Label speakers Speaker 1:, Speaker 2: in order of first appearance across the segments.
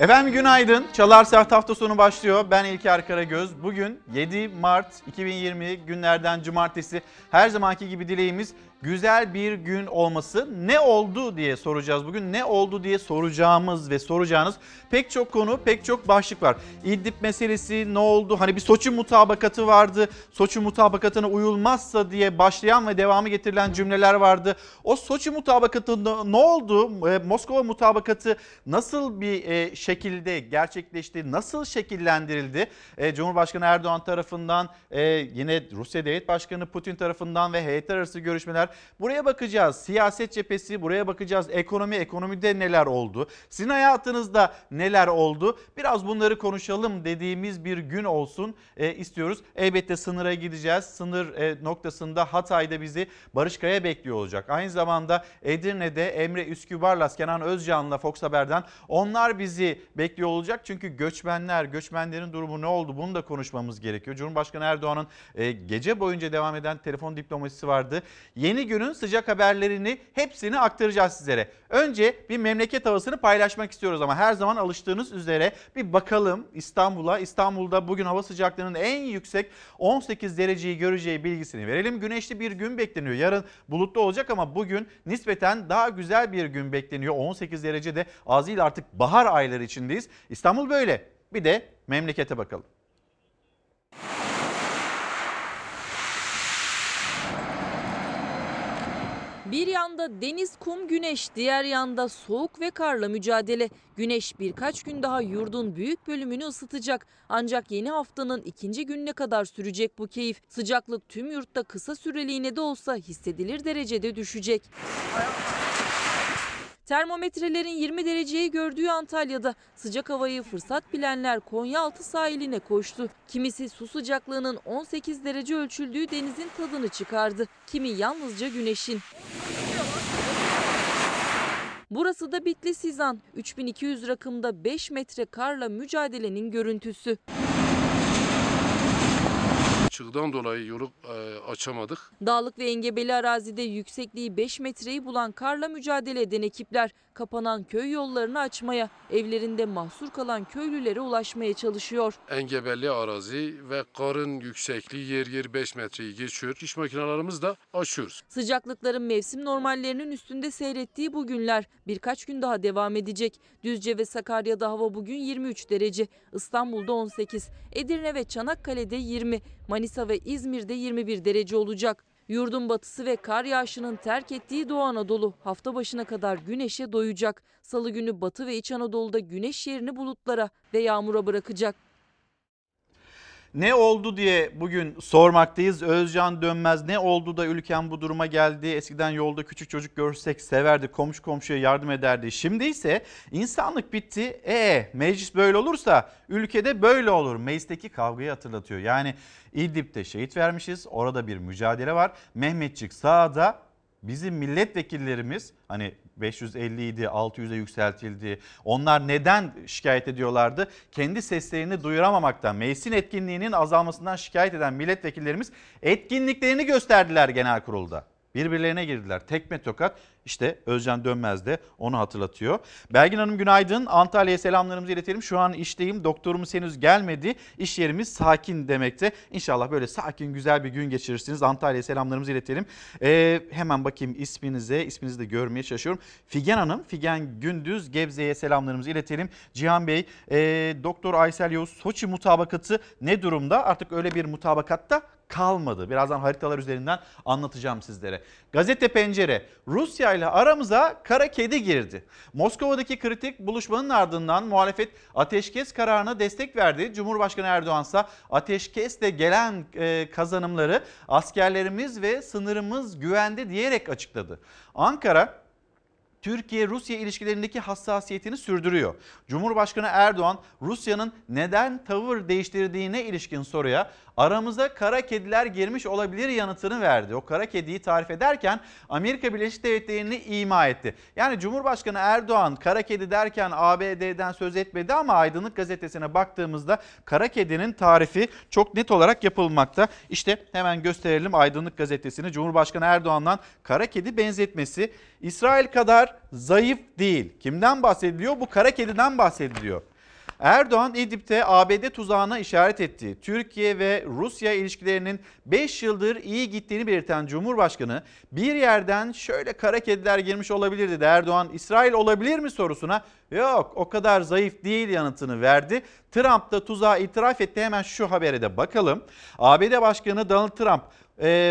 Speaker 1: Efendim günaydın. Çalar Saat hafta sonu başlıyor. Ben İlker Karagöz. Bugün 7 Mart 2020 günlerden cumartesi. Her zamanki gibi dileğimiz güzel bir gün olması. Ne oldu diye soracağız bugün. Ne oldu diye soracağımız ve soracağınız pek çok konu, pek çok başlık var. İdlib meselesi ne oldu? Hani bir Soçi mutabakatı vardı. Soçi mutabakatına uyulmazsa diye başlayan ve devamı getirilen cümleler vardı. O Soçi mutabakatında ne oldu? E, Moskova mutabakatı nasıl bir e, şekilde gerçekleşti? Nasıl şekillendirildi? E, Cumhurbaşkanı Erdoğan tarafından yine Rusya Devlet Başkanı Putin tarafından ve heyetler arası görüşmeler. Buraya bakacağız. Siyaset cephesi, buraya bakacağız. Ekonomi, ekonomide neler oldu? Sizin hayatınızda neler oldu? Biraz bunları konuşalım dediğimiz bir gün olsun e, istiyoruz. Elbette sınıra gideceğiz. Sınır e, noktasında Hatay'da bizi Barış Kaya bekliyor olacak. Aynı zamanda Edirne'de Emre Üskübar'la Kenan Özcan'la Fox Haber'den onlar bizi bekliyor olacak. Çünkü göçmenler, göçmenlerin durumu ne oldu bunu da konuşmamız gerekiyor. Cumhurbaşkanı Erdoğan'ın e, gece boyunca devam eden telefon diplomasisi vardı. Yeni günün sıcak haberlerini hepsini aktaracağız sizlere. Önce bir memleket havasını paylaşmak istiyoruz ama her zaman alıştığınız üzere bir bakalım İstanbul'a. İstanbul'da bugün hava sıcaklığının en yüksek 18 dereceyi göreceği bilgisini verelim. Güneşli bir gün bekleniyor. Yarın bulutlu olacak ama bugün nispeten daha güzel bir gün bekleniyor. 18 derecede azıyla artık bahar ayları içindeyiz. İstanbul böyle. Bir de memlekete bakalım.
Speaker 2: Bir yanda deniz, kum, güneş, diğer yanda soğuk ve karla mücadele. Güneş birkaç gün daha yurdun büyük bölümünü ısıtacak. Ancak yeni haftanın ikinci gününe kadar sürecek bu keyif. Sıcaklık tüm yurtta kısa süreliğine de olsa hissedilir derecede düşecek. Termometrelerin 20 dereceyi gördüğü Antalya'da sıcak havayı fırsat bilenler Konyaaltı sahiline koştu. Kimisi su sıcaklığının 18 derece ölçüldüğü denizin tadını çıkardı. Kimi yalnızca güneşin. Burası da Bitlis Sizan. 3200 rakımda 5 metre karla mücadelenin görüntüsü.
Speaker 3: Çığdan dolayı yolu e, açamadık.
Speaker 2: Dağlık ve engebeli arazide yüksekliği 5 metreyi bulan karla mücadele eden ekipler kapanan köy yollarını açmaya, evlerinde mahsur kalan köylülere ulaşmaya çalışıyor.
Speaker 3: Engebeli arazi ve karın yüksekliği yer yer 5 metreyi geçiyor. İş makinelerimiz de açıyoruz.
Speaker 2: Sıcaklıkların mevsim normallerinin üstünde seyrettiği bu günler birkaç gün daha devam edecek. Düzce ve Sakarya'da hava bugün 23 derece, İstanbul'da 18, Edirne ve Çanakkale'de 20, Manisa ve İzmir'de 21 derece olacak. Yurdun batısı ve kar yağışının terk ettiği Doğu Anadolu hafta başına kadar güneşe doyacak. Salı günü Batı ve İç Anadolu'da güneş yerini bulutlara ve yağmura bırakacak.
Speaker 1: Ne oldu diye bugün sormaktayız. Özcan Dönmez ne oldu da ülkem bu duruma geldi? Eskiden yolda küçük çocuk görsek severdi, komşu komşuya yardım ederdi. Şimdi ise insanlık bitti. E meclis böyle olursa ülkede böyle olur. Meclisteki kavgayı hatırlatıyor. Yani İdlib'de şehit vermişiz. Orada bir mücadele var. Mehmetçik sağda bizim milletvekillerimiz hani 550 idi 600'e yükseltildi. Onlar neden şikayet ediyorlardı? Kendi seslerini duyuramamaktan, meclisin etkinliğinin azalmasından şikayet eden milletvekillerimiz etkinliklerini gösterdiler genel kurulda. Birbirlerine girdiler. Tekme tokat işte Özcan Dönmez de onu hatırlatıyor. Belgin Hanım günaydın. Antalya'ya selamlarımızı iletelim. Şu an işteyim. Doktorumuz henüz gelmedi. İş yerimiz sakin demekte. İnşallah böyle sakin güzel bir gün geçirirsiniz. Antalya'ya selamlarımızı iletelim. Ee, hemen bakayım isminize. İsminizi de görmeye çalışıyorum. Figen Hanım, Figen Gündüz Gebze'ye selamlarımızı iletelim. Cihan Bey, e, Doktor Aysel Yavuz Soçi mutabakatı ne durumda? Artık öyle bir mutabakatta kalmadı. Birazdan haritalar üzerinden anlatacağım sizlere. Gazete Pencere, Rusya ile aramıza kara kedi girdi. Moskova'daki kritik buluşmanın ardından muhalefet ateşkes kararına destek verdi. Cumhurbaşkanı Erdoğan ise ateşkesle gelen e, kazanımları askerlerimiz ve sınırımız güvende diyerek açıkladı. Ankara Türkiye-Rusya ilişkilerindeki hassasiyetini sürdürüyor. Cumhurbaşkanı Erdoğan Rusya'nın neden tavır değiştirdiğine ilişkin soruya aramıza kara kediler girmiş olabilir yanıtını verdi. O kara kediyi tarif ederken Amerika Birleşik Devletleri'ni ima etti. Yani Cumhurbaşkanı Erdoğan kara kedi derken ABD'den söz etmedi ama Aydınlık Gazetesi'ne baktığımızda kara kedinin tarifi çok net olarak yapılmakta. İşte hemen gösterelim Aydınlık Gazetesi'ni Cumhurbaşkanı Erdoğan'dan kara kedi benzetmesi İsrail kadar zayıf değil. Kimden bahsediliyor? Bu kara kediden bahsediliyor. Erdoğan İdlib'de ABD tuzağına işaret etti. Türkiye ve Rusya ilişkilerinin 5 yıldır iyi gittiğini belirten Cumhurbaşkanı bir yerden şöyle kara kediler girmiş olabilir dedi. Erdoğan İsrail olabilir mi sorusuna yok o kadar zayıf değil yanıtını verdi. Trump da tuzağı itiraf etti. Hemen şu habere de bakalım. ABD Başkanı Donald Trump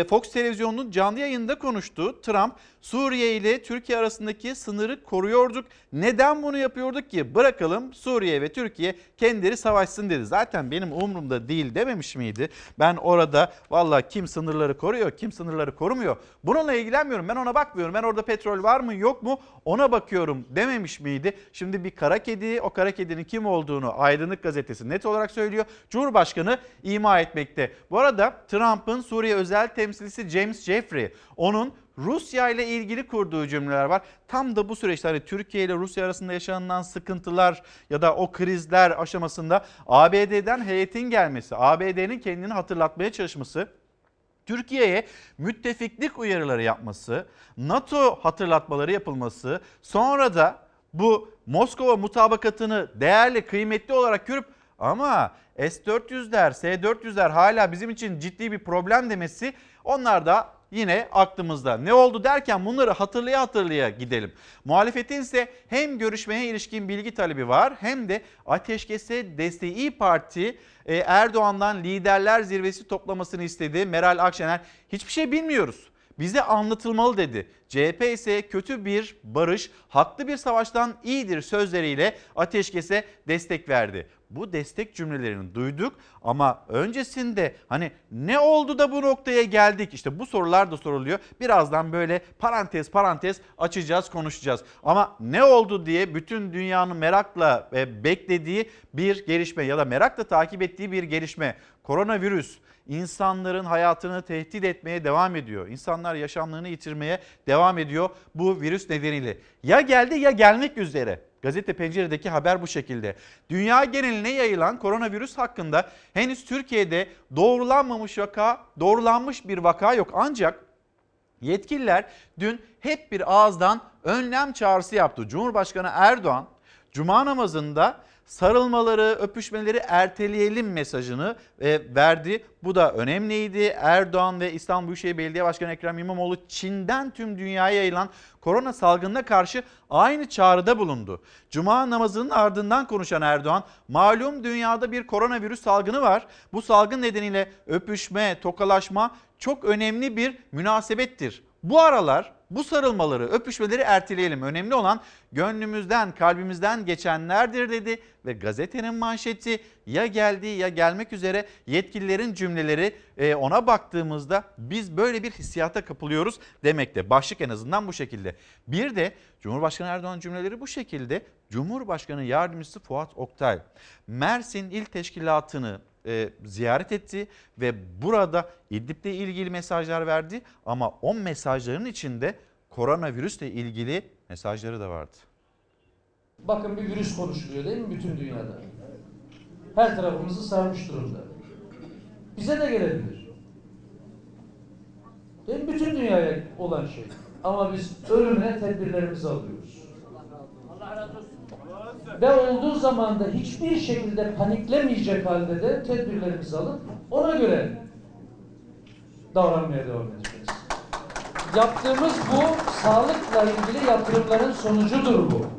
Speaker 1: Fox televizyonunun canlı yayında konuştu. Trump Suriye ile Türkiye arasındaki sınırı koruyorduk. Neden bunu yapıyorduk ki? Bırakalım Suriye ve Türkiye kendileri savaşsın dedi. Zaten benim umurumda değil dememiş miydi? Ben orada valla kim sınırları koruyor, kim sınırları korumuyor. Bununla ilgilenmiyorum. Ben ona bakmıyorum. Ben orada petrol var mı yok mu ona bakıyorum dememiş miydi? Şimdi bir kara kedi, o kara kedinin kim olduğunu Aydınlık Gazetesi net olarak söylüyor. Cumhurbaşkanı ima etmekte. Bu arada Trump'ın Suriye özel temsilcisi James Jeffrey onun Rusya ile ilgili kurduğu cümleler var. Tam da bu süreçte hani Türkiye ile Rusya arasında yaşanılan sıkıntılar ya da o krizler aşamasında ABD'den heyetin gelmesi, ABD'nin kendini hatırlatmaya çalışması Türkiye'ye müttefiklik uyarıları yapması, NATO hatırlatmaları yapılması, sonra da bu Moskova mutabakatını değerli, kıymetli olarak görüp ama S-400'ler, S-400'ler hala bizim için ciddi bir problem demesi onlar da yine aklımızda. Ne oldu derken bunları hatırlaya hatırlaya gidelim. Muhalefetin ise hem görüşmeye ilişkin bilgi talebi var hem de ateşkese desteği Parti e, Erdoğan'dan liderler zirvesi toplamasını istedi. Meral Akşener hiçbir şey bilmiyoruz bize anlatılmalı dedi. CHP ise kötü bir barış, haklı bir savaştan iyidir sözleriyle ateşkese destek verdi. Bu destek cümlelerini duyduk ama öncesinde hani ne oldu da bu noktaya geldik? İşte bu sorular da soruluyor. Birazdan böyle parantez parantez açacağız, konuşacağız. Ama ne oldu diye bütün dünyanın merakla e, beklediği bir gelişme ya da merakla takip ettiği bir gelişme. Koronavirüs insanların hayatını tehdit etmeye devam ediyor. İnsanlar yaşamlarını yitirmeye devam ediyor bu virüs nedeniyle. Ya geldi ya gelmek üzere. Gazete Pencere'deki haber bu şekilde. Dünya geneline yayılan koronavirüs hakkında henüz Türkiye'de doğrulanmamış vaka, doğrulanmış bir vaka yok. Ancak yetkililer dün hep bir ağızdan önlem çağrısı yaptı. Cumhurbaşkanı Erdoğan Cuma namazında sarılmaları, öpüşmeleri erteleyelim mesajını e, verdi. Bu da önemliydi. Erdoğan ve İstanbul Büyükşehir Belediye Başkanı Ekrem İmamoğlu Çin'den tüm dünyaya yayılan korona salgınına karşı aynı çağrıda bulundu. Cuma namazının ardından konuşan Erdoğan, malum dünyada bir koronavirüs salgını var. Bu salgın nedeniyle öpüşme, tokalaşma çok önemli bir münasebettir. Bu aralar bu sarılmaları, öpüşmeleri erteleyelim. Önemli olan gönlümüzden, kalbimizden geçenlerdir dedi ve gazetenin manşeti ya geldi ya gelmek üzere yetkililerin cümleleri e, ona baktığımızda biz böyle bir hissiyata kapılıyoruz demekte. Başlık en azından bu şekilde. Bir de Cumhurbaşkanı Erdoğan cümleleri bu şekilde. Cumhurbaşkanı Yardımcısı Fuat Oktay Mersin İl Teşkilatı'nı e, ziyaret etti ve burada İdlib'le ilgili mesajlar verdi ama o mesajların içinde koronavirüsle ilgili mesajları da vardı.
Speaker 4: Bakın bir virüs konuşuluyor değil mi bütün dünyada? Her tarafımızı sarmış durumda. Bize de gelebilir. Değil mi? Bütün dünyaya olan şey. Ama biz ölümüne tedbirlerimizi alıyoruz. Ve olduğu zaman da hiçbir şekilde paniklemeyecek halde de tedbirlerimizi alıp ona göre davranmaya devam edeceğiz. Yaptığımız bu sağlıkla ilgili yatırımların sonucudur bu.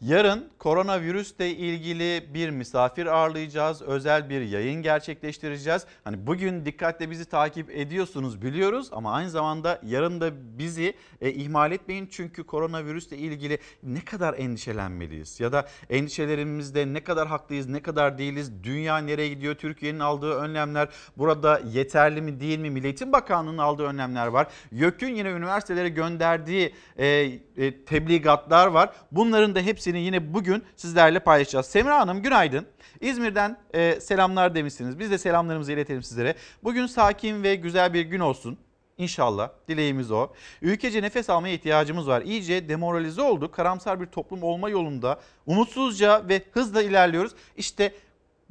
Speaker 1: Yarın koronavirüsle ilgili bir misafir ağırlayacağız. Özel bir yayın gerçekleştireceğiz. Hani bugün dikkatle bizi takip ediyorsunuz biliyoruz ama aynı zamanda yarın da bizi e, ihmal etmeyin. Çünkü koronavirüsle ilgili ne kadar endişelenmeliyiz? Ya da endişelerimizde ne kadar haklıyız, ne kadar değiliz? Dünya nereye gidiyor? Türkiye'nin aldığı önlemler burada yeterli mi değil mi? Milli Eğitim Bakanlığı'nın aldığı önlemler var. YÖK'ün yine üniversitelere gönderdiği e, e, tebligatlar var. Bunların da hepsini yine bugün sizlerle paylaşacağız. Semra Hanım günaydın. İzmir'den e, selamlar demişsiniz. Biz de selamlarımızı iletelim sizlere. Bugün sakin ve güzel bir gün olsun. İnşallah dileğimiz o. Ülkece nefes almaya ihtiyacımız var. İyice demoralize olduk. Karamsar bir toplum olma yolunda umutsuzca ve hızla ilerliyoruz. İşte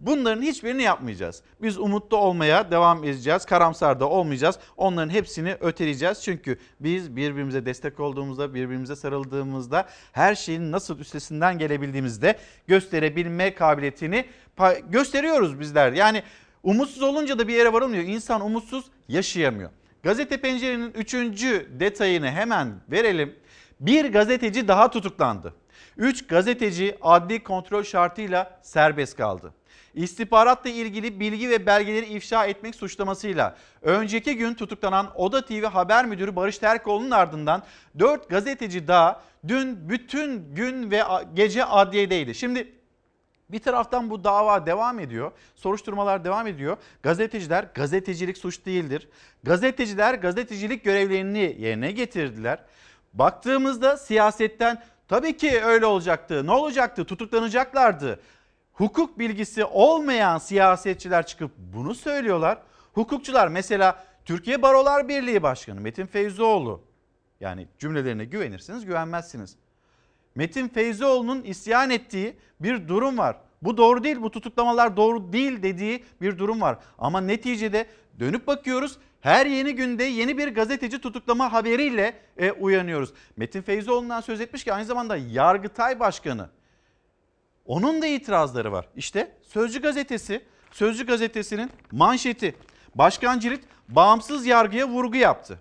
Speaker 1: Bunların hiçbirini yapmayacağız. Biz umutlu olmaya devam edeceğiz. Karamsar da olmayacağız. Onların hepsini öteleyeceğiz. Çünkü biz birbirimize destek olduğumuzda, birbirimize sarıldığımızda her şeyin nasıl üstesinden gelebildiğimizde gösterebilme kabiliyetini gösteriyoruz bizler. Yani umutsuz olunca da bir yere varılmıyor. İnsan umutsuz yaşayamıyor. Gazete Pencere'nin üçüncü detayını hemen verelim. Bir gazeteci daha tutuklandı. 3 gazeteci adli kontrol şartıyla serbest kaldı. İstihbaratla ilgili bilgi ve belgeleri ifşa etmek suçlamasıyla önceki gün tutuklanan Oda TV haber müdürü Barış Terkoğlu'nun ardından 4 gazeteci daha dün bütün gün ve gece adliyedeydi. Şimdi bir taraftan bu dava devam ediyor. Soruşturmalar devam ediyor. Gazeteciler gazetecilik suç değildir. Gazeteciler gazetecilik görevlerini yerine getirdiler. Baktığımızda siyasetten tabii ki öyle olacaktı. Ne olacaktı? Tutuklanacaklardı. Hukuk bilgisi olmayan siyasetçiler çıkıp bunu söylüyorlar. Hukukçular mesela Türkiye Barolar Birliği Başkanı Metin Feyzoğlu. Yani cümlelerine güvenirsiniz, güvenmezsiniz. Metin Feyzoğlu'nun isyan ettiği bir durum var. Bu doğru değil, bu tutuklamalar doğru değil dediği bir durum var. Ama neticede dönüp bakıyoruz her yeni günde yeni bir gazeteci tutuklama haberiyle e, uyanıyoruz. Metin Feyzoğlu'ndan söz etmiş ki aynı zamanda Yargıtay Başkanı. Onun da itirazları var. İşte Sözcü Gazetesi, Sözcü Gazetesi'nin manşeti. Başkan Cirit bağımsız yargıya vurgu yaptı.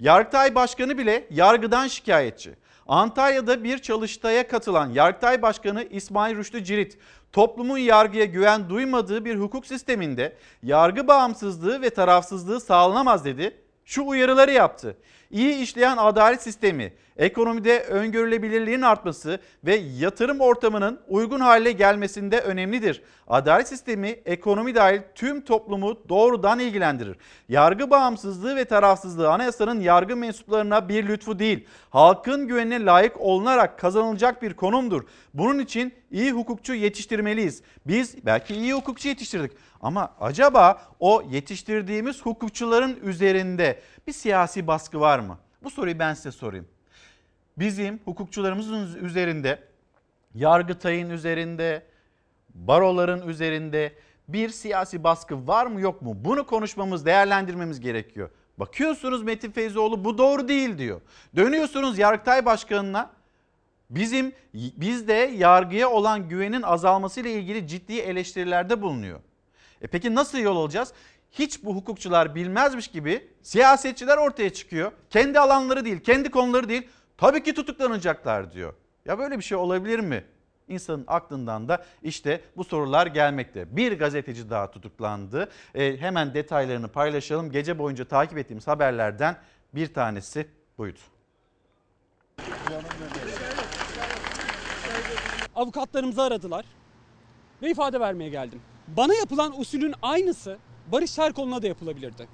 Speaker 1: Yargıtay Başkanı bile yargıdan şikayetçi. Antalya'da bir çalıştaya katılan Yargıtay Başkanı İsmail Rüştü Cirit, toplumun yargıya güven duymadığı bir hukuk sisteminde yargı bağımsızlığı ve tarafsızlığı sağlanamaz dedi. Şu uyarıları yaptı. İyi işleyen adalet sistemi, ekonomide öngörülebilirliğin artması ve yatırım ortamının uygun hale gelmesinde önemlidir. Adalet sistemi ekonomi dahil tüm toplumu doğrudan ilgilendirir. Yargı bağımsızlığı ve tarafsızlığı anayasanın yargı mensuplarına bir lütfu değil, halkın güvenine layık olunarak kazanılacak bir konumdur. Bunun için iyi hukukçu yetiştirmeliyiz. Biz belki iyi hukukçu yetiştirdik ama acaba o yetiştirdiğimiz hukukçuların üzerinde bir siyasi baskı var mı? Bu soruyu ben size sorayım. Bizim hukukçularımızın üzerinde, Yargıtay'ın üzerinde, baroların üzerinde bir siyasi baskı var mı yok mu? Bunu konuşmamız, değerlendirmemiz gerekiyor. Bakıyorsunuz Metin Feyzoğlu bu doğru değil diyor. Dönüyorsunuz Yargıtay Başkanı'na bizim bizde yargıya olan güvenin azalmasıyla ilgili ciddi eleştirilerde bulunuyor. E peki nasıl yol alacağız? Hiç bu hukukçular bilmezmiş gibi siyasetçiler ortaya çıkıyor. Kendi alanları değil, kendi konuları değil. Tabii ki tutuklanacaklar diyor. Ya böyle bir şey olabilir mi? İnsanın aklından da işte bu sorular gelmekte. Bir gazeteci daha tutuklandı. E, hemen detaylarını paylaşalım. Gece boyunca takip ettiğimiz haberlerden bir tanesi buydu.
Speaker 5: Avukatlarımızı aradılar ve ifade vermeye geldim. Bana yapılan usulün aynısı Barış Terkoğlu'na da yapılabilirdi.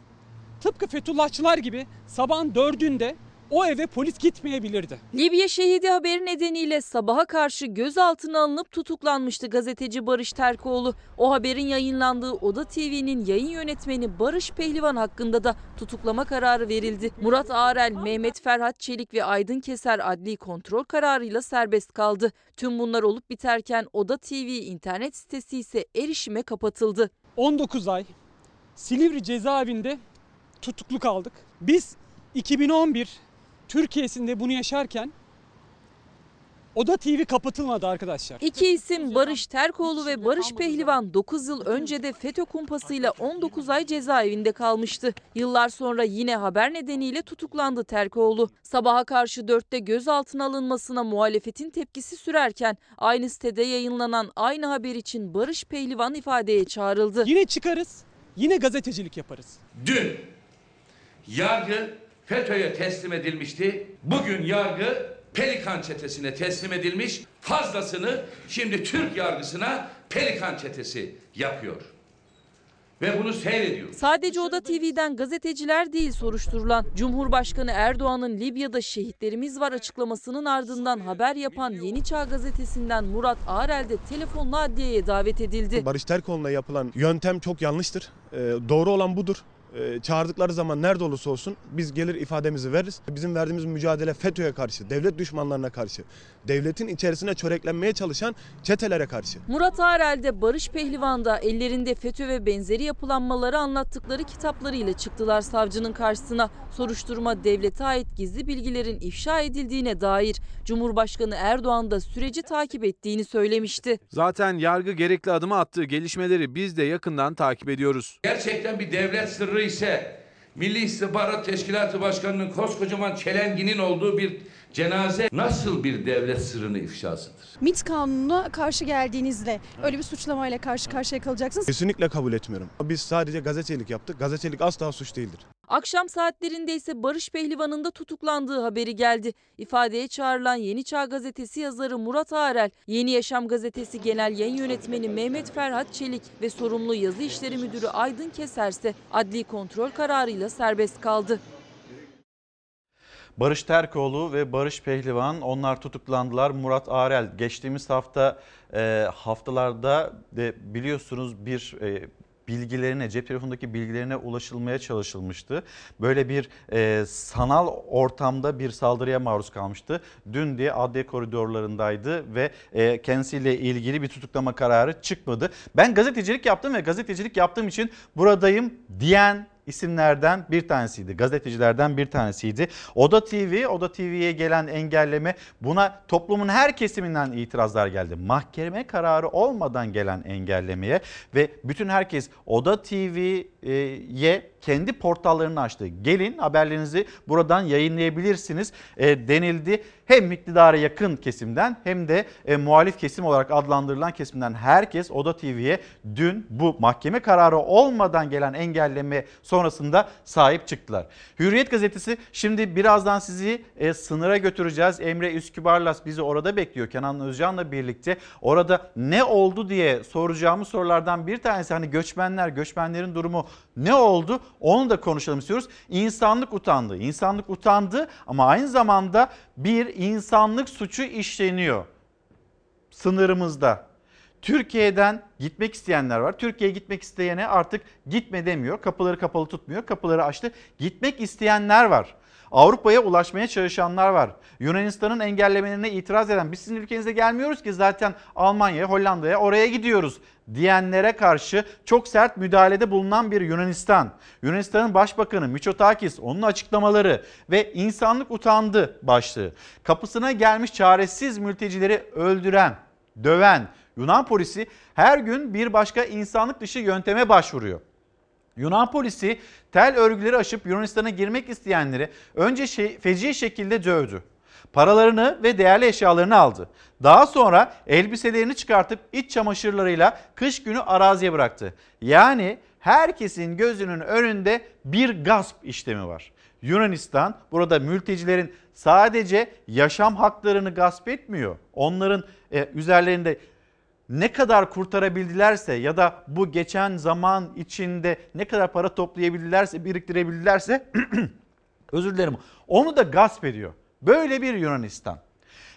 Speaker 5: Tıpkı Fethullahçılar gibi sabahın dördünde o eve polis gitmeyebilirdi.
Speaker 2: Libya şehidi haberi nedeniyle sabaha karşı gözaltına alınıp tutuklanmıştı gazeteci Barış Terkoğlu. O haberin yayınlandığı Oda TV'nin yayın yönetmeni Barış Pehlivan hakkında da tutuklama kararı verildi. Murat Ağrel, Mehmet Ferhat Çelik ve Aydın Keser adli kontrol kararıyla serbest kaldı. Tüm bunlar olup biterken Oda TV internet sitesi ise erişime kapatıldı.
Speaker 5: 19 ay Silivri cezaevinde tutuklu kaldık. Biz 2011 Türkiye'sinde bunu yaşarken Oda TV kapatılmadı arkadaşlar.
Speaker 2: İki isim Barış Terkoğlu ve Barış Pehlivan 9 yıl önce de FETÖ kumpasıyla 19 ay cezaevinde kalmıştı. Yıllar sonra yine haber nedeniyle tutuklandı Terkoğlu. Sabaha karşı 4'te gözaltına alınmasına muhalefetin tepkisi sürerken aynı sitede yayınlanan aynı haber için Barış Pehlivan ifadeye çağrıldı.
Speaker 5: Yine çıkarız, yine gazetecilik yaparız.
Speaker 6: Dün yargı FETÖ'ye teslim edilmişti. Bugün yargı Pelikan çetesine teslim edilmiş. Fazlasını şimdi Türk yargısına Pelikan çetesi yapıyor. Ve bunu seyrediyor.
Speaker 2: Sadece Oda TV'den gazeteciler değil soruşturulan. Cumhurbaşkanı Erdoğan'ın Libya'da şehitlerimiz var açıklamasının ardından haber yapan Yeni Çağ gazetesinden Murat Ağrel de telefonla adliyeye davet edildi.
Speaker 7: Barış Terkoğlu'na yapılan yöntem çok yanlıştır. Ee, doğru olan budur. E, çağırdıkları zaman nerede olursa olsun biz gelir ifademizi veririz. Bizim verdiğimiz mücadele FETÖ'ye karşı, devlet düşmanlarına karşı, devletin içerisine çöreklenmeye çalışan çetelere karşı.
Speaker 2: Murat Arel'de Barış Pehlivan'da ellerinde FETÖ ve benzeri yapılanmaları anlattıkları kitaplarıyla çıktılar savcının karşısına. Soruşturma devlete ait gizli bilgilerin ifşa edildiğine dair Cumhurbaşkanı Erdoğan da süreci takip ettiğini söylemişti.
Speaker 8: Zaten yargı gerekli adımı attığı gelişmeleri biz de yakından takip ediyoruz.
Speaker 6: Gerçekten bir devlet sırrı ise Milli İstihbarat Teşkilatı Başkanı'nın koskocaman çelenginin olduğu bir cenaze nasıl bir devlet sırrını ifşasıdır?
Speaker 9: MIT kanununa karşı geldiğinizde öyle bir suçlamayla karşı karşıya kalacaksınız.
Speaker 7: Kesinlikle kabul etmiyorum. Biz sadece gazetecilik yaptık. Gazetecilik asla suç değildir.
Speaker 2: Akşam saatlerinde ise Barış Pehlivan'ın da tutuklandığı haberi geldi. İfadeye çağrılan Yeni Çağ Gazetesi yazarı Murat Arel, Yeni Yaşam Gazetesi Genel Yayın Yönetmeni Mehmet Ferhat Çelik ve sorumlu yazı işleri müdürü Aydın Keserse adli kontrol kararıyla serbest kaldı.
Speaker 1: Barış Terkoğlu ve Barış Pehlivan onlar tutuklandılar. Murat Arel geçtiğimiz hafta e, haftalarda de biliyorsunuz bir e, bilgilerine cep telefonundaki bilgilerine ulaşılmaya çalışılmıştı. Böyle bir e, sanal ortamda bir saldırıya maruz kalmıştı. Dün diye adliye koridorlarındaydı ve e, kendisiyle ilgili bir tutuklama kararı çıkmadı. Ben gazetecilik yaptım ve gazetecilik yaptığım için buradayım diyen isimlerden bir tanesiydi. Gazetecilerden bir tanesiydi. Oda TV, Oda TV'ye gelen engelleme buna toplumun her kesiminden itirazlar geldi. Mahkeme kararı olmadan gelen engellemeye ve bütün herkes Oda TV'ye kendi portallarını açtı. Gelin haberlerinizi buradan yayınlayabilirsiniz e, denildi. Hem iktidara yakın kesimden hem de e, muhalif kesim olarak adlandırılan kesimden herkes Oda TV'ye dün bu mahkeme kararı olmadan gelen engelleme sonrasında sahip çıktılar. Hürriyet gazetesi şimdi birazdan sizi e, sınıra götüreceğiz. Emre Üskübarlas bizi orada bekliyor Kenan Özcan'la birlikte. Orada ne oldu diye soracağımız sorulardan bir tanesi hani göçmenler, göçmenlerin durumu ne oldu? Onu da konuşalım istiyoruz. İnsanlık utandı. İnsanlık utandı ama aynı zamanda bir insanlık suçu işleniyor sınırımızda. Türkiye'den gitmek isteyenler var. Türkiye'ye gitmek isteyene artık gitme demiyor. Kapıları kapalı tutmuyor. Kapıları açtı. Gitmek isteyenler var. Avrupa'ya ulaşmaya çalışanlar var. Yunanistan'ın engellemelerine itiraz eden biz sizin ülkenize gelmiyoruz ki zaten Almanya'ya, Hollanda'ya oraya gidiyoruz diyenlere karşı çok sert müdahalede bulunan bir Yunanistan. Yunanistan'ın Başbakanı Mitsotakis onun açıklamaları ve insanlık utandı başlığı. Kapısına gelmiş çaresiz mültecileri öldüren, döven Yunan polisi her gün bir başka insanlık dışı yönteme başvuruyor. Yunan polisi tel örgüleri aşıp Yunanistan'a girmek isteyenleri önce şey, feci şekilde dövdü. Paralarını ve değerli eşyalarını aldı. Daha sonra elbiselerini çıkartıp iç çamaşırlarıyla kış günü araziye bıraktı. Yani herkesin gözünün önünde bir gasp işlemi var. Yunanistan burada mültecilerin sadece yaşam haklarını gasp etmiyor. Onların e, üzerlerinde ne kadar kurtarabildilerse ya da bu geçen zaman içinde ne kadar para toplayabildilerse, biriktirebildilerse özür dilerim onu da gasp ediyor. Böyle bir Yunanistan.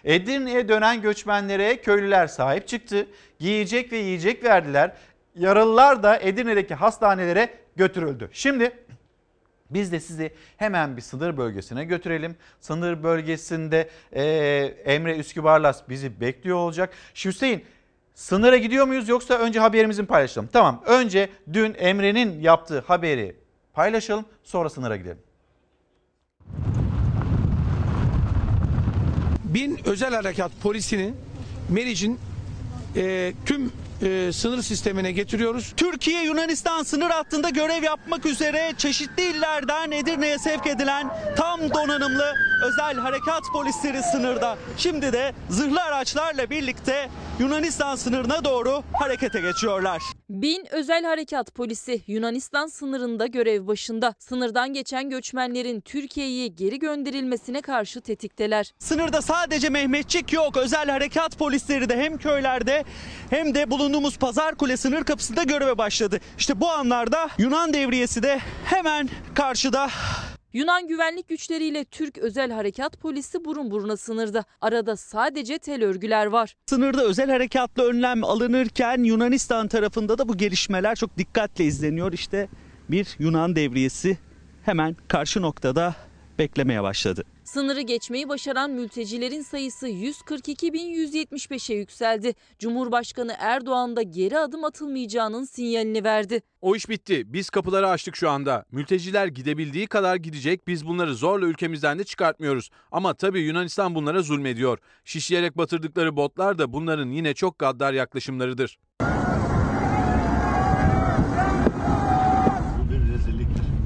Speaker 1: Edirne'ye dönen göçmenlere köylüler sahip çıktı. Giyecek ve yiyecek verdiler. Yaralılar da Edirne'deki hastanelere götürüldü. Şimdi biz de sizi hemen bir sınır bölgesine götürelim. Sınır bölgesinde e, Emre Üskübarlas bizi bekliyor olacak. Hüseyin Sınıra gidiyor muyuz yoksa önce haberimizi mi paylaşalım? Tamam önce dün Emre'nin yaptığı haberi paylaşalım sonra sınıra gidelim.
Speaker 10: Bin özel harekat polisinin Meriç'in e, tüm e, sınır sistemine getiriyoruz.
Speaker 11: Türkiye Yunanistan sınır hattında görev yapmak üzere çeşitli illerden Edirne'ye sevk edilen tam donanımlı özel harekat polisleri sınırda. Şimdi de zırhlı araçlarla birlikte Yunanistan sınırına doğru harekete geçiyorlar.
Speaker 2: Bin özel harekat polisi Yunanistan sınırında görev başında. Sınırdan geçen göçmenlerin Türkiye'ye geri gönderilmesine karşı tetikteler.
Speaker 11: Sınırda sadece Mehmetçik yok. Özel harekat polisleri de hem köylerde hem de bulunduğumuz Pazar Kule sınır kapısında göreve başladı. İşte bu anlarda Yunan devriyesi de hemen karşıda.
Speaker 2: Yunan güvenlik güçleriyle Türk özel harekat polisi burun buruna sınırda. Arada sadece tel örgüler var.
Speaker 11: Sınırda özel harekatlı önlem alınırken Yunanistan tarafında da bu gelişmeler çok dikkatle izleniyor. İşte bir Yunan devriyesi hemen karşı noktada beklemeye başladı.
Speaker 2: Sınırı geçmeyi başaran mültecilerin sayısı 142.175'e yükseldi. Cumhurbaşkanı Erdoğan da geri adım atılmayacağının sinyalini verdi.
Speaker 8: O iş bitti. Biz kapıları açtık şu anda. Mülteciler gidebildiği kadar gidecek. Biz bunları zorla ülkemizden de çıkartmıyoruz. Ama tabii Yunanistan bunlara zulmediyor. Şişleyerek batırdıkları botlar da bunların yine çok gaddar yaklaşımlarıdır.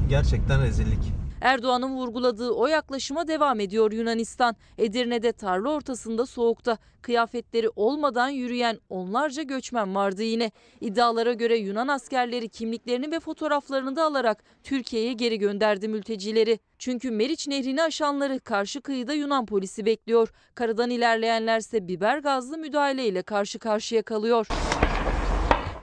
Speaker 12: Gerçekten rezillik.
Speaker 2: Erdoğan'ın vurguladığı o yaklaşıma devam ediyor Yunanistan. Edirne'de tarla ortasında soğukta kıyafetleri olmadan yürüyen onlarca göçmen vardı yine. İddialara göre Yunan askerleri kimliklerini ve fotoğraflarını da alarak Türkiye'ye geri gönderdi mültecileri. Çünkü Meriç Nehri'ni aşanları karşı kıyıda Yunan polisi bekliyor. Karadan ilerleyenlerse biber gazlı müdahaleyle karşı karşıya kalıyor.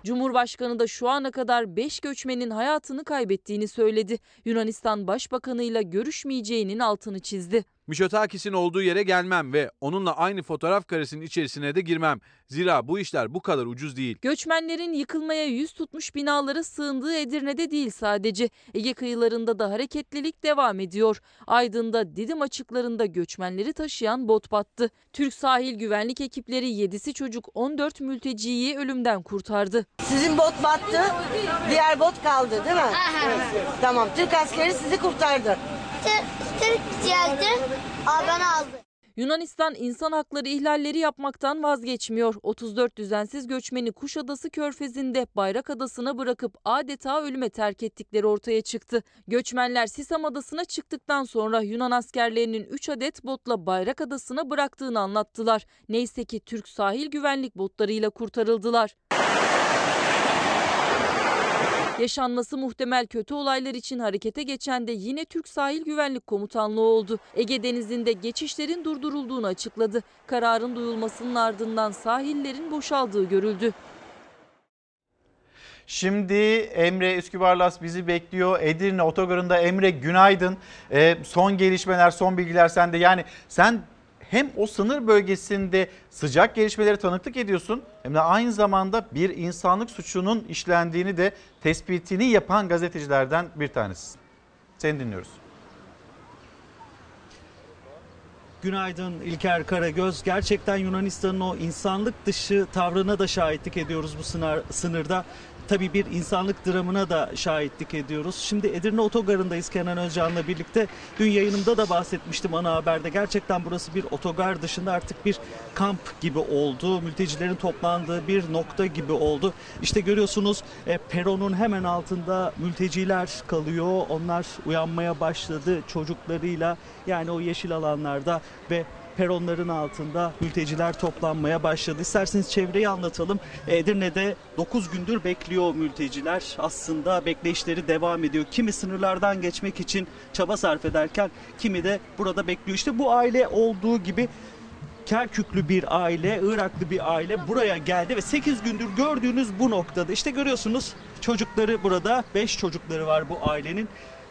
Speaker 2: Cumhurbaşkanı da şu ana kadar 5 göçmenin hayatını kaybettiğini söyledi. Yunanistan Başbakanıyla görüşmeyeceğinin altını çizdi.
Speaker 8: Miçotakis'in olduğu yere gelmem ve onunla aynı fotoğraf karesinin içerisine de girmem. Zira bu işler bu kadar ucuz değil.
Speaker 2: Göçmenlerin yıkılmaya yüz tutmuş binalara sığındığı Edirne'de değil sadece. Ege kıyılarında da hareketlilik devam ediyor. Aydın'da Didim açıklarında göçmenleri taşıyan bot battı. Türk sahil güvenlik ekipleri 7'si çocuk 14 mülteciyi ölümden kurtardı.
Speaker 13: Sizin bot battı, diğer bot kaldı değil mi? Evet. Tamam, Türk askeri sizi kurtardı.
Speaker 14: Türk geldi, ben aldı.
Speaker 2: Yunanistan insan hakları ihlalleri yapmaktan vazgeçmiyor. 34 düzensiz göçmeni Kuşadası Körfezi'nde Bayrak Adası'na bırakıp adeta ölüme terk ettikleri ortaya çıktı. Göçmenler Sisam Adası'na çıktıktan sonra Yunan askerlerinin 3 adet botla Bayrak Adası'na bıraktığını anlattılar. Neyse ki Türk sahil güvenlik botlarıyla kurtarıldılar. Yaşanması muhtemel kötü olaylar için harekete geçen de yine Türk Sahil Güvenlik Komutanlığı oldu. Ege Denizi'nde geçişlerin durdurulduğunu açıkladı. Kararın duyulmasının ardından sahillerin boşaldığı görüldü.
Speaker 1: Şimdi Emre Üskübarlas bizi bekliyor. Edirne otogarında Emre günaydın. Ee, son gelişmeler, son bilgiler sende. Yani sen hem o sınır bölgesinde sıcak gelişmeleri tanıklık ediyorsun hem de aynı zamanda bir insanlık suçunun işlendiğini de tespitini yapan gazetecilerden bir tanesisin. Seni dinliyoruz.
Speaker 11: Günaydın İlker Karagöz. Gerçekten Yunanistan'ın o insanlık dışı tavrına da şahitlik ediyoruz bu sınır, sınırda. Tabii bir insanlık dramına da şahitlik ediyoruz. Şimdi Edirne Otogarı'ndayız Kenan Özcan'la birlikte. Dün yayınımda da bahsetmiştim ana haberde. Gerçekten burası bir otogar dışında artık bir kamp gibi oldu. Mültecilerin toplandığı bir nokta gibi oldu. İşte görüyorsunuz e, peronun hemen altında mülteciler kalıyor. Onlar uyanmaya başladı çocuklarıyla. Yani o yeşil alanlarda ve peronların altında mülteciler toplanmaya başladı. İsterseniz çevreyi anlatalım. Edirne'de 9 gündür bekliyor mülteciler. Aslında bekleyişleri devam ediyor. Kimi sınırlardan geçmek için çaba sarf ederken kimi de burada bekliyor. İşte bu aile olduğu gibi Kerküklü bir aile, Iraklı bir aile buraya geldi ve 8 gündür gördüğünüz bu noktada. İşte görüyorsunuz çocukları burada, 5 çocukları var bu ailenin.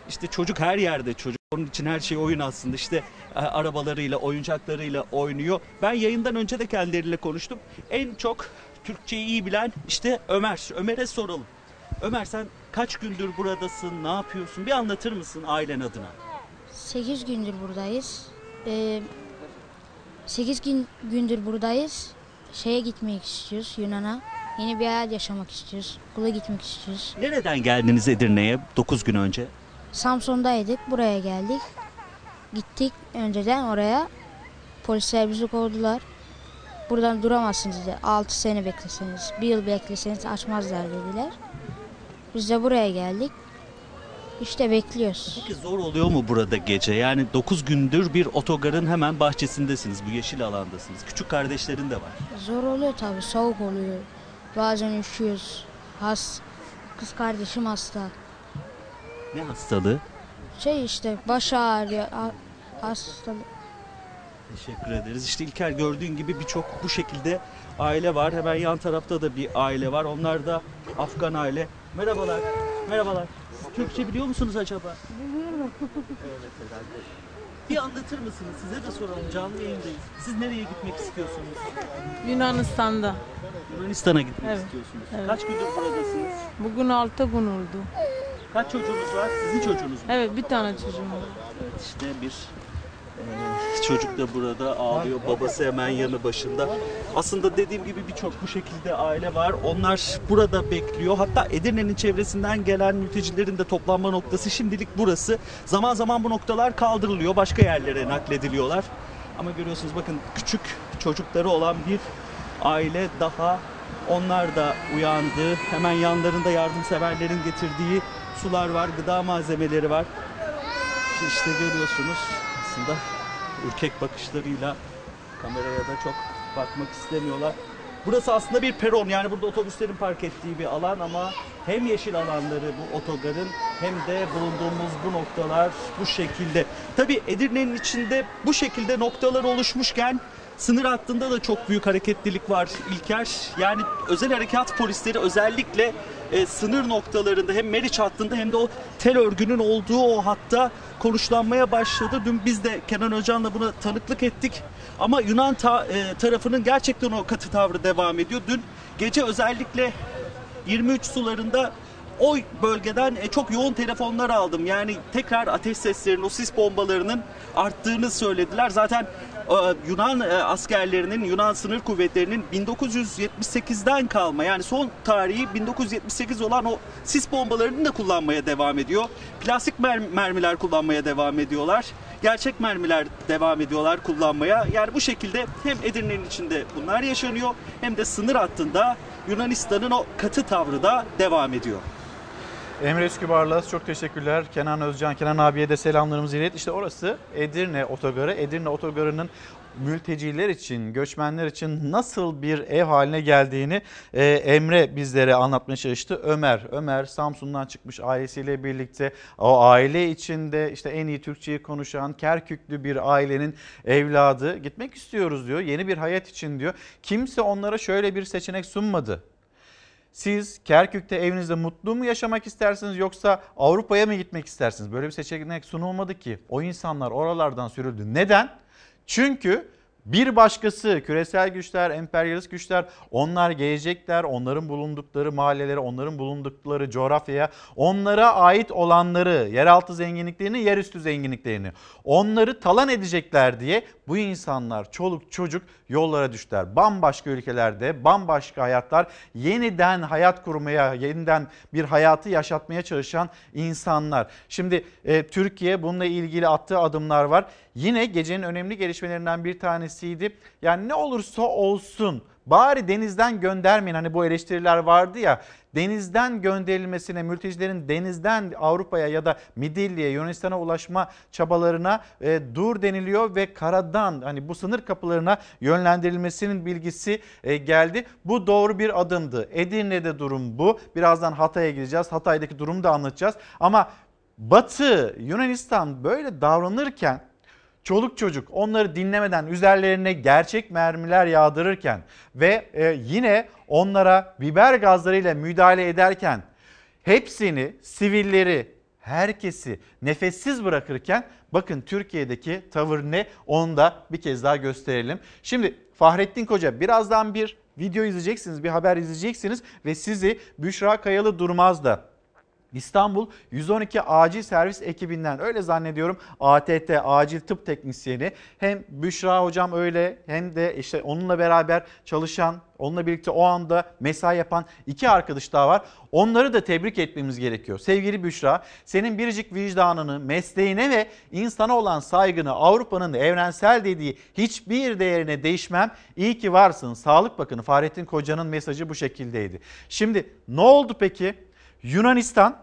Speaker 11: İşte çocuk her yerde çocuk. Onun için her şey oyun aslında. İşte e, arabalarıyla, oyuncaklarıyla oynuyor. Ben yayından önce de kendileriyle konuştum. En çok Türkçeyi iyi bilen işte Ömer. Ömer'e soralım. Ömer sen kaç gündür buradasın? Ne yapıyorsun? Bir anlatır mısın ailen adına?
Speaker 14: 8 gündür buradayız. Ee, 8 gün, gündür buradayız. Şeye gitmek istiyoruz Yunan'a. Yeni bir hayat yaşamak istiyoruz. Okula gitmek istiyoruz.
Speaker 11: Nereden geldiniz Edirne'ye 9 gün önce?
Speaker 14: Samsun'daydık. Buraya geldik. Gittik önceden oraya. Polisler bizi kovdular. Buradan duramazsınız dedi. 6 sene bekleseniz, bir yıl bekleseniz açmazlar dediler. Biz de buraya geldik. İşte bekliyoruz.
Speaker 11: Peki zor oluyor mu burada gece? Yani 9 gündür bir otogarın hemen bahçesindesiniz. Bu yeşil alandasınız. Küçük kardeşlerin de var.
Speaker 14: Zor oluyor tabii. Soğuk oluyor. Bazen üşüyoruz. Has, kız kardeşim hasta.
Speaker 11: Ne hastalığı?
Speaker 14: Şey işte baş ağrıyor. ha- Hastalık.
Speaker 11: Teşekkür ederiz. İşte İlker gördüğün gibi birçok bu şekilde aile var. Hemen yan tarafta da bir aile var. Onlar da Afgan aile. Merhabalar. Merhabalar. Türkçe biliyor musunuz acaba? Evet herhalde. Bir anlatır mısınız? Size de soralım. Canlı yayındayız. Siz nereye gitmek istiyorsunuz?
Speaker 15: Yunanistan'da.
Speaker 11: Yunanistan'a gitmek
Speaker 15: Evet,
Speaker 11: istiyorsunuz.
Speaker 15: evet.
Speaker 11: Kaç gündür buradasınız?
Speaker 15: Bugün 6 gün oldu.
Speaker 11: Kaç çocuğunuz var? Sizin çocuğunuz mu?
Speaker 15: Evet bir tane çocuğum var.
Speaker 11: İşte bir e, çocuk da burada ağlıyor. Babası hemen yanı başında. Aslında dediğim gibi birçok bu şekilde aile var. Onlar burada bekliyor. Hatta Edirne'nin çevresinden gelen mültecilerin de toplanma noktası şimdilik burası. Zaman zaman bu noktalar kaldırılıyor. Başka yerlere naklediliyorlar. Ama görüyorsunuz bakın küçük çocukları olan bir aile daha onlar da uyandı. Hemen yanlarında yardımseverlerin getirdiği sular var, gıda malzemeleri var. İşte görüyorsunuz aslında ürkek bakışlarıyla kameraya da çok bakmak istemiyorlar. Burası aslında bir peron yani burada otobüslerin park ettiği bir alan ama hem yeşil alanları bu otogarın hem de bulunduğumuz bu noktalar bu şekilde. Tabi Edirne'nin içinde bu şekilde noktalar oluşmuşken sınır hattında da çok büyük hareketlilik var İlker. Yani özel harekat polisleri özellikle e, sınır noktalarında hem Meriç hattında hem de o tel örgünün olduğu o hatta konuşlanmaya başladı. Dün biz de Kenan Hocam'la buna tanıklık ettik. Ama Yunan ta- e, tarafının gerçekten o katı tavrı devam ediyor. Dün gece özellikle 23 sularında o bölgeden e, çok yoğun telefonlar aldım. Yani tekrar ateş seslerinin, o sis bombalarının arttığını söylediler. Zaten Yunan e, askerlerinin, Yunan sınır kuvvetlerinin 1978'den kalma yani son tarihi 1978 olan o sis bombalarını da kullanmaya devam ediyor. Plastik mer- mermiler kullanmaya devam ediyorlar. Gerçek mermiler devam ediyorlar kullanmaya. Yani bu şekilde hem Edirne'nin içinde bunlar yaşanıyor hem de sınır hattında Yunanistan'ın o katı tavrı da devam ediyor.
Speaker 1: Emre Üskübar'la çok teşekkürler. Kenan Özcan, Kenan abiye de selamlarımızı ilet. İşte orası Edirne Otogarı. Edirne Otogarı'nın mülteciler için, göçmenler için nasıl bir ev haline geldiğini e, Emre bizlere anlatmaya çalıştı. Ömer, Ömer Samsun'dan çıkmış ailesiyle birlikte o aile içinde işte en iyi Türkçeyi konuşan Kerküklü bir ailenin evladı gitmek istiyoruz diyor. Yeni bir hayat için diyor. Kimse onlara şöyle bir seçenek sunmadı. Siz Kerkük'te evinizde mutlu mu yaşamak istersiniz yoksa Avrupa'ya mı gitmek istersiniz? Böyle bir seçenek sunulmadı ki. O insanlar oralardan sürüldü. Neden? Çünkü bir başkası küresel güçler, emperyalist güçler onlar gelecekler. Onların bulundukları mahallelere, onların bulundukları coğrafyaya, onlara ait olanları, yeraltı zenginliklerini, yerüstü zenginliklerini onları talan edecekler diye bu insanlar çoluk çocuk yollara düştüler. Bambaşka ülkelerde bambaşka hayatlar yeniden hayat kurmaya, yeniden bir hayatı yaşatmaya çalışan insanlar. Şimdi e, Türkiye bununla ilgili attığı adımlar var. Yine gecenin önemli gelişmelerinden bir tanesiydi. Yani ne olursa olsun bari denizden göndermeyin. Hani bu eleştiriler vardı ya denizden gönderilmesine, mültecilerin denizden Avrupa'ya ya da Midilli'ye, Yunanistan'a ulaşma çabalarına e, dur deniliyor ve karadan hani bu sınır kapılarına yönlendirilmesinin bilgisi e, geldi. Bu doğru bir adımdı. Edirne'de durum bu. Birazdan Hatay'a gideceğiz. Hatay'daki durumu da anlatacağız. Ama Batı Yunanistan böyle davranırken çoluk çocuk onları dinlemeden üzerlerine gerçek mermiler yağdırırken ve e, yine onlara biber gazlarıyla müdahale ederken hepsini sivilleri herkesi nefessiz bırakırken bakın Türkiye'deki tavır ne onu da bir kez daha gösterelim. Şimdi Fahrettin Koca birazdan bir video izleyeceksiniz bir haber izleyeceksiniz ve sizi Büşra Kayalı Durmaz da İstanbul 112 acil servis ekibinden öyle zannediyorum ATT acil tıp teknisyeni hem Büşra hocam öyle hem de işte onunla beraber çalışan onunla birlikte o anda mesai yapan iki arkadaş daha var. Onları da tebrik etmemiz gerekiyor. Sevgili Büşra senin biricik vicdanını, mesleğine ve insana olan saygını Avrupa'nın evrensel dediği hiçbir değerine değişmem. İyi ki varsın. Sağlık Bakanı Fahrettin Koca'nın mesajı bu şekildeydi. Şimdi ne oldu peki? Yunanistan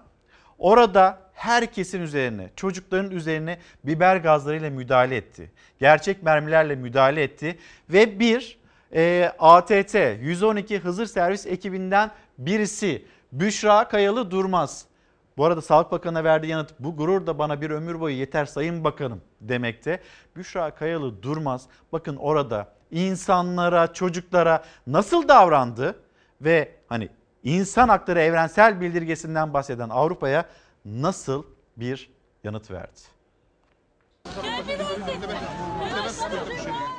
Speaker 1: orada herkesin üzerine, çocukların üzerine biber gazlarıyla müdahale etti. Gerçek mermilerle müdahale etti ve bir e, ATT 112 Hızır Servis ekibinden birisi Büşra Kayalı Durmaz. Bu arada Sağlık Bakanı'na verdiği yanıt bu gurur da bana bir ömür boyu yeter Sayın Bakanım demekte. Büşra Kayalı Durmaz bakın orada insanlara, çocuklara nasıl davrandı ve hani insan hakları evrensel bildirgesinden bahseden Avrupa'ya nasıl bir yanıt verdi?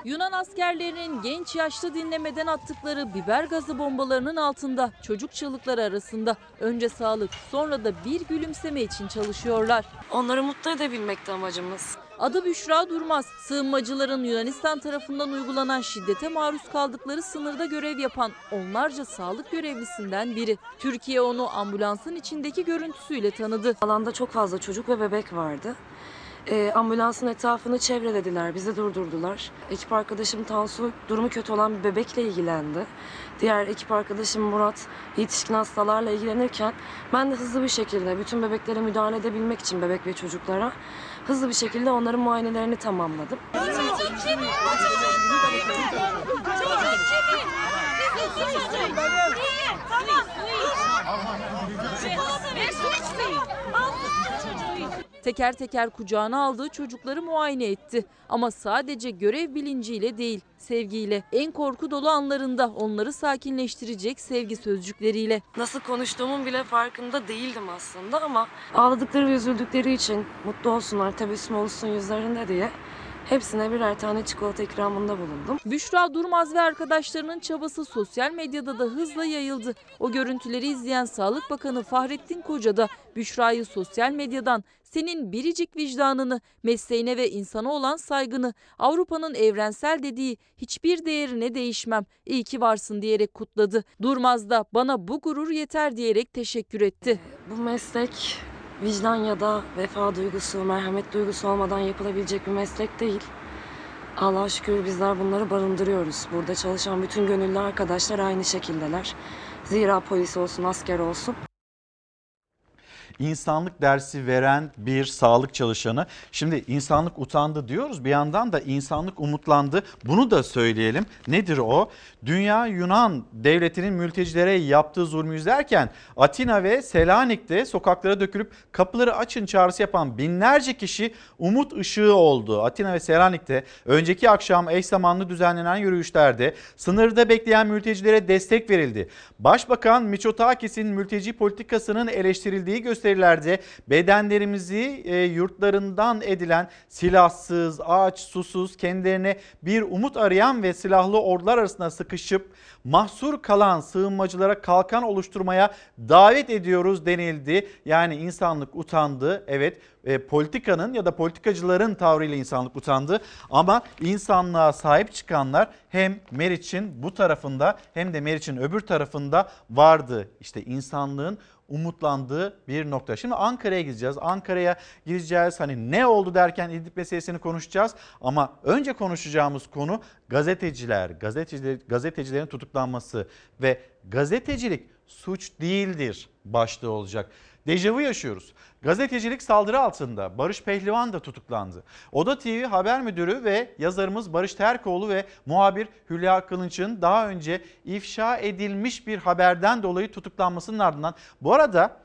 Speaker 2: Yunan askerlerinin genç yaşlı dinlemeden attıkları biber gazı bombalarının altında çocuk çığlıkları arasında önce sağlık sonra da bir gülümseme için çalışıyorlar.
Speaker 16: Onları mutlu edebilmekti amacımız.
Speaker 2: Adı Büşra Durmaz. Sığınmacıların Yunanistan tarafından uygulanan şiddete maruz kaldıkları sınırda görev yapan onlarca sağlık görevlisinden biri. Türkiye onu ambulansın içindeki görüntüsüyle tanıdı.
Speaker 16: Alanda çok fazla çocuk ve bebek vardı. Ee, ambulansın etrafını çevrelediler, bizi durdurdular. Ekip arkadaşım Tansu durumu kötü olan bir bebekle ilgilendi. Diğer ekip arkadaşım Murat yetişkin hastalarla ilgilenirken ben de hızlı bir şekilde bütün bebeklere müdahale edebilmek için bebek ve çocuklara hızlı bir şekilde onların muayenelerini tamamladım.
Speaker 17: Çocuk kimin? O çocuk kimin? Çocuk kimin? Sizin çocuk. İyi, tamam. Ver
Speaker 2: Teker teker kucağına aldığı çocukları muayene etti. Ama sadece görev bilinciyle değil, sevgiyle, en korku dolu anlarında onları sakinleştirecek sevgi sözcükleriyle.
Speaker 16: Nasıl konuştuğumun bile farkında değildim aslında ama ağladıkları ve üzüldükleri için mutlu olsunlar, tebessüm olsun yüzlerinde diye hepsine birer tane çikolata ikramında bulundum.
Speaker 2: Büşra Durmaz ve arkadaşlarının çabası sosyal medyada da hızla yayıldı. O görüntüleri izleyen Sağlık Bakanı Fahrettin Koca da Büşra'yı sosyal medyadan senin biricik vicdanını, mesleğine ve insana olan saygını, Avrupa'nın evrensel dediği hiçbir değerine değişmem, iyi ki varsın diyerek kutladı. Durmaz da bana bu gurur yeter diyerek teşekkür etti.
Speaker 16: Bu meslek vicdan ya da vefa duygusu, merhamet duygusu olmadan yapılabilecek bir meslek değil. Allah'a şükür bizler bunları barındırıyoruz. Burada çalışan bütün gönüllü arkadaşlar aynı şekildeler. Zira polis olsun, asker olsun.
Speaker 1: İnsanlık dersi veren bir sağlık çalışanı. Şimdi insanlık utandı diyoruz bir yandan da insanlık umutlandı. Bunu da söyleyelim. Nedir o? Dünya Yunan devletinin mültecilere yaptığı zulmü izlerken Atina ve Selanik'te sokaklara dökülüp kapıları açın çağrısı yapan binlerce kişi umut ışığı oldu. Atina ve Selanik'te önceki akşam eş zamanlı düzenlenen yürüyüşlerde sınırda bekleyen mültecilere destek verildi. Başbakan Miçotakis'in mülteci politikasının eleştirildiği gösterilerde bedenlerimizi e, yurtlarından edilen silahsız, aç, susuz, kendilerine bir umut arayan ve silahlı ordular arasında sıkışıp mahsur kalan sığınmacılara kalkan oluşturmaya davet ediyoruz denildi. Yani insanlık utandı. Evet e, politikanın ya da politikacıların tavrıyla insanlık utandı. Ama insanlığa sahip çıkanlar hem Meriç'in bu tarafında hem de Meriç'in öbür tarafında vardı. İşte insanlığın umutlandığı bir nokta. Şimdi Ankara'ya gideceğiz. Ankara'ya gideceğiz. Hani ne oldu derken İdlib meselesini konuşacağız. Ama önce konuşacağımız konu gazeteciler, gazeteciler, gazetecilerin tutuklanması ve gazetecilik suç değildir başlığı olacak. Dejavu yaşıyoruz. Gazetecilik saldırı altında. Barış Pehlivan da tutuklandı. Oda TV haber müdürü ve yazarımız Barış Terkoğlu ve muhabir Hülya Kılınç'ın daha önce ifşa edilmiş bir haberden dolayı tutuklanmasının ardından bu arada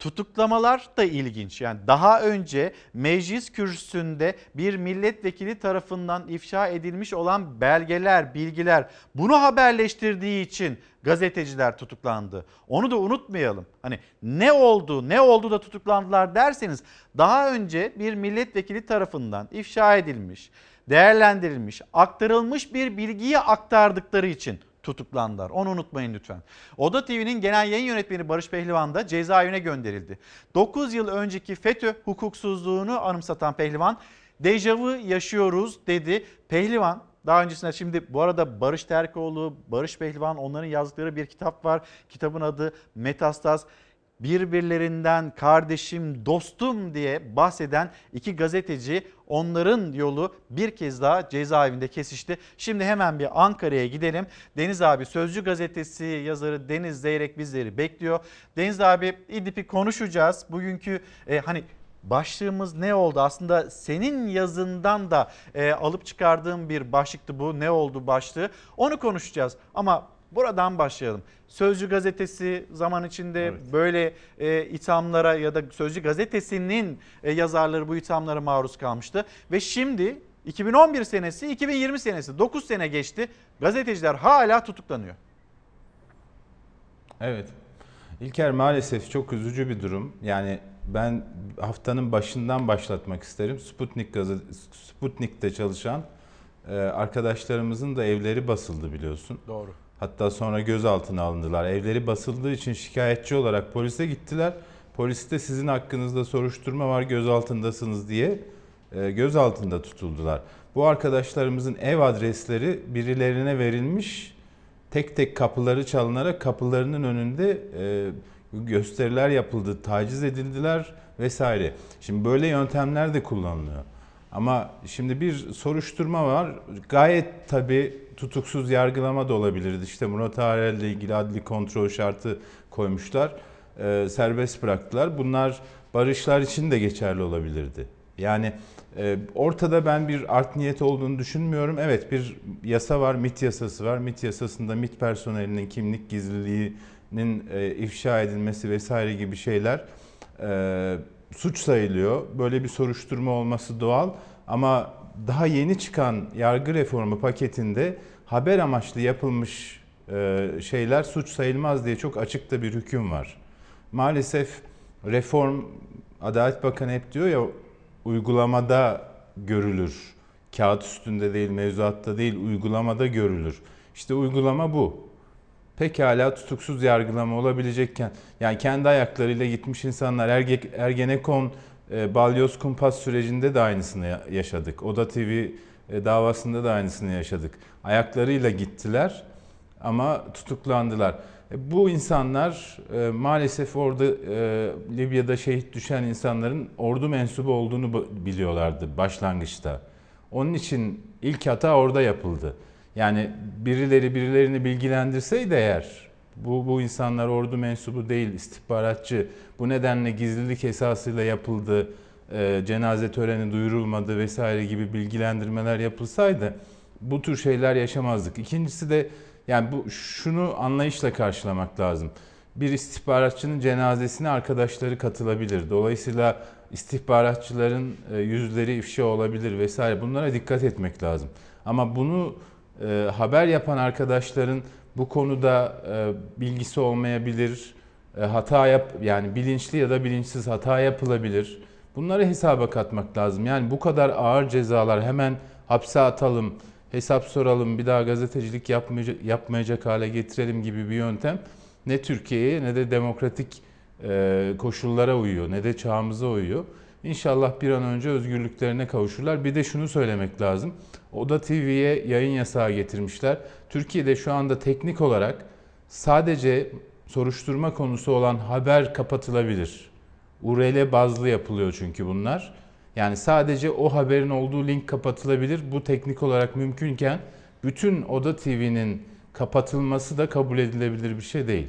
Speaker 1: Tutuklamalar da ilginç. Yani daha önce meclis kürsüsünde bir milletvekili tarafından ifşa edilmiş olan belgeler, bilgiler bunu haberleştirdiği için gazeteciler tutuklandı. Onu da unutmayalım. Hani ne oldu, ne oldu da tutuklandılar derseniz daha önce bir milletvekili tarafından ifşa edilmiş, değerlendirilmiş, aktarılmış bir bilgiyi aktardıkları için tutuklandılar. Onu unutmayın lütfen. Oda TV'nin genel yayın yönetmeni Barış Pehlivan da cezaevine gönderildi. 9 yıl önceki FETÖ hukuksuzluğunu anımsatan Pehlivan dejavu yaşıyoruz dedi. Pehlivan daha öncesinde şimdi bu arada Barış Terkoğlu, Barış Pehlivan onların yazdıkları bir kitap var. Kitabın adı Metastaz birbirlerinden kardeşim, dostum diye bahseden iki gazeteci onların yolu bir kez daha cezaevinde kesişti. Şimdi hemen bir Ankara'ya gidelim. Deniz abi Sözcü gazetesi yazarı Deniz Zeyrek bizleri bekliyor. Deniz abi İdlib'i konuşacağız. Bugünkü e, hani Başlığımız ne oldu? Aslında senin yazından da e, alıp çıkardığım bir başlıktı bu. Ne oldu başlığı? Onu konuşacağız. Ama buradan başlayalım. Sözcü gazetesi zaman içinde evet. böyle e, ithamlara ya da Sözcü gazetesinin e, yazarları bu ithamlara maruz kalmıştı. Ve şimdi 2011 senesi 2020 senesi 9 sene geçti. Gazeteciler hala tutuklanıyor.
Speaker 18: Evet. İlker maalesef çok üzücü bir durum. Yani ben haftanın başından başlatmak isterim. Sputnik gazete, Sputnik'te çalışan e, arkadaşlarımızın da evleri basıldı biliyorsun.
Speaker 1: Doğru.
Speaker 18: Hatta sonra gözaltına alındılar. Evleri basıldığı için şikayetçi olarak polise gittiler. Polis de sizin hakkınızda soruşturma var gözaltındasınız diye e, gözaltında tutuldular. Bu arkadaşlarımızın ev adresleri birilerine verilmiş. Tek tek kapıları çalınarak kapılarının önünde e, gösteriler yapıldı, taciz edildiler vesaire. Şimdi böyle yöntemler de kullanılıyor. Ama şimdi bir soruşturma var. Gayet tabii tutuksuz yargılama da olabilirdi. İşte Murat Arel ile ilgili adli kontrol şartı koymuşlar. Ee, serbest bıraktılar. Bunlar barışlar için de geçerli olabilirdi. Yani e, ortada ben bir art niyet olduğunu düşünmüyorum. Evet bir yasa var, MIT yasası var. MIT yasasında MIT personelinin kimlik gizliliğinin e, ifşa edilmesi vesaire gibi şeyler e, suç sayılıyor. Böyle bir soruşturma olması doğal ama daha yeni çıkan yargı reformu paketinde haber amaçlı yapılmış e, şeyler suç sayılmaz diye çok açıkta bir hüküm var. Maalesef reform Adalet Bakanı hep diyor ya uygulamada görülür. Kağıt üstünde değil, mevzuatta değil, uygulamada görülür. İşte uygulama bu. Pekala tutuksuz yargılama olabilecekken yani kendi ayaklarıyla gitmiş insanlar Erge, Ergenekon balyoz kumpas sürecinde de aynısını yaşadık. Oda TV e, davasında da aynısını yaşadık. Ayaklarıyla gittiler ama tutuklandılar. E, bu insanlar e, maalesef orada e, Libya'da şehit düşen insanların ordu mensubu olduğunu biliyorlardı başlangıçta. Onun için ilk hata orada yapıldı. Yani birileri birilerini bilgilendirseydi eğer bu, bu insanlar ordu mensubu değil istihbaratçı bu nedenle gizlilik esasıyla yapıldı e, cenaze töreni duyurulmadı vesaire gibi bilgilendirmeler yapılsaydı bu tür şeyler yaşamazdık. İkincisi de yani bu şunu anlayışla karşılamak lazım. Bir istihbaratçının cenazesine arkadaşları katılabilir. Dolayısıyla istihbaratçıların e, yüzleri ifşa olabilir vesaire. Bunlara dikkat etmek lazım. Ama bunu e, haber yapan arkadaşların bu konuda e, bilgisi olmayabilir. E, hata yap yani bilinçli ya da bilinçsiz hata yapılabilir. Bunları hesaba katmak lazım. Yani bu kadar ağır cezalar hemen hapse atalım, hesap soralım, bir daha gazetecilik yapmayacak, yapmayacak hale getirelim gibi bir yöntem ne Türkiye'ye ne de demokratik e, koşullara uyuyor, ne de çağımıza uyuyor. İnşallah bir an önce özgürlüklerine kavuşurlar. Bir de şunu söylemek lazım. Oda TV'ye yayın yasağı getirmişler. Türkiye'de şu anda teknik olarak sadece soruşturma konusu olan haber kapatılabilir. URL bazlı yapılıyor çünkü bunlar. Yani sadece o haberin olduğu link kapatılabilir. Bu teknik olarak mümkünken bütün Oda TV'nin kapatılması da kabul edilebilir bir şey değil.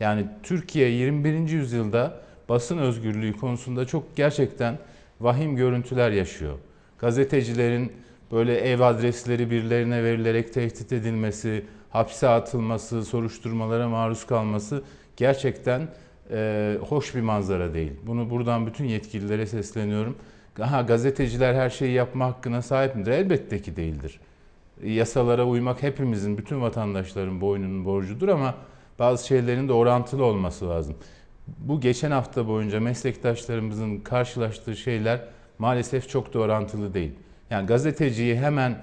Speaker 18: Yani Türkiye 21. yüzyılda basın özgürlüğü konusunda çok gerçekten vahim görüntüler yaşıyor. Gazetecilerin böyle ev adresleri birilerine verilerek tehdit edilmesi, hapse atılması, soruşturmalara maruz kalması gerçekten e, hoş bir manzara değil. Bunu buradan bütün yetkililere sesleniyorum. Ha, gazeteciler her şeyi yapma hakkına sahip midir? Elbette ki değildir. Yasalara uymak hepimizin, bütün vatandaşların boynunun borcudur ama bazı şeylerin de orantılı olması lazım. Bu geçen hafta boyunca meslektaşlarımızın karşılaştığı şeyler maalesef çok da orantılı değil. Yani gazeteciyi hemen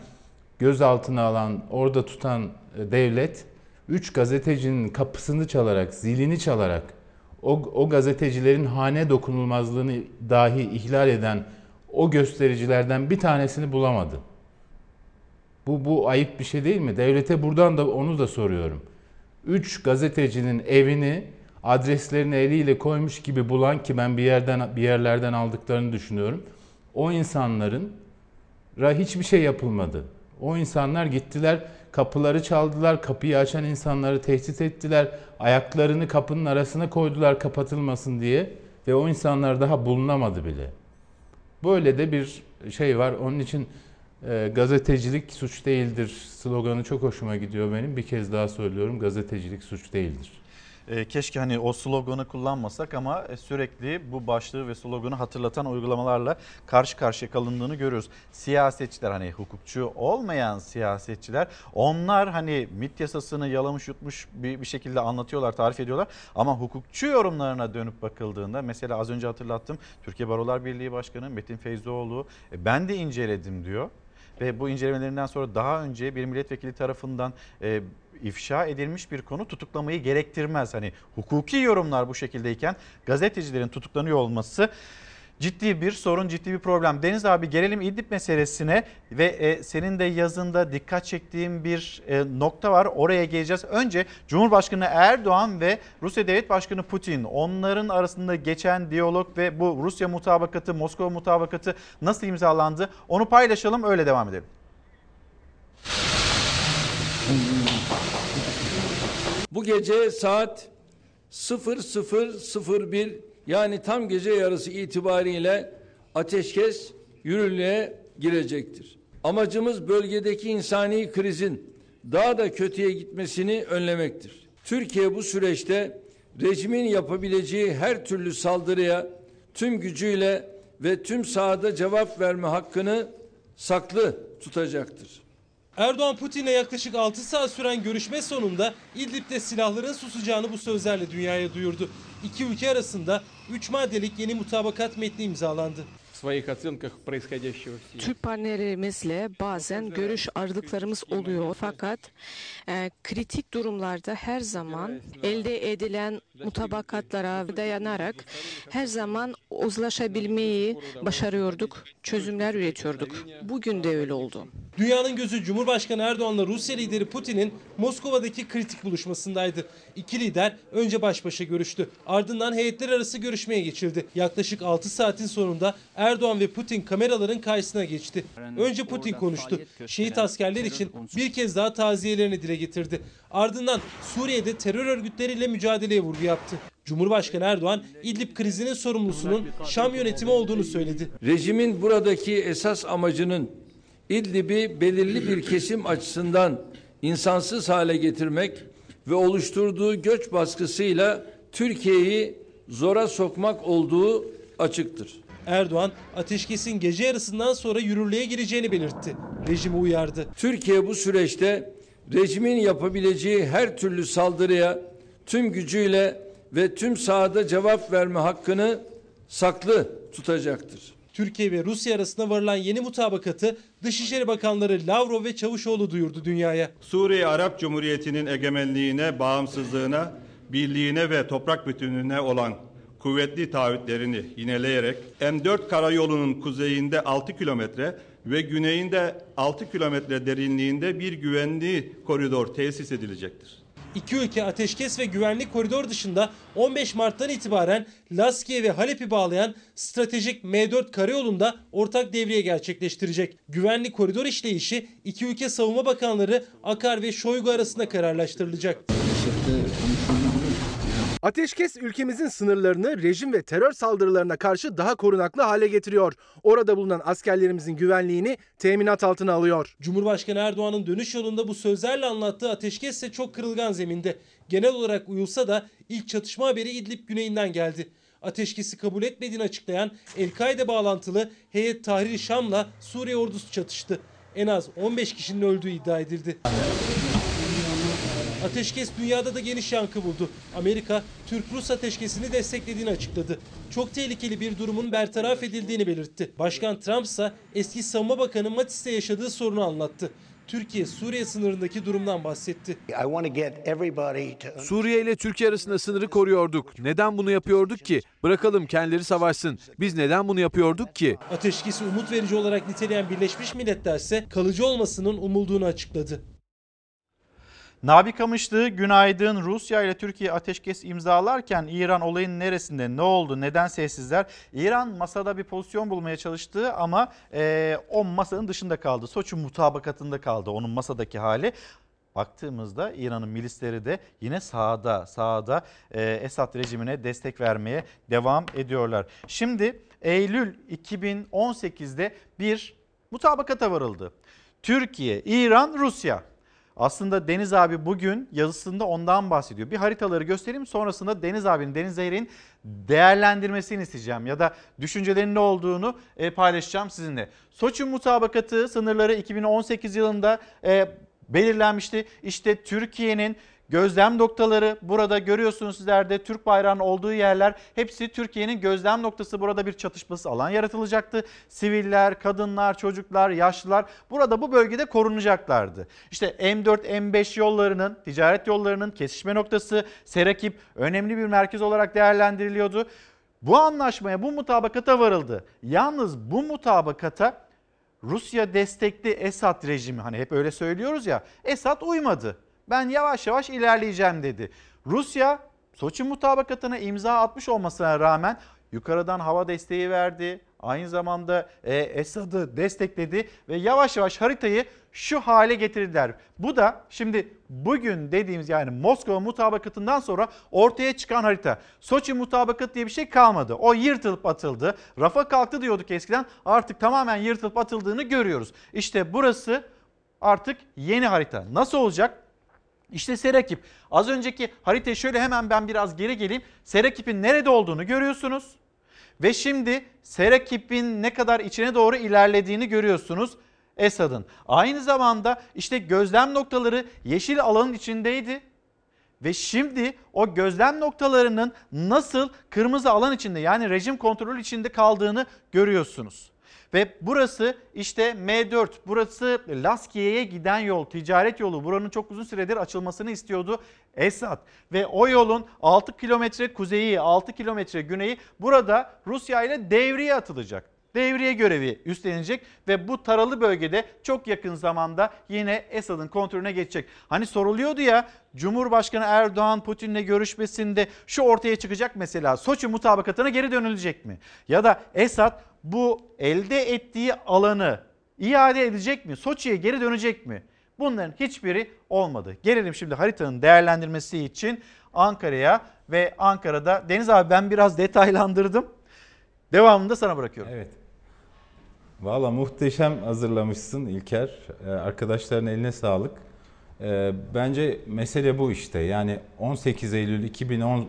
Speaker 18: gözaltına alan, orada tutan e, devlet, üç gazetecinin kapısını çalarak, zilini çalarak, o, o gazetecilerin hane dokunulmazlığını dahi ihlal eden o göstericilerden bir tanesini bulamadı. Bu, bu ayıp bir şey değil mi? Devlete buradan da onu da soruyorum. Üç gazetecinin evini adreslerini eliyle koymuş gibi bulan ki ben bir yerden bir yerlerden aldıklarını düşünüyorum. O insanların ra hiçbir şey yapılmadı. O insanlar gittiler, kapıları çaldılar, kapıyı açan insanları tehdit ettiler, ayaklarını kapının arasına koydular kapatılmasın diye ve o insanlar daha bulunamadı bile. Böyle de bir şey var. Onun için e, gazetecilik suç değildir sloganı çok hoşuma gidiyor benim. Bir kez daha söylüyorum gazetecilik suç değildir.
Speaker 1: E, keşke hani o sloganı kullanmasak ama e, sürekli bu başlığı ve sloganı hatırlatan uygulamalarla karşı karşıya kalındığını görüyoruz. Siyasetçiler hani hukukçu olmayan siyasetçiler onlar hani MIT yasasını yalamış yutmuş bir, bir şekilde anlatıyorlar, tarif ediyorlar. Ama hukukçu yorumlarına dönüp bakıldığında mesela az önce hatırlattım Türkiye Barolar Birliği Başkanı Metin Feyzoğlu e, ben de inceledim diyor ve bu incelemelerinden sonra daha önce bir milletvekili tarafından e, ifşa edilmiş bir konu tutuklamayı gerektirmez. Hani hukuki yorumlar bu şekildeyken gazetecilerin tutuklanıyor olması ciddi bir sorun, ciddi bir problem. Deniz abi gelelim İdlib meselesine ve e, senin de yazında dikkat çektiğin bir e, nokta var. Oraya geleceğiz. Önce Cumhurbaşkanı Erdoğan ve Rusya Devlet Başkanı Putin onların arasında geçen diyalog ve bu Rusya mutabakatı, Moskova mutabakatı nasıl imzalandı? Onu paylaşalım öyle devam edelim.
Speaker 19: Bu gece saat 00.01 yani tam gece yarısı itibariyle ateşkes yürürlüğe girecektir. Amacımız bölgedeki insani krizin daha da kötüye gitmesini önlemektir. Türkiye bu süreçte rejimin yapabileceği her türlü saldırıya tüm gücüyle ve tüm sahada cevap verme hakkını saklı tutacaktır.
Speaker 20: Erdoğan Putin'le yaklaşık 6 saat süren görüşme sonunda İdlib'de silahların susacağını bu sözlerle dünyaya duyurdu. İki ülke arasında 3 maddelik yeni mutabakat metni imzalandı.
Speaker 21: Türk partnerimizle bazen görüş ayrılıklarımız oluyor fakat e, kritik durumlarda her zaman elde edilen mutabakatlara dayanarak her zaman uzlaşabilmeyi başarıyorduk, çözümler üretiyorduk. Bugün de öyle oldu.
Speaker 20: Dünyanın gözü Cumhurbaşkanı Erdoğan'la Rusya lideri Putin'in Moskova'daki kritik buluşmasındaydı. İki lider önce baş başa görüştü. Ardından heyetler arası görüşmeye geçildi. Yaklaşık 6 saatin sonunda Erdoğan ve Putin kameraların karşısına geçti. Önce Putin konuştu. Şehit askerler için bir kez daha taziyelerini dile getirdi. Ardından Suriye'de terör örgütleriyle mücadeleye vurgu yaptı. Cumhurbaşkanı Erdoğan İdlib krizinin sorumlusunun Şam yönetimi olduğunu söyledi.
Speaker 19: Rejimin buradaki esas amacının İdlib'i belirli bir kesim açısından insansız hale getirmek ve oluşturduğu göç baskısıyla Türkiye'yi zora sokmak olduğu açıktır.
Speaker 20: Erdoğan ateşkesin gece yarısından sonra yürürlüğe gireceğini belirtti. Rejimi uyardı.
Speaker 19: Türkiye bu süreçte rejimin yapabileceği her türlü saldırıya tüm gücüyle ve tüm sahada cevap verme hakkını saklı tutacaktır.
Speaker 20: Türkiye ve Rusya arasında varılan yeni mutabakatı Dışişleri Bakanları Lavrov ve Çavuşoğlu duyurdu dünyaya.
Speaker 22: Suriye Arap Cumhuriyeti'nin egemenliğine, bağımsızlığına, birliğine ve toprak bütünlüğüne olan kuvvetli taahhütlerini yineleyerek M4 karayolunun kuzeyinde 6 kilometre ve güneyinde 6 kilometre derinliğinde bir güvenli koridor tesis edilecektir.
Speaker 20: İki ülke ateşkes ve güvenlik koridor dışında 15 Mart'tan itibaren Laskiye ve Halep'i bağlayan stratejik M4 karayolunda ortak devriye gerçekleştirecek. Güvenlik koridor işleyişi iki ülke savunma bakanları Akar ve Şoygu arasında kararlaştırılacak.
Speaker 23: Ateşkes ülkemizin sınırlarını rejim ve terör saldırılarına karşı daha korunaklı hale getiriyor. Orada bulunan askerlerimizin güvenliğini teminat altına alıyor.
Speaker 20: Cumhurbaşkanı Erdoğan'ın dönüş yolunda bu sözlerle anlattığı ateşkes ise çok kırılgan zeminde. Genel olarak uyulsa da ilk çatışma haberi İdlib güneyinden geldi. Ateşkesi kabul etmediğini açıklayan El-Kaide bağlantılı Heyet Tahrir Şam'la Suriye ordusu çatıştı. En az 15 kişinin öldüğü iddia edildi. Ateşkes dünyada da geniş yankı buldu. Amerika, Türk-Rus ateşkesini desteklediğini açıkladı. Çok tehlikeli bir durumun bertaraf edildiğini belirtti. Başkan Trump ise eski savunma bakanı Mattis'te yaşadığı sorunu anlattı. Türkiye Suriye sınırındaki durumdan bahsetti.
Speaker 8: Suriye ile Türkiye arasında sınırı koruyorduk. Neden bunu yapıyorduk ki? Bırakalım kendileri savaşsın. Biz neden bunu yapıyorduk ki?
Speaker 20: Ateşkesi umut verici olarak niteleyen Birleşmiş Milletler ise kalıcı olmasının umulduğunu açıkladı.
Speaker 1: Nabi Kamışlı günaydın. Rusya ile Türkiye ateşkes imzalarken İran olayın neresinde ne oldu neden sessizler? İran masada bir pozisyon bulmaya çalıştı ama e, o masanın dışında kaldı. Soçi mutabakatında kaldı onun masadaki hali. Baktığımızda İran'ın milisleri de yine sahada sahada e, Esad rejimine destek vermeye devam ediyorlar. Şimdi Eylül 2018'de bir mutabakata varıldı. Türkiye, İran, Rusya aslında Deniz abi bugün yazısında ondan bahsediyor. Bir haritaları göstereyim sonrasında Deniz abinin, Deniz Zehir'in değerlendirmesini isteyeceğim. Ya da düşüncelerinin ne olduğunu e, paylaşacağım sizinle. Soçi mutabakatı sınırları 2018 yılında e, belirlenmişti. İşte Türkiye'nin Gözlem noktaları burada görüyorsunuz sizler de Türk bayrağının olduğu yerler hepsi Türkiye'nin gözlem noktası. Burada bir çatışması alan yaratılacaktı. Siviller, kadınlar, çocuklar, yaşlılar burada bu bölgede korunacaklardı. İşte M4, M5 yollarının, ticaret yollarının kesişme noktası Serakip önemli bir merkez olarak değerlendiriliyordu. Bu anlaşmaya, bu mutabakata varıldı. Yalnız bu mutabakata Rusya destekli Esad rejimi hani hep öyle söylüyoruz ya Esad uymadı. Ben yavaş yavaş ilerleyeceğim dedi. Rusya Soçi mutabakatına imza atmış olmasına rağmen yukarıdan hava desteği verdi. Aynı zamanda e, Esad'ı destekledi ve yavaş yavaş haritayı şu hale getirdiler. Bu da şimdi bugün dediğimiz yani Moskova mutabakatından sonra ortaya çıkan harita. Soçi mutabakat diye bir şey kalmadı. O yırtılıp atıldı. Rafa kalktı diyorduk eskiden. Artık tamamen yırtılıp atıldığını görüyoruz. İşte burası artık yeni harita. Nasıl olacak? İşte Serakip. Az önceki haritayı şöyle hemen ben biraz geri geleyim. Serakip'in nerede olduğunu görüyorsunuz. Ve şimdi Serakip'in ne kadar içine doğru ilerlediğini görüyorsunuz. Esad'ın. Aynı zamanda işte gözlem noktaları yeşil alanın içindeydi. Ve şimdi o gözlem noktalarının nasıl kırmızı alan içinde yani rejim kontrolü içinde kaldığını görüyorsunuz. Ve burası işte M4, burası Laskiye'ye giden yol, ticaret yolu. Buranın çok uzun süredir açılmasını istiyordu Esad. Ve o yolun 6 kilometre kuzeyi, 6 kilometre güneyi burada Rusya ile devreye atılacak devriye görevi üstlenecek ve bu taralı bölgede çok yakın zamanda yine Esad'ın kontrolüne geçecek. Hani soruluyordu ya Cumhurbaşkanı Erdoğan Putin'le görüşmesinde şu ortaya çıkacak mesela Soçi mutabakatına geri dönülecek mi? Ya da Esad bu elde ettiği alanı iade edecek mi? Soçi'ye geri dönecek mi? Bunların hiçbiri olmadı. Gelelim şimdi haritanın değerlendirmesi için Ankara'ya ve Ankara'da Deniz abi ben biraz detaylandırdım. Devamını da sana bırakıyorum.
Speaker 18: Evet. Valla muhteşem hazırlamışsın İlker. Ee, arkadaşların eline sağlık. Ee, bence mesele bu işte. Yani 18 Eylül 2010,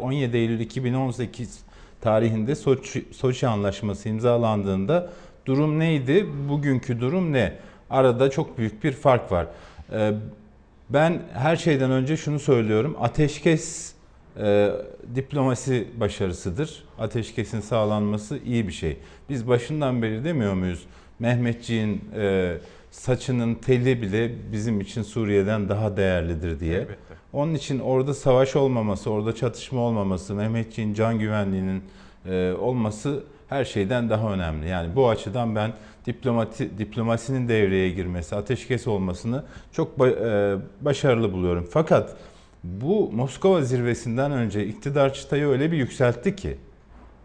Speaker 18: 17 Eylül 2018 tarihinde Soçi, Soçi Anlaşması imzalandığında durum neydi? Bugünkü durum ne? Arada çok büyük bir fark var. Ee, ben her şeyden önce şunu söylüyorum. Ateşkes e, diplomasi başarısıdır. Ateşkesin sağlanması iyi bir şey. Biz başından beri demiyor muyuz? Mehmetçiğin e, saçının teli bile bizim için Suriye'den daha değerlidir diye. Elbette. Onun için orada savaş olmaması, orada çatışma olmaması, Mehmetçiğin can güvenliğinin e, olması her şeyden daha önemli. Yani bu açıdan ben diplomati, diplomasinin devreye girmesi, ateşkes olmasını çok ba- e, başarılı buluyorum. Fakat bu Moskova zirvesinden önce iktidar çıtayı öyle bir yükseltti ki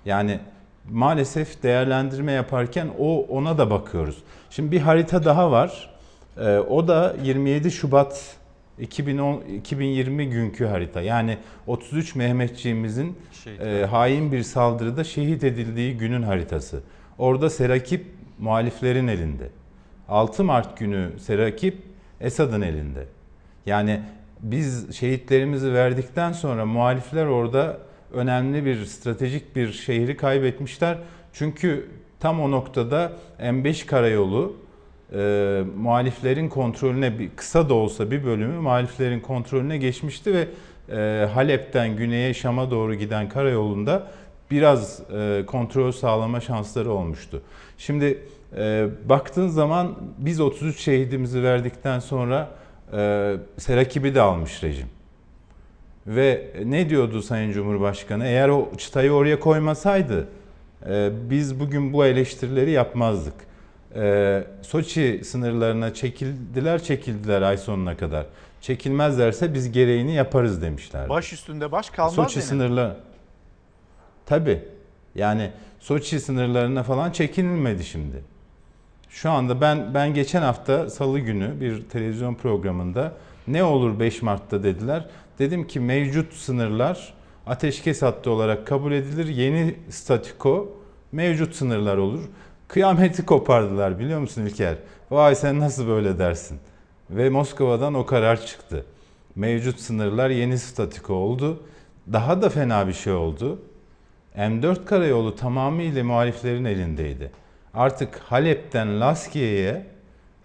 Speaker 18: yani maalesef değerlendirme yaparken o ona da bakıyoruz. Şimdi bir harita daha var. Ee, o da 27 Şubat 2010 2020 günkü harita. Yani 33 Mehmetçiğimizin e, hain bir saldırıda şehit edildiği günün haritası. Orada Serakip muhaliflerin elinde. 6 Mart günü Serakip Esad'ın elinde. Yani biz şehitlerimizi verdikten sonra muhalifler orada önemli bir stratejik bir şehri kaybetmişler. Çünkü tam o noktada M5 karayolu e, muhaliflerin kontrolüne bir kısa da olsa bir bölümü muhaliflerin kontrolüne geçmişti ve e, Halep'ten güneye Şam'a doğru giden karayolunda biraz e, kontrol sağlama şansları olmuştu. Şimdi e, baktığın zaman biz 33 şehidimizi verdikten sonra e, Serakibi de almış rejim. Ve ne diyordu Sayın Cumhurbaşkanı? Eğer o çıtayı oraya koymasaydı e, biz bugün bu eleştirileri yapmazdık. E, Soçi sınırlarına çekildiler çekildiler ay sonuna kadar. Çekilmezlerse biz gereğini yaparız demişler.
Speaker 1: Baş üstünde baş kalmaz
Speaker 18: Soçi sınırları. Tabi. Yani Soçi sınırlarına falan çekilmedi şimdi. Şu anda ben ben geçen hafta salı günü bir televizyon programında ne olur 5 Mart'ta dediler. Dedim ki mevcut sınırlar ateşkes hattı olarak kabul edilir. Yeni statiko mevcut sınırlar olur. Kıyameti kopardılar biliyor musun İlker? Vay sen nasıl böyle dersin? Ve Moskova'dan o karar çıktı. Mevcut sınırlar yeni statiko oldu. Daha da fena bir şey oldu. M4 karayolu tamamıyla muhaliflerin elindeydi. Artık Halep'ten Laskiye'ye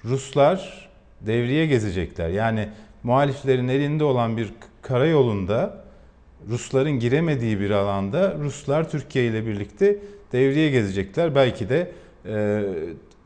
Speaker 18: Ruslar devriye gezecekler. Yani muhaliflerin elinde olan bir karayolunda Rusların giremediği bir alanda Ruslar Türkiye ile birlikte devriye gezecekler. Belki de e,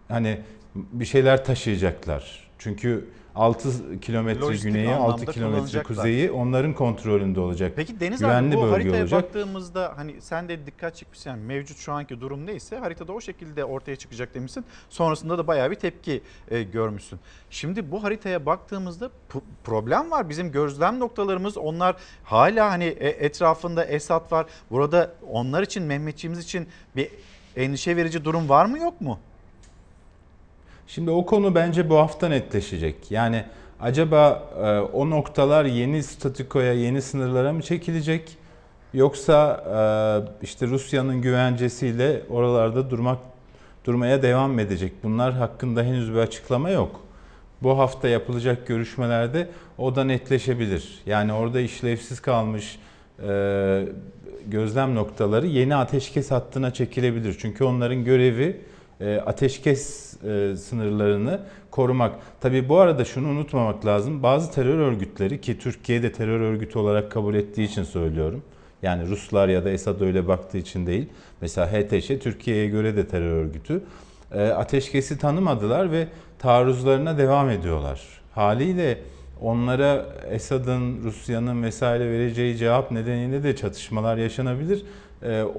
Speaker 18: hani bir şeyler taşıyacaklar. Çünkü 6 kilometre
Speaker 1: Lojistik
Speaker 18: güneye, 6
Speaker 1: anlamda
Speaker 18: kilometre kuzeyi onların kontrolünde olacak.
Speaker 1: Peki Deniz
Speaker 18: Güvenli
Speaker 1: abi bu haritaya
Speaker 18: olacak.
Speaker 1: baktığımızda hani sen de dikkat çekmişsin yani mevcut şu anki durum neyse haritada o şekilde ortaya çıkacak demişsin. Sonrasında da bayağı bir tepki e, görmüşsün. Şimdi bu haritaya baktığımızda pro- problem var. Bizim gözlem noktalarımız onlar hala hani e, etrafında Esad var. Burada onlar için Mehmetçiğimiz için bir endişe verici durum var mı yok mu?
Speaker 18: Şimdi o konu bence bu hafta netleşecek. Yani acaba e, o noktalar yeni statükoya, yeni sınırlara mı çekilecek? Yoksa e, işte Rusya'nın güvencesiyle oralarda durmak durmaya devam edecek? Bunlar hakkında henüz bir açıklama yok. Bu hafta yapılacak görüşmelerde o da netleşebilir. Yani orada işlevsiz kalmış e, gözlem noktaları yeni ateşkes hattına çekilebilir. Çünkü onların görevi e, ateşkes e, sınırlarını korumak. Tabii bu arada şunu unutmamak lazım. Bazı terör örgütleri ki Türkiye'de terör örgütü olarak kabul ettiği için söylüyorum. Yani Ruslar ya da Esad öyle baktığı için değil. Mesela HTŞ Türkiye'ye göre de terör örgütü. E, ateşkesi tanımadılar ve taarruzlarına devam ediyorlar. Haliyle onlara Esad'ın, Rusya'nın vesaire vereceği cevap nedeniyle de çatışmalar yaşanabilir.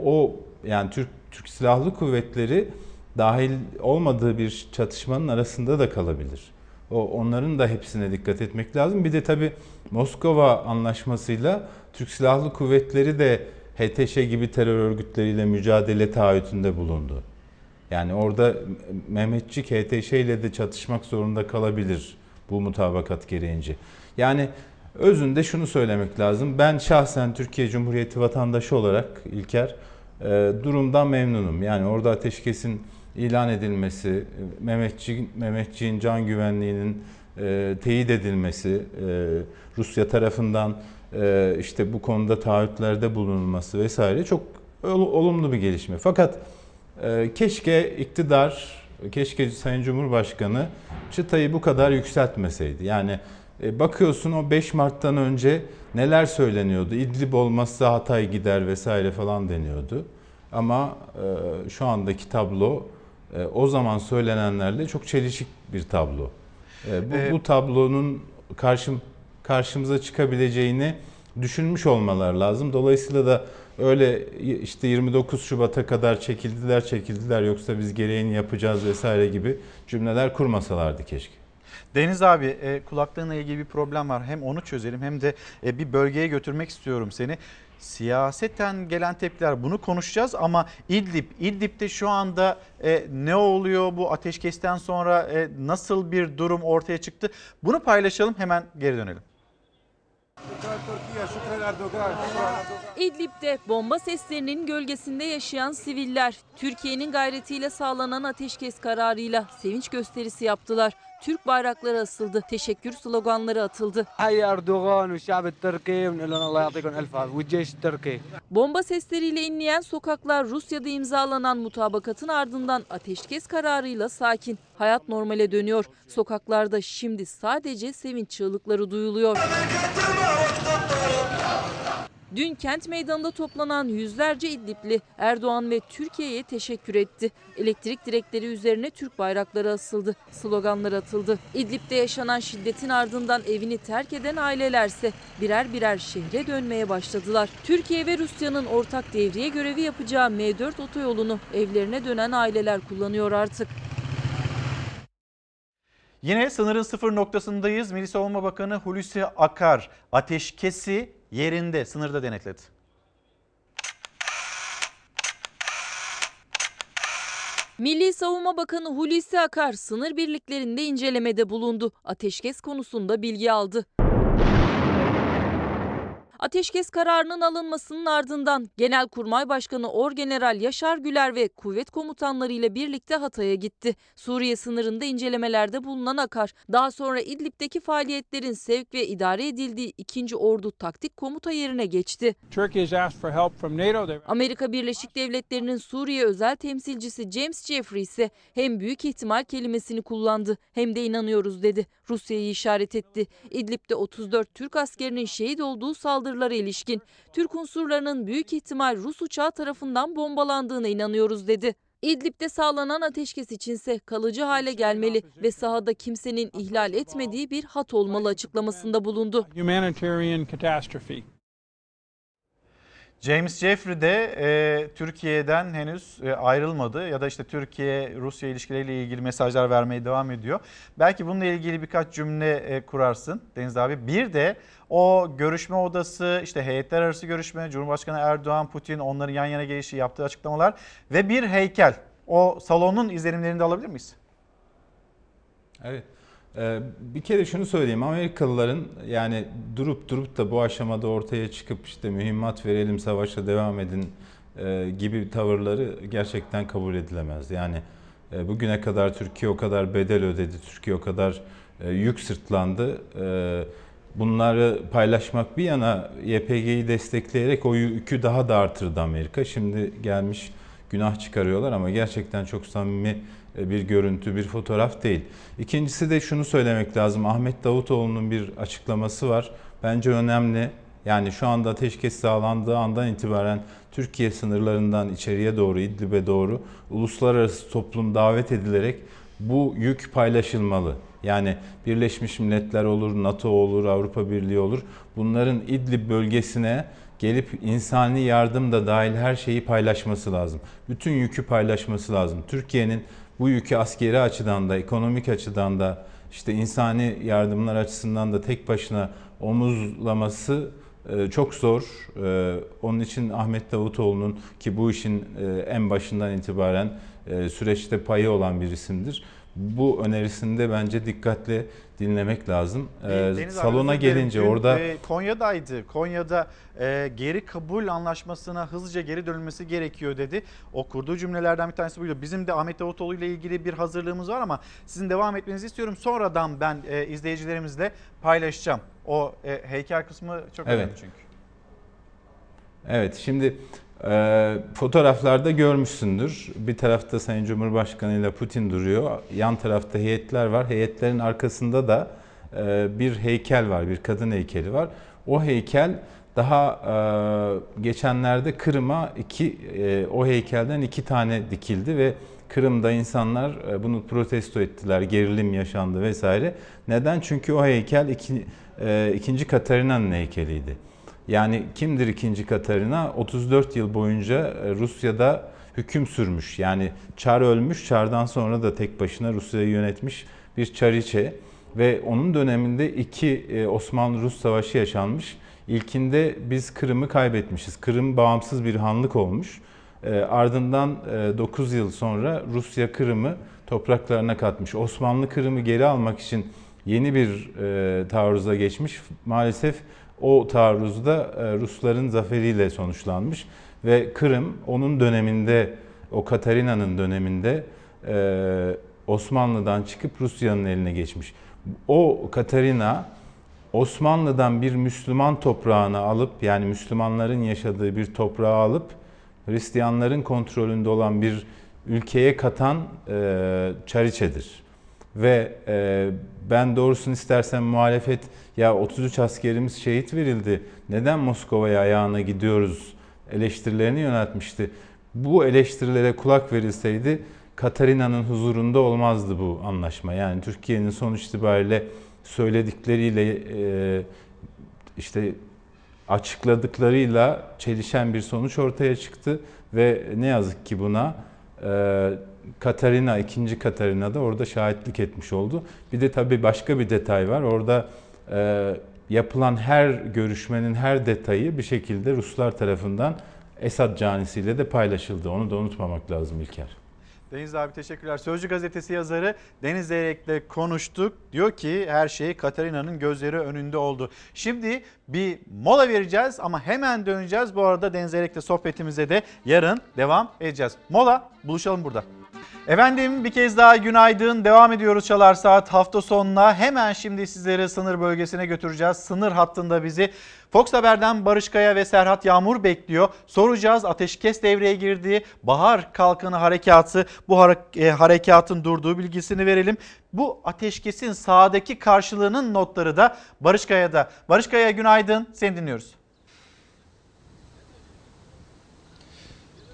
Speaker 18: O yani Türk Türk Silahlı Kuvvetleri dahil olmadığı bir çatışmanın arasında da kalabilir. O onların da hepsine dikkat etmek lazım. Bir de tabii Moskova anlaşmasıyla Türk Silahlı Kuvvetleri de HTŞ gibi terör örgütleriyle mücadele taahhütünde bulundu. Yani orada Mehmetçik HTŞ ile de çatışmak zorunda kalabilir bu mutabakat gereğince. Yani özünde şunu söylemek lazım. Ben şahsen Türkiye Cumhuriyeti vatandaşı olarak İlker e, durumdan memnunum. Yani orada ateşkesin ilan edilmesi, Mehmetçik, Mehmetçiğin can güvenliğinin e, teyit edilmesi, e, Rusya tarafından e, işte bu konuda taahhütlerde bulunulması vesaire çok ol- olumlu bir gelişme. Fakat e, keşke iktidar, keşke Sayın Cumhurbaşkanı çıtayı bu kadar yükseltmeseydi. Yani e, bakıyorsun o 5 Mart'tan önce neler söyleniyordu. İdlib olmazsa Hatay gider vesaire falan deniyordu. Ama e, şu andaki tablo e, o zaman söylenenlerle çok çelişik bir tablo. E, bu,
Speaker 1: Ee,
Speaker 18: bu tablonun karşım karşımıza çıkabileceğini düşünmüş olmalar lazım. Dolayısıyla da öyle işte 29 Şubat'a kadar çekildiler çekildiler yoksa biz gereğini yapacağız vesaire gibi cümleler kurmasalardı keşke.
Speaker 1: Deniz abi e, kulaklığınla ilgili bir problem var. Hem onu çözelim hem de e, bir bölgeye götürmek istiyorum seni. Siyaseten gelen tepkiler bunu konuşacağız ama İdlib, İdlib'de şu anda e, ne oluyor bu ateşkesten sonra e, nasıl bir durum ortaya çıktı? Bunu paylaşalım hemen geri dönelim.
Speaker 2: İdlib'de bomba seslerinin gölgesinde yaşayan siviller Türkiye'nin gayretiyle sağlanan ateşkes kararıyla sevinç gösterisi yaptılar. Türk bayrakları asıldı. Teşekkür sloganları atıldı. Bomba sesleriyle inleyen sokaklar Rusya'da imzalanan mutabakatın ardından ateşkes kararıyla sakin. Hayat normale dönüyor. Sokaklarda şimdi sadece sevinç çığlıkları duyuluyor. Dün kent meydanında toplanan yüzlerce İdlibli Erdoğan ve Türkiye'ye teşekkür etti. Elektrik direkleri üzerine Türk bayrakları asıldı, sloganlar atıldı. İdlib'de yaşanan şiddetin ardından evini terk eden ailelerse birer birer şehre dönmeye başladılar. Türkiye ve Rusya'nın ortak devriye görevi yapacağı M4 otoyolunu evlerine dönen aileler kullanıyor artık.
Speaker 1: Yine sınırın sıfır noktasındayız. Milli Savunma Bakanı Hulusi Akar ateşkesi yerinde sınırda denetledi.
Speaker 2: Milli Savunma Bakanı Hulusi Akar sınır birliklerinde incelemede bulundu. Ateşkes konusunda bilgi aldı. Ateşkes kararının alınmasının ardından Genelkurmay Başkanı Orgeneral Yaşar Güler ve kuvvet komutanları ile birlikte Hatay'a gitti. Suriye sınırında incelemelerde bulunan Akar, daha sonra İdlib'deki faaliyetlerin sevk ve idare edildiği 2. Ordu Taktik Komuta yerine geçti. Amerika Birleşik Devletleri'nin Suriye özel temsilcisi James Jeffrey ise hem büyük ihtimal kelimesini kullandı hem de inanıyoruz dedi. Rusya'yı işaret etti. İdlib'de 34 Türk askerinin şehit olduğu saldırılara ilişkin Türk unsurlarının büyük ihtimal Rus uçağı tarafından bombalandığına inanıyoruz dedi. İdlib'de sağlanan ateşkes içinse kalıcı hale gelmeli ve sahada kimsenin ihlal etmediği bir hat olmalı açıklamasında bulundu.
Speaker 1: James Jeffrey de e, Türkiye'den henüz e, ayrılmadı ya da işte Türkiye-Rusya ilişkileriyle ilgili mesajlar vermeye devam ediyor. Belki bununla ilgili birkaç cümle e, kurarsın Deniz abi. Bir de o görüşme odası işte heyetler arası görüşme Cumhurbaşkanı Erdoğan, Putin onların yan yana gelişi yaptığı açıklamalar ve bir heykel. O salonun izlenimlerini de alabilir miyiz?
Speaker 18: Evet. Ee, bir kere şunu söyleyeyim. Amerikalıların yani durup durup da bu aşamada ortaya çıkıp işte mühimmat verelim savaşa devam edin e, gibi tavırları gerçekten kabul edilemez. Yani e, bugüne kadar Türkiye o kadar bedel ödedi, Türkiye o kadar e, yük sırtlandı. Bunları paylaşmak bir yana YPG'yi destekleyerek o yükü daha da artırdı Amerika. Şimdi gelmiş günah çıkarıyorlar ama gerçekten çok samimi bir görüntü, bir fotoğraf değil. İkincisi de şunu söylemek lazım. Ahmet Davutoğlu'nun bir açıklaması var. Bence önemli. Yani şu anda ateşkes sağlandığı andan itibaren Türkiye sınırlarından içeriye doğru, İdlib'e doğru uluslararası toplum davet edilerek bu yük paylaşılmalı. Yani Birleşmiş Milletler olur, NATO olur, Avrupa Birliği olur. Bunların İdlib bölgesine gelip insani yardım da dahil her şeyi paylaşması lazım. Bütün yükü paylaşması lazım. Türkiye'nin bu yükü askeri açıdan da, ekonomik açıdan da, işte insani yardımlar açısından da tek başına omuzlaması e, çok zor. E, onun için Ahmet Davutoğlu'nun ki bu işin e, en başından itibaren süreçte payı olan bir isimdir. Bu önerisinde bence dikkatli dinlemek lazım.
Speaker 1: Deniz
Speaker 18: Salona
Speaker 1: abi,
Speaker 18: gelince
Speaker 1: dün,
Speaker 18: orada
Speaker 1: e, Konya'daydı. Konya'da e, geri kabul anlaşmasına hızlıca geri dönülmesi gerekiyor dedi. O kurduğu cümlelerden bir tanesi buydu. Bizim de Ahmet Davutoğlu ile ilgili bir hazırlığımız var ama sizin devam etmenizi istiyorum. Sonradan ben e, izleyicilerimizle paylaşacağım. O e, heykel kısmı çok
Speaker 18: Evet.
Speaker 1: önemli çünkü.
Speaker 18: Evet şimdi e, fotoğraflarda görmüşsündür. Bir tarafta Sayın Cumhurbaşkanı ile Putin duruyor. Yan tarafta heyetler var. Heyetlerin arkasında da e, bir heykel var. Bir kadın heykeli var. O heykel daha e, geçenlerde Kırım'a iki e, o heykelden iki tane dikildi ve Kırım'da insanlar e, bunu protesto ettiler, gerilim yaşandı vesaire. Neden? Çünkü o heykel iki, e, ikinci Katarina'nın heykeliydi. Yani kimdir ikinci Katarina? 34 yıl boyunca e, Rusya'da hüküm sürmüş. Yani Çar ölmüş, Çar'dan sonra da tek başına Rusya'yı yönetmiş bir Çariçe. Ve onun döneminde iki e, Osmanlı-Rus savaşı yaşanmış. İlkinde biz Kırım'ı kaybetmişiz. Kırım bağımsız bir hanlık olmuş. E, ardından 9 yıl sonra Rusya Kırım'ı topraklarına katmış. Osmanlı Kırım'ı geri almak için yeni bir taarruza geçmiş. Maalesef o taarruzda Rusların zaferiyle sonuçlanmış ve Kırım onun döneminde o Katarina'nın döneminde Osmanlı'dan çıkıp Rusya'nın eline geçmiş. O Katarina Osmanlı'dan bir Müslüman toprağını alıp yani Müslümanların yaşadığı bir toprağı alıp Hristiyanların kontrolünde olan bir ülkeye katan e, Çariçe'dir. Ve e, ben doğrusunu istersen muhalefet ya 33 askerimiz şehit verildi neden Moskova'ya ayağına gidiyoruz eleştirilerini yöneltmişti. Bu eleştirilere kulak verilseydi Katarina'nın huzurunda olmazdı bu anlaşma. Yani Türkiye'nin sonuç itibariyle söyledikleriyle e, işte açıkladıklarıyla çelişen bir sonuç ortaya çıktı ve ne yazık ki buna e, Katarina, ikinci Katarina da orada şahitlik etmiş oldu. Bir de tabii başka bir detay var. Orada e, yapılan her görüşmenin her detayı bir şekilde Ruslar tarafından Esad canisiyle de paylaşıldı. Onu da unutmamak lazım İlker.
Speaker 1: Deniz abi teşekkürler. Sözcü gazetesi yazarı Deniz Zeyrek'le konuştuk. Diyor ki her şey Katarina'nın gözleri önünde oldu. Şimdi bir mola vereceğiz ama hemen döneceğiz. Bu arada Deniz Zeyrek'le sohbetimize de yarın devam edeceğiz. Mola buluşalım burada. Efendim bir kez daha günaydın. Devam ediyoruz Çalar Saat hafta sonuna. Hemen şimdi sizleri sınır bölgesine götüreceğiz. Sınır hattında bizi Fox Haber'den Barış Kaya ve Serhat Yağmur bekliyor. Soracağız ateşkes devreye girdi. Bahar Kalkanı Harekatı bu e, harekatın durduğu bilgisini verelim. Bu ateşkesin sağdaki karşılığının notları da Barış Kaya'da. Barış Kaya günaydın seni dinliyoruz.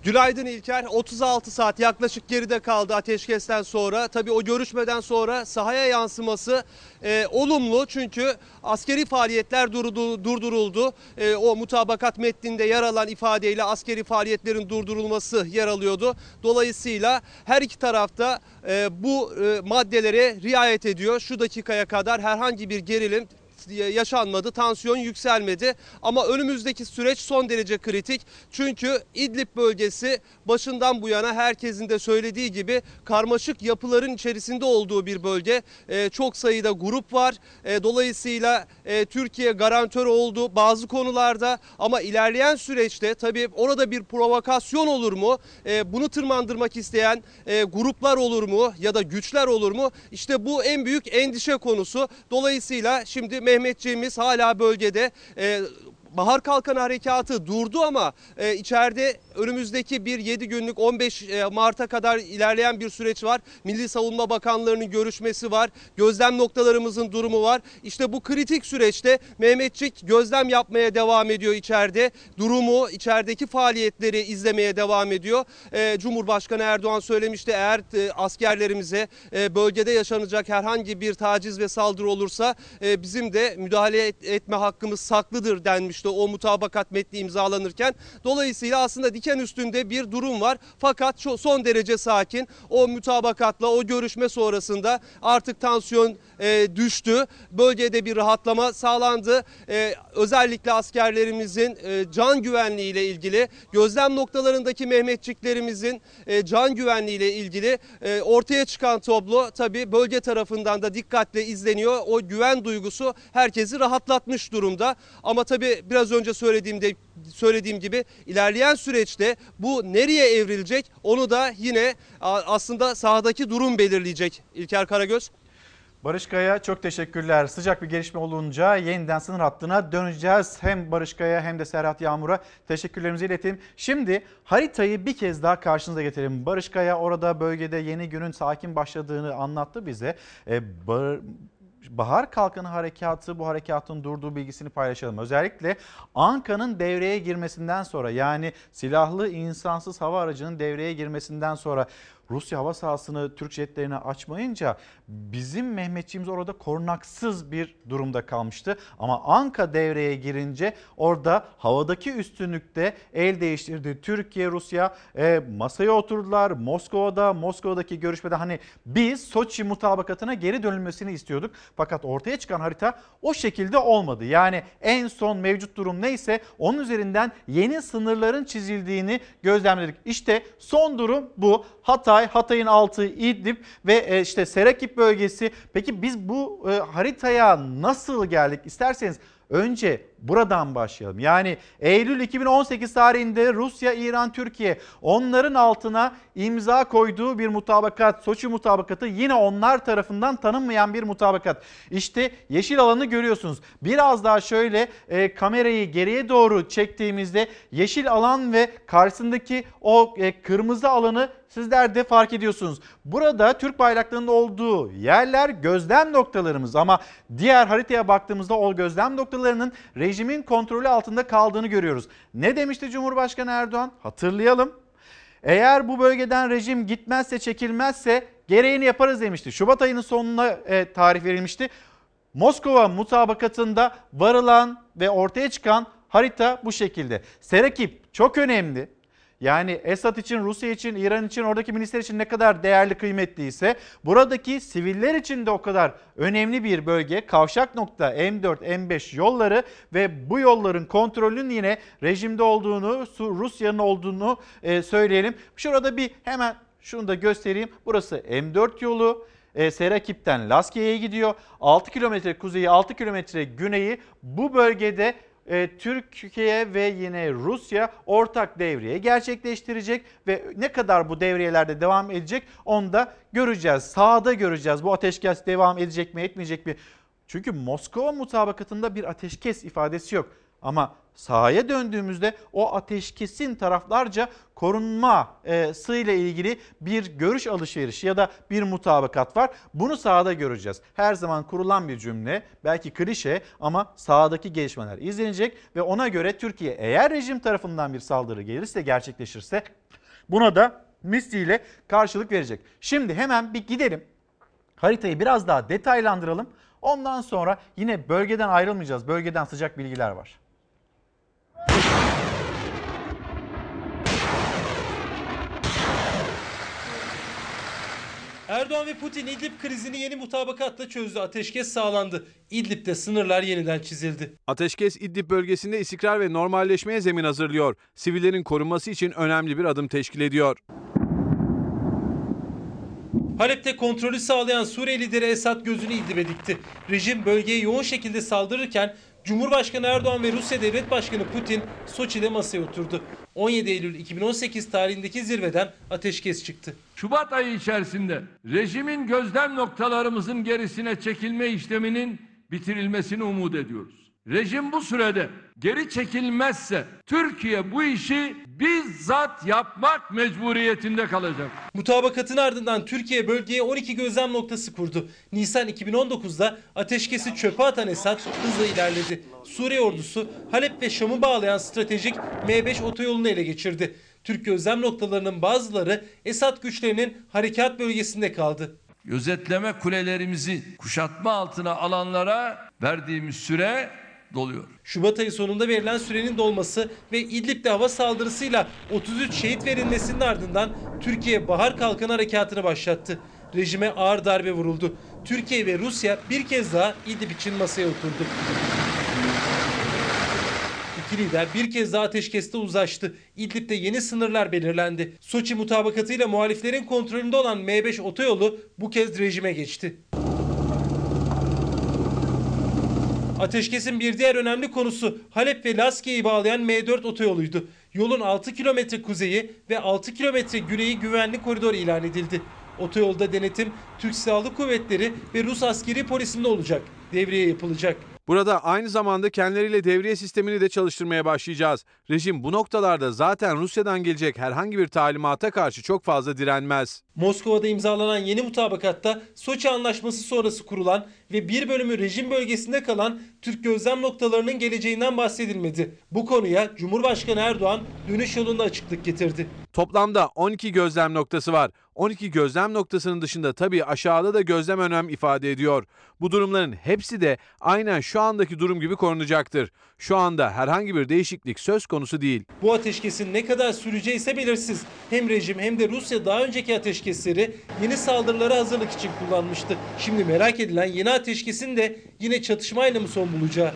Speaker 24: Günaydın İlker. 36 saat yaklaşık geride kaldı ateşkesten sonra. Tabii o görüşmeden sonra sahaya yansıması e, olumlu. Çünkü askeri faaliyetler durdu, durduruldu. E, o mutabakat metninde yer alan ifadeyle askeri faaliyetlerin durdurulması yer alıyordu. Dolayısıyla her iki tarafta e, bu e, maddelere riayet ediyor. Şu dakikaya kadar herhangi bir gerilim yaşanmadı, tansiyon yükselmedi. Ama önümüzdeki süreç son derece kritik. Çünkü İdlib bölgesi başından bu yana herkesin de söylediği gibi karmaşık yapıların içerisinde olduğu bir bölge. Ee, çok sayıda grup var. Ee, dolayısıyla e, Türkiye garantör oldu bazı konularda ama ilerleyen süreçte tabii orada bir provokasyon olur mu? Ee, bunu tırmandırmak isteyen e, gruplar olur mu ya da güçler olur mu? İşte bu en büyük endişe konusu. Dolayısıyla şimdi Mehmetçiğimiz hala bölgede. E, Bahar Kalkan Harekatı durdu ama e, içeride önümüzdeki bir 7 günlük 15 e, Mart'a kadar ilerleyen bir süreç var. Milli Savunma Bakanlarının görüşmesi var. Gözlem noktalarımızın durumu var. İşte bu kritik süreçte Mehmetçik gözlem yapmaya devam ediyor içeride. Durumu, içerideki faaliyetleri izlemeye devam ediyor. E, Cumhurbaşkanı Erdoğan söylemişti eğer e, askerlerimize bölgede yaşanacak herhangi bir taciz ve saldırı olursa bizim de müdahale et- etme hakkımız saklıdır denmişti o mutabakat metni imzalanırken. Dolayısıyla aslında diken üstünde bir durum var. Fakat son derece sakin. O mutabakatla o görüşme sonrasında artık tansiyon e, düştü. Bölgede bir rahatlama sağlandı. E, özellikle askerlerimizin e, can güvenliği ile ilgili gözlem noktalarındaki Mehmetçiklerimizin e, can güvenliği ile ilgili e, ortaya çıkan tablo tabii bölge tarafından da dikkatle izleniyor. O güven duygusu herkesi rahatlatmış durumda. Ama tabii biraz önce söylediğimde söylediğim gibi ilerleyen süreçte bu nereye evrilecek onu da yine aslında sahadaki durum belirleyecek İlker Karagöz.
Speaker 1: Barış Kaya çok teşekkürler. Sıcak bir gelişme olunca yeniden sınır hattına döneceğiz. Hem Barış Kaya hem de Serhat Yağmur'a teşekkürlerimizi iletelim. Şimdi haritayı bir kez daha karşınıza getirelim. Barış Kaya orada bölgede yeni günün sakin başladığını anlattı bize. Ee, Bar- Bahar Kalkanı Harekatı bu harekatın durduğu bilgisini paylaşalım. Özellikle Anka'nın devreye girmesinden sonra yani silahlı insansız hava aracının devreye girmesinden sonra Rusya hava sahasını Türk jetlerine açmayınca bizim Mehmetçiğimiz orada korunaksız bir durumda kalmıştı. Ama Anka devreye girince orada havadaki üstünlükte el değiştirdi. Türkiye, Rusya e, masaya oturdular. Moskova'da, Moskova'daki görüşmede hani biz Soçi mutabakatına geri dönülmesini istiyorduk. Fakat ortaya çıkan harita o şekilde olmadı. Yani en son mevcut durum neyse onun üzerinden yeni sınırların çizildiğini gözlemledik. İşte son durum bu. Hatay, Hatay'ın altı İdlib ve e, işte Serakip bölgesi. Peki biz bu e, haritaya nasıl geldik? İsterseniz önce buradan başlayalım. Yani Eylül 2018 tarihinde Rusya, İran, Türkiye onların altına imza koyduğu bir mutabakat, Soçi mutabakatı yine onlar tarafından tanınmayan bir mutabakat. İşte yeşil alanı görüyorsunuz. Biraz daha şöyle e, kamerayı geriye doğru çektiğimizde yeşil alan ve karşısındaki o e, kırmızı alanı sizler de fark ediyorsunuz. Burada Türk bayraklarının olduğu yerler gözlem noktalarımız ama diğer haritaya baktığımızda o gözlem noktalarının rejimin kontrolü altında kaldığını görüyoruz. Ne demişti Cumhurbaşkanı Erdoğan? Hatırlayalım. Eğer bu bölgeden rejim gitmezse çekilmezse gereğini yaparız demişti. Şubat ayının sonuna e, tarih verilmişti. Moskova mutabakatında varılan ve ortaya çıkan harita bu şekilde. Serakip çok önemli. Yani Esad için, Rusya için, İran için, oradaki milisler için ne kadar değerli, kıymetliyse buradaki siviller için de o kadar önemli bir bölge. Kavşak nokta M4, M5 yolları ve bu yolların kontrolünün yine rejimde olduğunu, Rusya'nın olduğunu e, söyleyelim. Şurada bir hemen Şunu da göstereyim. Burası M4 yolu. E, Serakip'ten Laskiye'ye gidiyor. 6 kilometre kuzeyi 6 kilometre güneyi bu bölgede e, Türkiye ve yine Rusya ortak devriye gerçekleştirecek ve ne kadar bu devriyelerde devam edecek onu da göreceğiz. Sahada göreceğiz bu ateşkes devam edecek mi etmeyecek mi? Çünkü Moskova mutabakatında bir ateşkes ifadesi yok. Ama sahaya döndüğümüzde o ateşkesin taraflarca korunması ile ilgili bir görüş alışverişi ya da bir mutabakat var. Bunu sahada göreceğiz. Her zaman kurulan bir cümle belki klişe ama sahadaki gelişmeler izlenecek ve ona göre Türkiye eğer rejim tarafından bir saldırı gelirse gerçekleşirse buna da misliyle karşılık verecek. Şimdi hemen bir gidelim. Haritayı biraz daha detaylandıralım. Ondan sonra yine bölgeden ayrılmayacağız. Bölgeden sıcak bilgiler var.
Speaker 20: Erdoğan ve Putin İdlib krizini yeni mutabakatla çözdü. Ateşkes sağlandı. İdlib'de sınırlar yeniden çizildi.
Speaker 8: Ateşkes İdlib bölgesinde istikrar ve normalleşmeye zemin hazırlıyor. Sivillerin korunması için önemli bir adım teşkil ediyor.
Speaker 20: Halep'te kontrolü sağlayan Suriye lideri Esad gözünü İdlib'e dikti. Rejim bölgeye yoğun şekilde saldırırken Cumhurbaşkanı Erdoğan ve Rusya Devlet Başkanı Putin Soçi'de masaya oturdu. 17 Eylül 2018 tarihindeki zirveden ateşkes çıktı.
Speaker 19: Şubat ayı içerisinde rejimin gözlem noktalarımızın gerisine çekilme işleminin bitirilmesini umut ediyoruz. Rejim bu sürede geri çekilmezse Türkiye bu işi bizzat yapmak mecburiyetinde kalacak.
Speaker 20: Mutabakatın ardından Türkiye bölgeye 12 gözlem noktası kurdu. Nisan 2019'da ateşkesi çöpe atan Esad hızla ilerledi. Suriye ordusu Halep ve Şam'ı bağlayan stratejik M5 otoyolunu ele geçirdi. Türk gözlem noktalarının bazıları Esad güçlerinin harekat bölgesinde kaldı.
Speaker 19: Gözetleme kulelerimizi kuşatma altına alanlara verdiğimiz süre doluyor.
Speaker 20: Şubat ayı sonunda verilen sürenin dolması ve İdlib'de hava saldırısıyla 33 şehit verilmesinin ardından Türkiye Bahar Kalkanı Harekatı'nı başlattı. Rejime ağır darbe vuruldu. Türkiye ve Rusya bir kez daha İdlib için masaya oturdu. İki lider bir kez daha ateşkeste uzlaştı. İdlib'de yeni sınırlar belirlendi. Soçi mutabakatıyla muhaliflerin kontrolünde olan M5 otoyolu bu kez rejime geçti. Ateşkesin bir diğer önemli konusu Halep ve Laskiye'yi bağlayan M4 otoyoluydu. Yolun 6 kilometre kuzeyi ve 6 kilometre güneyi güvenli koridor ilan edildi. Otoyolda denetim Türk Silahlı Kuvvetleri ve Rus askeri polisinde olacak. Devriye yapılacak.
Speaker 8: Burada aynı zamanda kendileriyle devriye sistemini de çalıştırmaya başlayacağız. Rejim bu noktalarda zaten Rusya'dan gelecek herhangi bir talimata karşı çok fazla direnmez.
Speaker 20: Moskova'da imzalanan yeni mutabakatta Soçi Anlaşması sonrası kurulan ve bir bölümü rejim bölgesinde kalan Türk gözlem noktalarının geleceğinden bahsedilmedi. Bu konuya Cumhurbaşkanı Erdoğan dönüş yolunda açıklık getirdi.
Speaker 8: Toplamda 12 gözlem noktası var. 12 gözlem noktasının dışında tabii aşağıda da gözlem önem ifade ediyor. Bu durumların hepsi de aynen şu andaki durum gibi korunacaktır. Şu anda herhangi bir değişiklik söz konusu değil.
Speaker 20: Bu ateşkesin ne kadar süreceği ise belirsiz. Hem rejim hem de Rusya daha önceki ateşkesleri yeni saldırılara hazırlık için kullanmıştı. Şimdi merak edilen yeni ateşkesin de yine çatışmayla mı son bulacağı?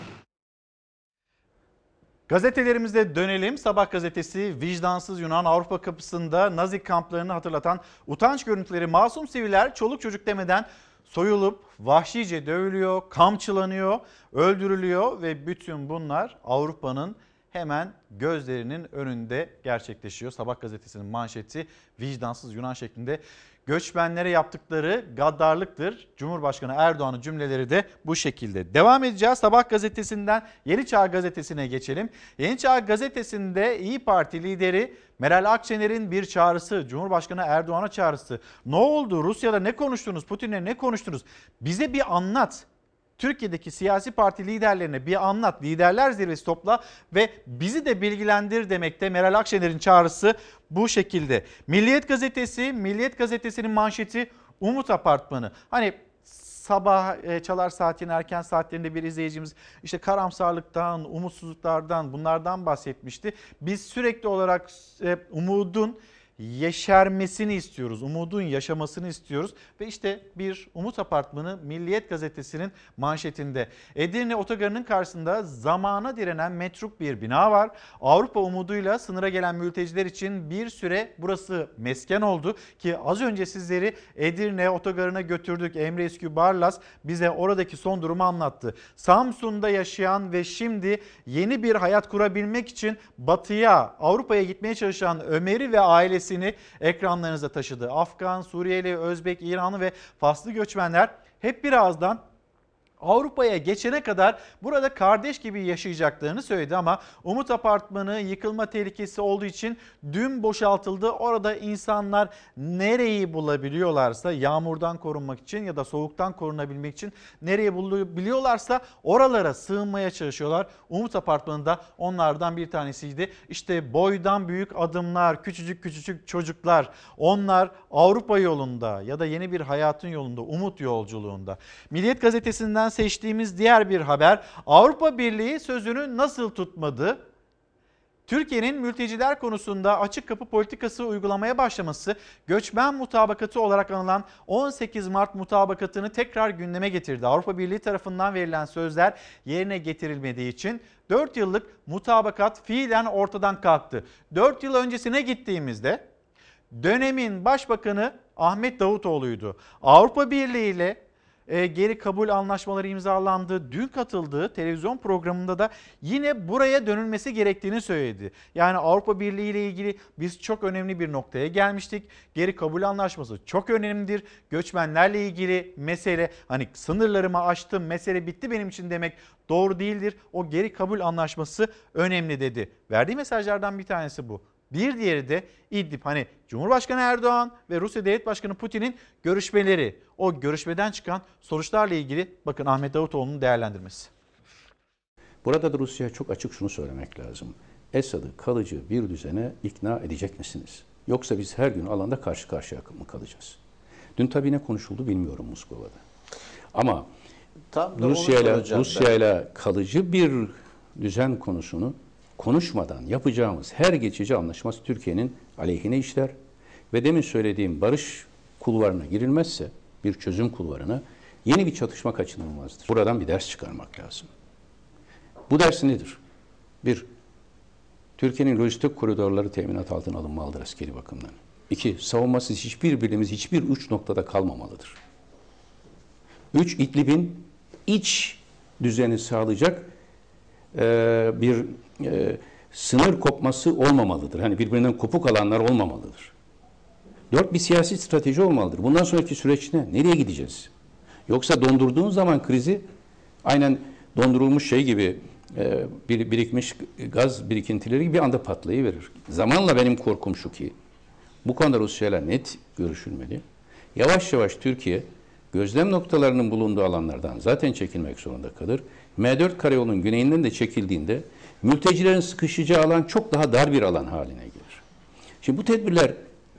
Speaker 1: Gazetelerimize dönelim. Sabah gazetesi vicdansız Yunan Avrupa kapısında Nazi kamplarını hatırlatan utanç görüntüleri masum siviller çoluk çocuk demeden soyulup vahşice dövülüyor, kamçılanıyor, öldürülüyor ve bütün bunlar Avrupa'nın hemen gözlerinin önünde gerçekleşiyor. Sabah gazetesinin manşeti vicdansız Yunan şeklinde. Göçmenlere yaptıkları gaddarlıktır. Cumhurbaşkanı Erdoğan'ın cümleleri de bu şekilde. Devam edeceğiz. Sabah gazetesinden Yeni Çağ gazetesine geçelim. Yeni Çağ gazetesinde İyi Parti lideri Meral Akşener'in bir çağrısı, Cumhurbaşkanı Erdoğan'a çağrısı. Ne oldu? Rusya'da ne konuştunuz? Putin'le ne konuştunuz? Bize bir anlat. Türkiye'deki siyasi parti liderlerine bir anlat, liderler zirvesi topla ve bizi de bilgilendir demekte Meral Akşener'in çağrısı bu şekilde. Milliyet gazetesi, Milliyet gazetesinin manşeti Umut Apartmanı. Hani sabah e, çalar saatin erken saatlerinde bir izleyicimiz işte karamsarlıktan, umutsuzluklardan bunlardan bahsetmişti. Biz sürekli olarak e, umudun yeşermesini istiyoruz. Umudun yaşamasını istiyoruz. Ve işte bir Umut Apartmanı Milliyet Gazetesi'nin manşetinde. Edirne Otogarı'nın karşısında zamana direnen metruk bir bina var. Avrupa umuduyla sınıra gelen mülteciler için bir süre burası mesken oldu. Ki az önce sizleri Edirne Otogarı'na götürdük. Emre Eskü Barlas bize oradaki son durumu anlattı. Samsun'da yaşayan ve şimdi yeni bir hayat kurabilmek için batıya, Avrupa'ya gitmeye çalışan Ömer'i ve ailesini ekranlarınıza taşıdı. Afgan, Suriyeli, Özbek, İranlı ve Faslı göçmenler hep birazdan Avrupa'ya geçene kadar burada kardeş gibi yaşayacaklarını söyledi ama Umut Apartmanı yıkılma tehlikesi olduğu için dün boşaltıldı. Orada insanlar nereyi bulabiliyorlarsa yağmurdan korunmak için ya da soğuktan korunabilmek için nereye bulabiliyorlarsa oralara sığınmaya çalışıyorlar. Umut Apartmanı da onlardan bir tanesiydi. İşte boydan büyük adımlar, küçücük küçücük çocuklar onlar Avrupa yolunda ya da yeni bir hayatın yolunda, umut yolculuğunda. Milliyet Gazetesi'nden seçtiğimiz diğer bir haber Avrupa Birliği sözünü nasıl tutmadı? Türkiye'nin mülteciler konusunda açık kapı politikası uygulamaya başlaması göçmen mutabakatı olarak anılan 18 Mart mutabakatını tekrar gündeme getirdi. Avrupa Birliği tarafından verilen sözler yerine getirilmediği için 4 yıllık mutabakat fiilen ortadan kalktı. 4 yıl öncesine gittiğimizde dönemin başbakanı Ahmet Davutoğlu'ydu. Avrupa Birliği ile e, geri kabul anlaşmaları imzalandı. Dün katıldığı televizyon programında da yine buraya dönülmesi gerektiğini söyledi. Yani Avrupa Birliği ile ilgili biz çok önemli bir noktaya gelmiştik. Geri kabul anlaşması çok önemlidir. Göçmenlerle ilgili mesele hani sınırlarımı aştım mesele bitti benim için demek doğru değildir. O geri kabul anlaşması önemli dedi. Verdiği mesajlardan bir tanesi bu. Bir diğeri de İdlib. Hani Cumhurbaşkanı Erdoğan ve Rusya Devlet Başkanı Putin'in görüşmeleri. O görüşmeden çıkan sonuçlarla ilgili bakın Ahmet Davutoğlu'nun değerlendirmesi.
Speaker 25: Burada da Rusya'ya çok açık şunu söylemek lazım. Esad'ı kalıcı bir düzene ikna edecek misiniz? Yoksa biz her gün alanda karşı karşıya mı kalacağız? Dün tabii ne konuşuldu bilmiyorum Moskova'da. Ama Rusya ile Rusya ile kalıcı bir düzen konusunu konuşmadan yapacağımız her geçici anlaşması Türkiye'nin aleyhine işler ve demin söylediğim barış kulvarına girilmezse bir çözüm kulvarına yeni bir çatışma kaçınılmazdır. Buradan bir ders çıkarmak lazım. Bu ders nedir? Bir, Türkiye'nin lojistik koridorları teminat altına alınmalıdır askeri bakımdan. İki, savunmasız hiçbir birimiz hiçbir uç noktada kalmamalıdır. Üç, İdlib'in iç düzeni sağlayacak bir e, sınır kopması olmamalıdır. Hani birbirinden kopuk alanlar olmamalıdır. Dört, bir siyasi strateji olmalıdır. Bundan sonraki süreç ne? Nereye gideceğiz? Yoksa dondurduğun zaman krizi aynen dondurulmuş şey gibi e, bir, birikmiş gaz birikintileri gibi bir anda patlayıverir. Zamanla benim korkum şu ki bu konuda Rusya'yla net görüşülmeli. Yavaş yavaş Türkiye gözlem noktalarının bulunduğu alanlardan zaten çekilmek zorunda kalır. M4 karayolunun güneyinden de çekildiğinde mültecilerin sıkışacağı alan çok daha dar bir alan haline gelir. Şimdi bu tedbirler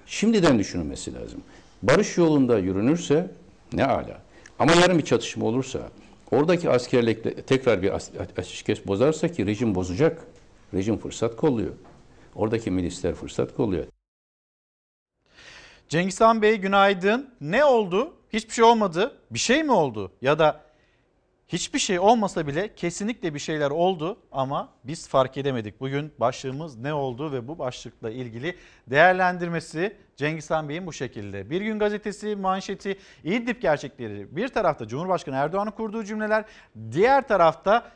Speaker 25: şimdiden düşünülmesi lazım. Barış yolunda yürünürse ne ala. Ama yarın bir çatışma olursa oradaki askerlikle tekrar bir ateşkes bozarsa ki rejim bozacak. Rejim fırsat kolluyor. Oradaki milisler fırsat kolluyor.
Speaker 1: Cengizhan Bey günaydın. Ne oldu? Hiçbir şey olmadı. Bir şey mi oldu? Ya da Hiçbir şey olmasa bile kesinlikle bir şeyler oldu ama biz fark edemedik. Bugün başlığımız ne oldu ve bu başlıkla ilgili değerlendirmesi Cengiz Han Bey'in bu şekilde. Bir gün gazetesi manşeti İdlib gerçekleri bir tarafta Cumhurbaşkanı Erdoğan'ın kurduğu cümleler diğer tarafta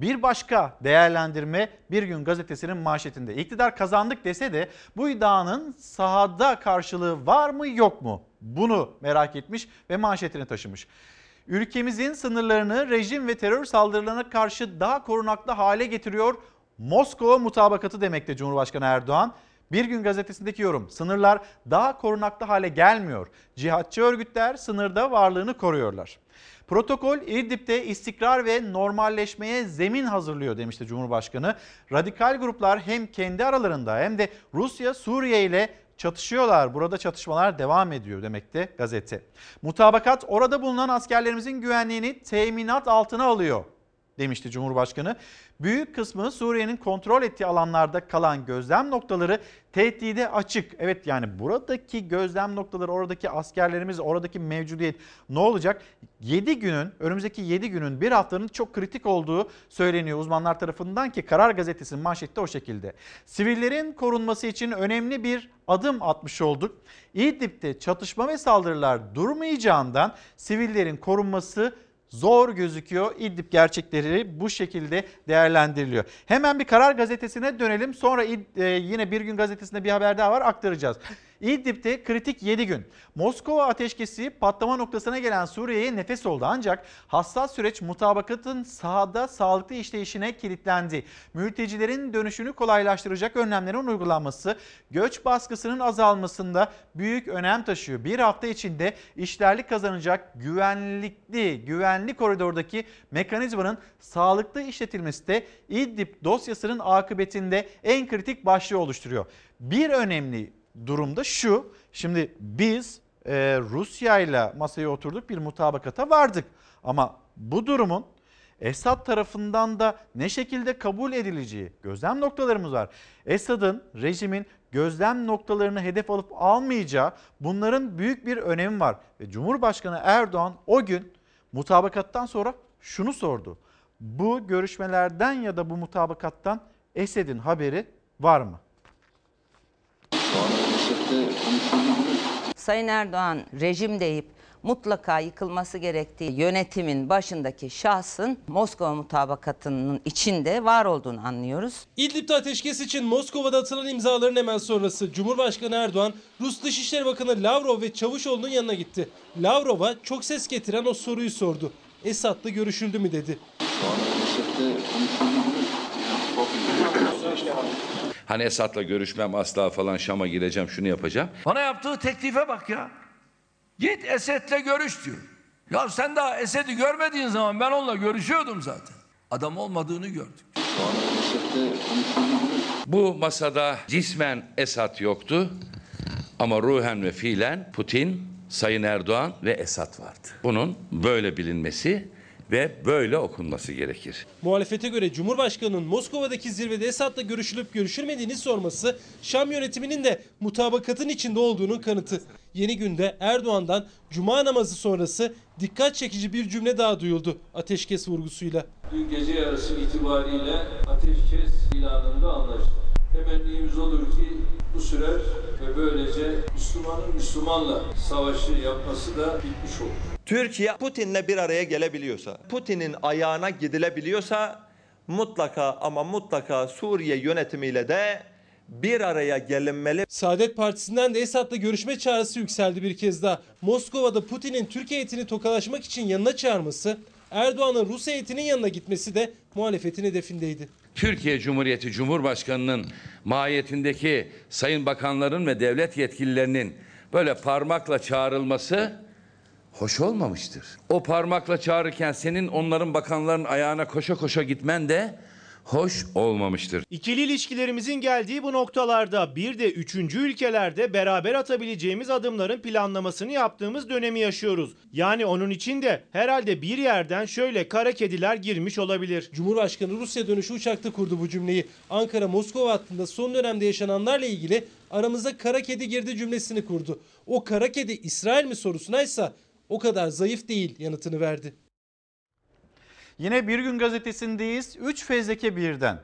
Speaker 1: bir başka değerlendirme Bir Gün Gazetesi'nin manşetinde. İktidar kazandık dese de bu iddianın sahada karşılığı var mı yok mu? Bunu merak etmiş ve manşetini taşımış ülkemizin sınırlarını rejim ve terör saldırılarına karşı daha korunaklı hale getiriyor. Moskova mutabakatı demekte Cumhurbaşkanı Erdoğan. Bir gün gazetesindeki yorum sınırlar daha korunaklı hale gelmiyor. Cihatçı örgütler sınırda varlığını koruyorlar. Protokol İdlib'de istikrar ve normalleşmeye zemin hazırlıyor demişti Cumhurbaşkanı. Radikal gruplar hem kendi aralarında hem de Rusya, Suriye ile çatışıyorlar. Burada çatışmalar devam ediyor demekte gazete. Mutabakat orada bulunan askerlerimizin güvenliğini teminat altına alıyor demişti Cumhurbaşkanı. Büyük kısmı Suriye'nin kontrol ettiği alanlarda kalan gözlem noktaları tehdide açık. Evet yani buradaki gözlem noktaları, oradaki askerlerimiz, oradaki mevcudiyet ne olacak? 7 günün, önümüzdeki 7 günün bir haftanın çok kritik olduğu söyleniyor uzmanlar tarafından ki Karar Gazetesi'nin manşette o şekilde. Sivillerin korunması için önemli bir adım atmış olduk. İdlib'de çatışma ve saldırılar durmayacağından sivillerin korunması zor gözüküyor. İdlib gerçekleri bu şekilde değerlendiriliyor. Hemen bir Karar Gazetesi'ne dönelim. Sonra e, yine Bir Gün Gazetesi'nde bir haber daha var aktaracağız. İdlib'de kritik 7 gün. Moskova ateşkesi patlama noktasına gelen Suriye'ye nefes oldu ancak hassas süreç mutabakatın sahada sağlıklı işleyişine kilitlendi. Mültecilerin dönüşünü kolaylaştıracak önlemlerin uygulanması göç baskısının azalmasında büyük önem taşıyor. Bir hafta içinde işlerlik kazanacak güvenlikli, güvenli koridordaki mekanizmanın sağlıklı işletilmesi de İdlib dosyasının akıbetinde en kritik başlığı oluşturuyor. Bir önemli durumda şu. Şimdi biz e, Rusya ile masaya oturduk bir mutabakata vardık. Ama bu durumun Esad tarafından da ne şekilde kabul edileceği gözlem noktalarımız var. Esad'ın, rejimin gözlem noktalarını hedef alıp almayacağı bunların büyük bir önemi var. Ve Cumhurbaşkanı Erdoğan o gün mutabakattan sonra şunu sordu. Bu görüşmelerden ya da bu mutabakattan Esed'in haberi var mı?
Speaker 26: Sayın Erdoğan rejim deyip mutlaka yıkılması gerektiği yönetimin başındaki şahsın Moskova mutabakatının içinde var olduğunu anlıyoruz.
Speaker 20: İdlib'de ateşkes için Moskova'da atılan imzaların hemen sonrası Cumhurbaşkanı Erdoğan, Rus Dışişleri Bakanı Lavrov ve Çavuşoğlu'nun yanına gitti. Lavrov'a çok ses getiren o soruyu sordu. Esad'la görüşüldü mü dedi.
Speaker 27: Hani Esad'la görüşmem asla falan Şam'a gireceğim şunu yapacağım.
Speaker 28: Bana yaptığı teklife bak ya. Git Esed'le görüş diyor. Ya sen daha Esed'i görmediğin zaman ben onunla görüşüyordum zaten. Adam olmadığını gördük.
Speaker 27: Bu masada cismen Esad yoktu ama ruhen ve fiilen Putin, Sayın Erdoğan ve Esad vardı. Bunun böyle bilinmesi ve böyle okunması gerekir.
Speaker 20: Muhalefete göre Cumhurbaşkanı'nın Moskova'daki zirvede Esad'la görüşülüp görüşülmediğini sorması Şam yönetiminin de mutabakatın içinde olduğunun kanıtı. Yeni günde Erdoğan'dan Cuma namazı sonrası dikkat çekici bir cümle daha duyuldu ateşkes vurgusuyla.
Speaker 19: Dün gece yarısı itibariyle ateşkes ilanında anlaştık. Temennimiz olur ki bu sürer böylece Müslümanın Müslümanla savaşı yapması da bitmiş olur.
Speaker 12: Türkiye Putin'le bir araya gelebiliyorsa, Putin'in ayağına gidilebiliyorsa mutlaka ama mutlaka Suriye yönetimiyle de bir araya gelinmeli.
Speaker 20: Saadet Partisi'nden de Esad'la görüşme çağrısı yükseldi bir kez daha. Moskova'da Putin'in Türk heyetini tokalaşmak için yanına çağırması, Erdoğan'ın Rus heyetinin yanına gitmesi de muhalefetin hedefindeydi.
Speaker 27: Türkiye Cumhuriyeti Cumhurbaşkanı'nın mahiyetindeki sayın bakanların ve devlet yetkililerinin böyle parmakla çağrılması hoş olmamıştır. O parmakla çağırırken senin onların bakanların ayağına koşa koşa gitmen de hoş olmamıştır.
Speaker 29: İkili ilişkilerimizin geldiği bu noktalarda bir de üçüncü ülkelerde beraber atabileceğimiz adımların planlamasını yaptığımız dönemi yaşıyoruz. Yani onun için de herhalde bir yerden şöyle kara kediler girmiş olabilir.
Speaker 20: Cumhurbaşkanı Rusya dönüşü uçakta kurdu bu cümleyi. Ankara-Moskova hattında son dönemde yaşananlarla ilgili aramıza kara kedi girdi cümlesini kurdu. O kara kedi İsrail mi sorusuna ise o kadar zayıf değil yanıtını verdi.
Speaker 1: Yine Bir Gün Gazetesi'ndeyiz. 3 fezleke birden.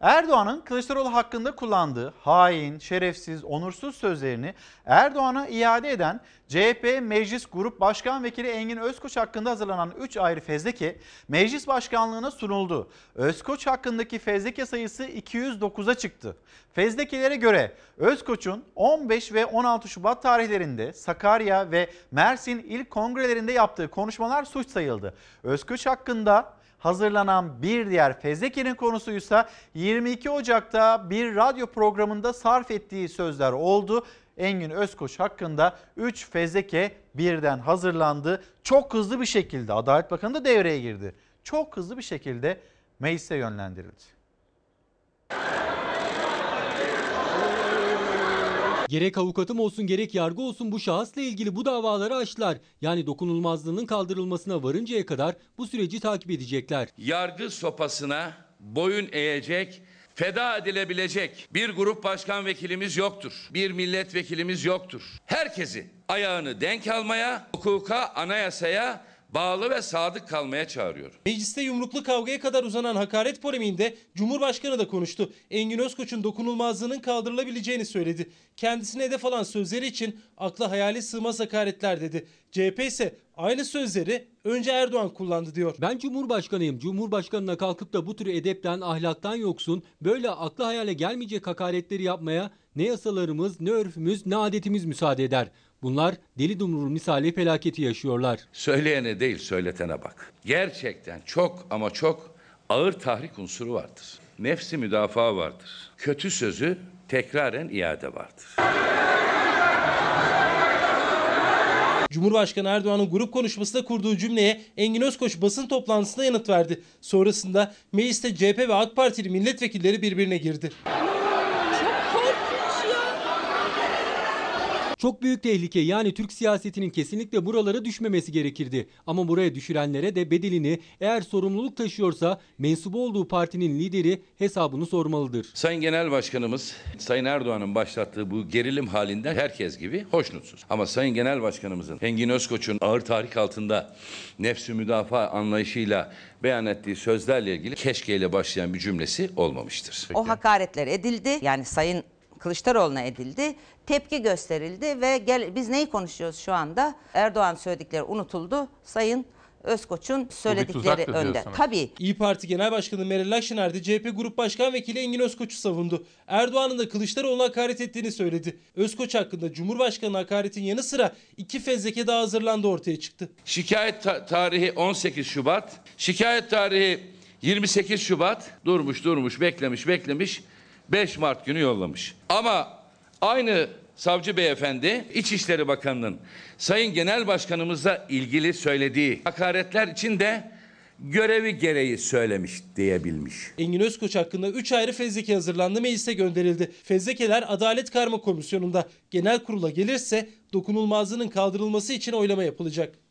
Speaker 1: Erdoğan'ın Kılıçdaroğlu hakkında kullandığı hain, şerefsiz, onursuz sözlerini Erdoğan'a iade eden CHP Meclis Grup Başkan Vekili Engin Özkoç hakkında hazırlanan 3 ayrı fezleke meclis başkanlığına sunuldu. Özkoç hakkındaki fezleke sayısı 209'a çıktı. Fezlekelere göre Özkoç'un 15 ve 16 Şubat tarihlerinde Sakarya ve Mersin il kongrelerinde yaptığı konuşmalar suç sayıldı. Özkoç hakkında hazırlanan bir diğer fezlekenin konusuysa 22 Ocak'ta bir radyo programında sarf ettiği sözler oldu. Engin Özkoç hakkında 3 fezleke birden hazırlandı. Çok hızlı bir şekilde Adalet Bakanı da devreye girdi. Çok hızlı bir şekilde meclise yönlendirildi.
Speaker 30: Gerek avukatım olsun gerek yargı olsun bu şahısla ilgili bu davaları açtılar. Yani dokunulmazlığının kaldırılmasına varıncaya kadar bu süreci takip edecekler.
Speaker 27: Yargı sopasına boyun eğecek, feda edilebilecek bir grup başkan vekilimiz yoktur. Bir milletvekilimiz yoktur. Herkesi ayağını denk almaya, hukuka, anayasaya bağlı ve sadık kalmaya çağırıyorum.
Speaker 20: Mecliste yumruklu kavgaya kadar uzanan hakaret polemiğinde Cumhurbaşkanı da konuştu. Engin Özkoç'un dokunulmazlığının kaldırılabileceğini söyledi. Kendisine hedef alan sözleri için akla hayali sığmaz hakaretler dedi. CHP ise aynı sözleri önce Erdoğan kullandı diyor.
Speaker 30: Ben Cumhurbaşkanıyım. Cumhurbaşkanına kalkıp da bu tür edepten, ahlaktan yoksun, böyle akla hayale gelmeyecek hakaretleri yapmaya ne yasalarımız, ne örfümüz, ne adetimiz müsaade eder. Bunlar deli dumrul misali felaketi yaşıyorlar.
Speaker 27: Söyleyene değil söyletene bak. Gerçekten çok ama çok ağır tahrik unsuru vardır. Nefsi müdafaa vardır. Kötü sözü tekraren iade vardır.
Speaker 20: Cumhurbaşkanı Erdoğan'ın grup konuşmasında kurduğu cümleye Engin Özkoç basın toplantısında yanıt verdi. Sonrasında mecliste CHP ve AK Partili milletvekilleri birbirine girdi.
Speaker 30: Çok büyük tehlike yani Türk siyasetinin kesinlikle buralara düşmemesi gerekirdi. Ama buraya düşürenlere de bedelini eğer sorumluluk taşıyorsa mensubu olduğu partinin lideri hesabını sormalıdır.
Speaker 27: Sayın Genel Başkanımız Sayın Erdoğan'ın başlattığı bu gerilim halinden herkes gibi hoşnutsuz. Ama Sayın Genel Başkanımızın Engin Özkoç'un ağır tahrik altında nefsü müdafaa anlayışıyla beyan ettiği sözlerle ilgili keşkeyle başlayan bir cümlesi olmamıştır.
Speaker 26: O hakaretler edildi. Yani Sayın Kılıçdaroğlu'na edildi. Tepki gösterildi ve gel biz neyi konuşuyoruz şu anda? Erdoğan söyledikleri unutuldu. Sayın Özkoç'un söyledikleri önde. Tabii.
Speaker 20: İyi Parti Genel Başkanı Meral Akşener de CHP Grup Başkan Vekili Engin Özkoç'u savundu. Erdoğan'ın da Kılıçdaroğlu'na hakaret ettiğini söyledi. Özkoç hakkında Cumhurbaşkanı hakaretin yanı sıra iki fezleke daha hazırlandı ortaya çıktı.
Speaker 27: Şikayet ta- tarihi 18 Şubat, şikayet tarihi 28 Şubat durmuş durmuş beklemiş beklemiş 5 Mart günü yollamış. Ama aynı savcı beyefendi İçişleri Bakanı'nın Sayın Genel Başkanımızla ilgili söylediği hakaretler için de görevi gereği söylemiş diyebilmiş.
Speaker 20: Engin Özkoç hakkında 3 ayrı fezleke hazırlandı meclise gönderildi. Fezlekeler Adalet Karma Komisyonu'nda genel kurula gelirse dokunulmazlığının kaldırılması için oylama yapılacak.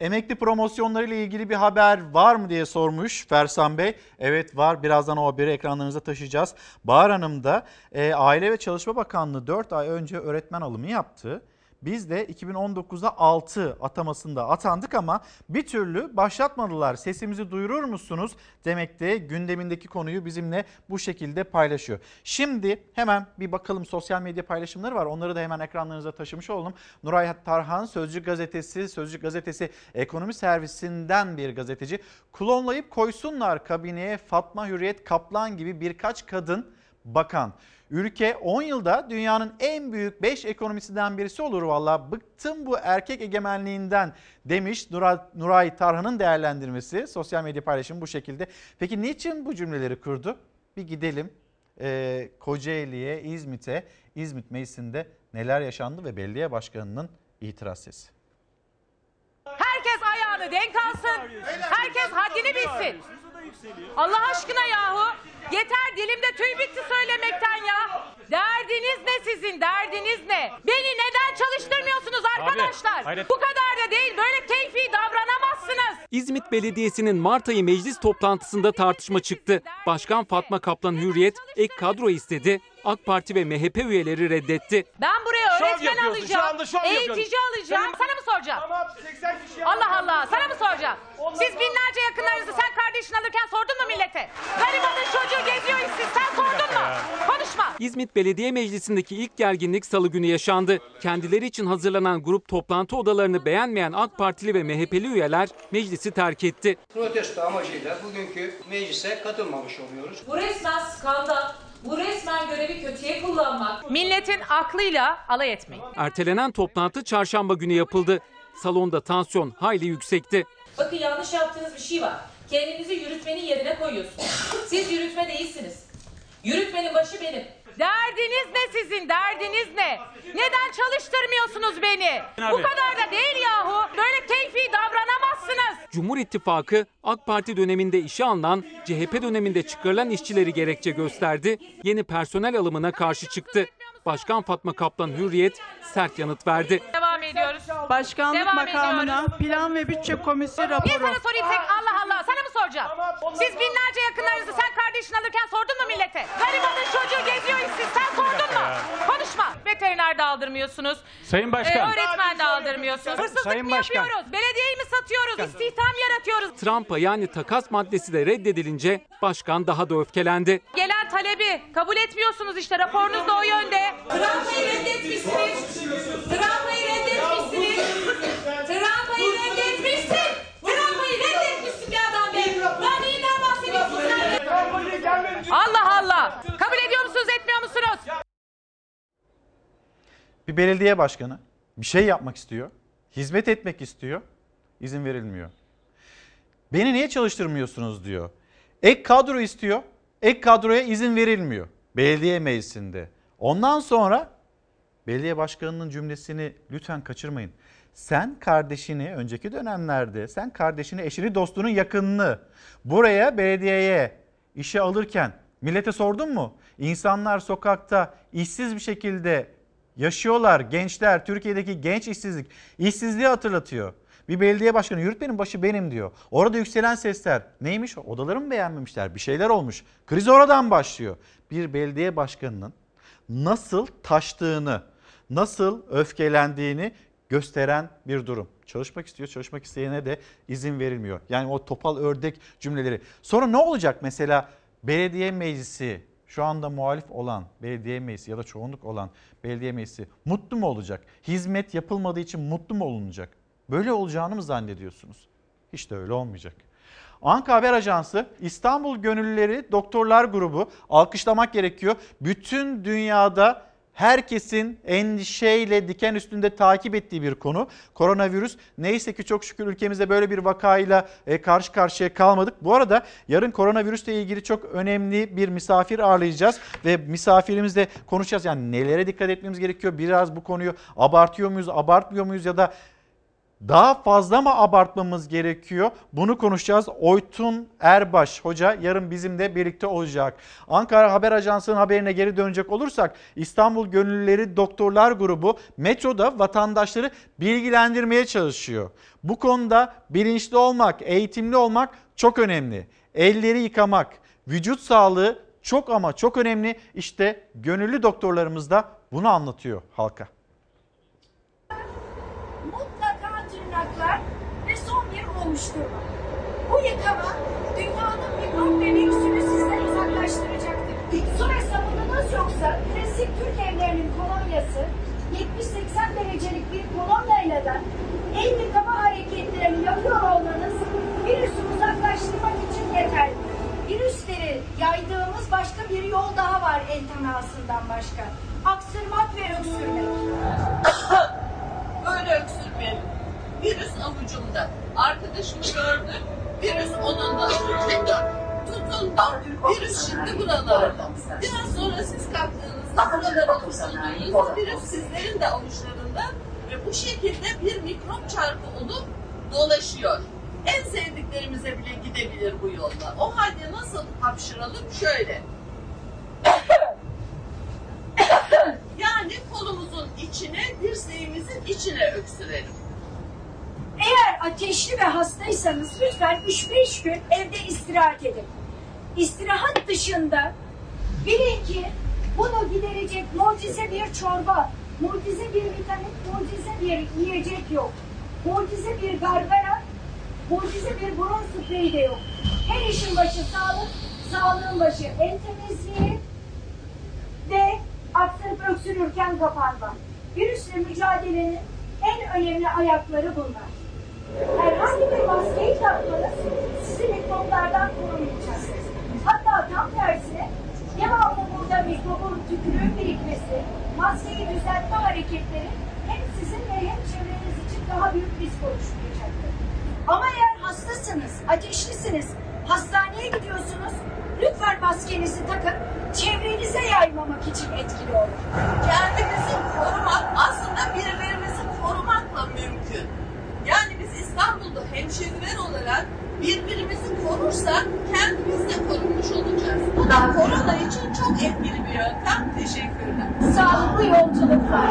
Speaker 1: Emekli promosyonları ile ilgili bir haber var mı diye sormuş Fersan Bey. Evet var birazdan o haberi ekranlarınıza taşıyacağız. Bahar Hanım da e, Aile ve Çalışma Bakanlığı 4 ay önce öğretmen alımı yaptı. Biz de 2019'da 6 atamasında atandık ama bir türlü başlatmadılar. Sesimizi duyurur musunuz demekte gündemindeki konuyu bizimle bu şekilde paylaşıyor. Şimdi hemen bir bakalım sosyal medya paylaşımları var. Onları da hemen ekranlarınıza taşımış oldum. Nuray Tarhan Sözcü Gazetesi, Sözcü Gazetesi ekonomi servisinden bir gazeteci. Klonlayıp koysunlar kabineye Fatma Hürriyet Kaplan gibi birkaç kadın bakan. Ülke 10 yılda dünyanın en büyük 5 ekonomisinden birisi olur valla. Bıktım bu erkek egemenliğinden demiş Nuray, Nuray Tarhan'ın değerlendirmesi. Sosyal medya paylaşımı bu şekilde. Peki niçin bu cümleleri kurdu? Bir gidelim ee, Kocaeli'ye, İzmit'e, İzmit Meclisi'nde neler yaşandı ve belediye başkanının itiraz sesi.
Speaker 31: Herkes ayağını denk alsın. Herkes haddini bilsin. Allah aşkına yahu. Yeter dilimde tüy bitti söylemekten ya. Derdiniz ne sizin derdiniz ne? Beni neden çalıştırmıyorsunuz arkadaşlar?
Speaker 30: hayret.
Speaker 31: Bu kadar da değil böyle keyfi davranamazsınız.
Speaker 30: İzmit Belediyesi'nin Mart ayı meclis toplantısında tartışma çıktı. Başkan Fatma Kaplan Hürriyet ek kadro istedi. AK Parti ve MHP üyeleri reddetti.
Speaker 31: Ben buraya
Speaker 29: Şov
Speaker 31: öğretmen
Speaker 29: yapıyorsun, şu
Speaker 31: alacağım,
Speaker 29: anda şov
Speaker 31: eğitici
Speaker 29: yapıyorsun.
Speaker 31: alacağım. Sana mı soracağım?
Speaker 29: Tamam 80 kişi
Speaker 31: Allah Allah sana mı soracağım? Siz binlerce yakınlarınızı sen kardeşini alırken sordun mu millete? Garibanın çocuğu geziyor işsiz sen sordun mu? Konuşma.
Speaker 30: İzmit Belediye Meclisi'ndeki ilk gerginlik salı günü yaşandı. Kendileri için hazırlanan grup toplantı odalarını beğenmeyen AK Partili ve MHP'li üyeler meclisi terk etti.
Speaker 32: Protesto amacıyla bugünkü meclise katılmamış oluyoruz.
Speaker 31: Bu resmen skandal. Bu resmen görevi kötüye kullanmak. Milletin aklıyla alay etmeyin.
Speaker 30: Ertelenen toplantı çarşamba günü yapıldı. Salonda tansiyon hayli yüksekti.
Speaker 31: Bakın yanlış yaptığınız bir şey var. Kendinizi yürütmenin yerine koyuyorsunuz. Siz yürütme değilsiniz. Yürütmenin başı benim. Derdiniz ne sizin? Derdiniz ne? Neden çalıştırmıyorsunuz beni? Bu kadar da değil yahu. Böyle keyfi davranamazsınız.
Speaker 30: Cumhur İttifakı AK Parti döneminde işe alınan, CHP döneminde çıkarılan işçileri gerekçe gösterdi, yeni personel alımına karşı çıktı. Başkan Fatma Kaplan Hürriyet sert yanıt verdi.
Speaker 31: Ediyoruz.
Speaker 33: Başkanlık
Speaker 31: Devam
Speaker 33: makamına
Speaker 31: ediyoruz.
Speaker 33: Plan ve Bütçe Komisyonu
Speaker 31: Niye
Speaker 33: raporu.
Speaker 31: sana sorayım tek Allah Allah sana mı soracağım? Siz binlerce yakınlarınızı sen kardeşin alırken sordun mu millete? Garibanın çocuğu geziyor işsiz sen sordun mu? Konuşma. Veteriner de aldırmıyorsunuz.
Speaker 34: Sayın Başkan.
Speaker 31: Ee, öğretmen de aldırmıyorsunuz. Hırsızlık
Speaker 34: Sayın
Speaker 31: mı
Speaker 34: Başkan.
Speaker 31: yapıyoruz? Belediyeyi mi satıyoruz? İstihdam yaratıyoruz.
Speaker 30: Trump'a yani takas maddesi de reddedilince başkan daha da öfkelendi.
Speaker 31: Gelen talebi kabul etmiyorsunuz işte raporunuz da o yönde. Trump'ı reddetmişsiniz. Trump'ı reddetmişsiniz. Trump'ı reddetmişsin. Trump'ı reddetmişsin bir adam be. Daha neyinden bahsediyorsun? Allah Allah. Kabul ediyor musunuz etmiyor musunuz?
Speaker 1: Bir belediye başkanı bir şey yapmak istiyor, hizmet etmek istiyor, izin verilmiyor. Beni niye çalıştırmıyorsunuz diyor. Ek kadro istiyor, ek kadroya izin verilmiyor belediye meclisinde. Ondan sonra belediye başkanının cümlesini lütfen kaçırmayın. Sen kardeşini önceki dönemlerde sen kardeşini, eşini, dostunun yakınını buraya belediyeye işe alırken millete sordun mu? İnsanlar sokakta işsiz bir şekilde yaşıyorlar. Gençler, Türkiye'deki genç işsizlik, işsizliği hatırlatıyor. Bir belediye başkanı yürütmenin başı benim diyor. Orada yükselen sesler neymiş? Odaları mı beğenmemişler? Bir şeyler olmuş. Kriz oradan başlıyor. Bir belediye başkanının nasıl taştığını, nasıl öfkelendiğini gösteren bir durum. Çalışmak istiyor, çalışmak isteyene de izin verilmiyor. Yani o topal ördek cümleleri. Sonra ne olacak mesela belediye meclisi şu anda muhalif olan belediye meclisi ya da çoğunluk olan belediye meclisi mutlu mu olacak? Hizmet yapılmadığı için mutlu mu olunacak? Böyle olacağını mı zannediyorsunuz? Hiç de öyle olmayacak. Anka Haber Ajansı İstanbul Gönüllüleri Doktorlar Grubu alkışlamak gerekiyor. Bütün dünyada herkesin endişeyle diken üstünde takip ettiği bir konu. Koronavirüs neyse ki çok şükür ülkemizde böyle bir vakayla e, karşı karşıya kalmadık. Bu arada yarın koronavirüsle ilgili çok önemli bir misafir ağırlayacağız ve misafirimizle konuşacağız. Yani nelere dikkat etmemiz gerekiyor? Biraz bu konuyu abartıyor muyuz, abartmıyor muyuz ya da daha fazla mı abartmamız gerekiyor? Bunu konuşacağız. Oytun Erbaş hoca yarın bizimle birlikte olacak. Ankara Haber Ajansı'nın haberine geri dönecek olursak İstanbul Gönüllüleri Doktorlar Grubu metroda vatandaşları bilgilendirmeye çalışıyor. Bu konuda bilinçli olmak, eğitimli olmak çok önemli. Elleri yıkamak, vücut sağlığı çok ama çok önemli. İşte gönüllü doktorlarımız da bunu anlatıyor halka.
Speaker 35: mutlaka tırnaklar ve oluşturma. Bu yıkama dünyanın mikrop ve virüsünü sizden uzaklaştıracaktır. Su ve sabununuz yoksa klasik Türk evlerinin kolonyası 70-80 derecelik bir kolonyayla da el yıkama hareketlerini yapıyor olmanız virüsü uzaklaştırmak için yeterli. Virüsleri yaydığımız başka bir yol daha var el temasından başka. Aksırmak ve öksürmek.
Speaker 36: Böyle öksürmeyelim. Virüs avucumda. Arkadaşımı gördüm. Virüs onun da avucunda. Tutundu. Virüs şimdi buralarda. Biraz sonra siz kalktığınızda buralara tutunduğunuzda virüs sizlerin de avuçlarında ve bu şekilde bir mikrop çarkı olup dolaşıyor. En sevdiklerimize bile gidebilir bu yolda. O halde nasıl hapşıralım? Şöyle. Yani kolumuzun içine, dirseğimizin içine öksürelim.
Speaker 35: Eğer ateşli ve hastaysanız lütfen 3-5 gün evde istirahat edin. İstirahat dışında bilin ki bunu giderecek mucize bir çorba, mucize bir vitamin, mucize bir yiyecek yok. Mucize bir gargara, mucize bir burun spreyi de yok. Her işin başı sağlık, sağlığın başı el temizliği ve aksırıp öksürürken kapanma. Virüsle mücadelenin en önemli ayakları bunlar. Herhangi bir maskeyi takmanız sizi mikroplardan korumayacak. Hatta tam tersine devamlı burada mikrobun tükürüğün birikmesi, maskeyi düzeltme hareketleri hem sizin ve hem çevreniz için daha büyük risk oluşturacaktır. Ama eğer hastasınız, ateşlisiniz, hastaneye gidiyorsunuz, lütfen maskenizi takın, çevrenizi size yaymamak için etkili olur.
Speaker 36: Kendimizi korumak aslında birbirimizi korumakla mümkün. Yani biz İstanbul'da hemşehriler olarak birbirimizi korursak kendimiz de korunmuş olacağız. Bu da korona için çok etkili bir yöntem. Teşekkürler.
Speaker 35: Sağlıklı yolculuklar.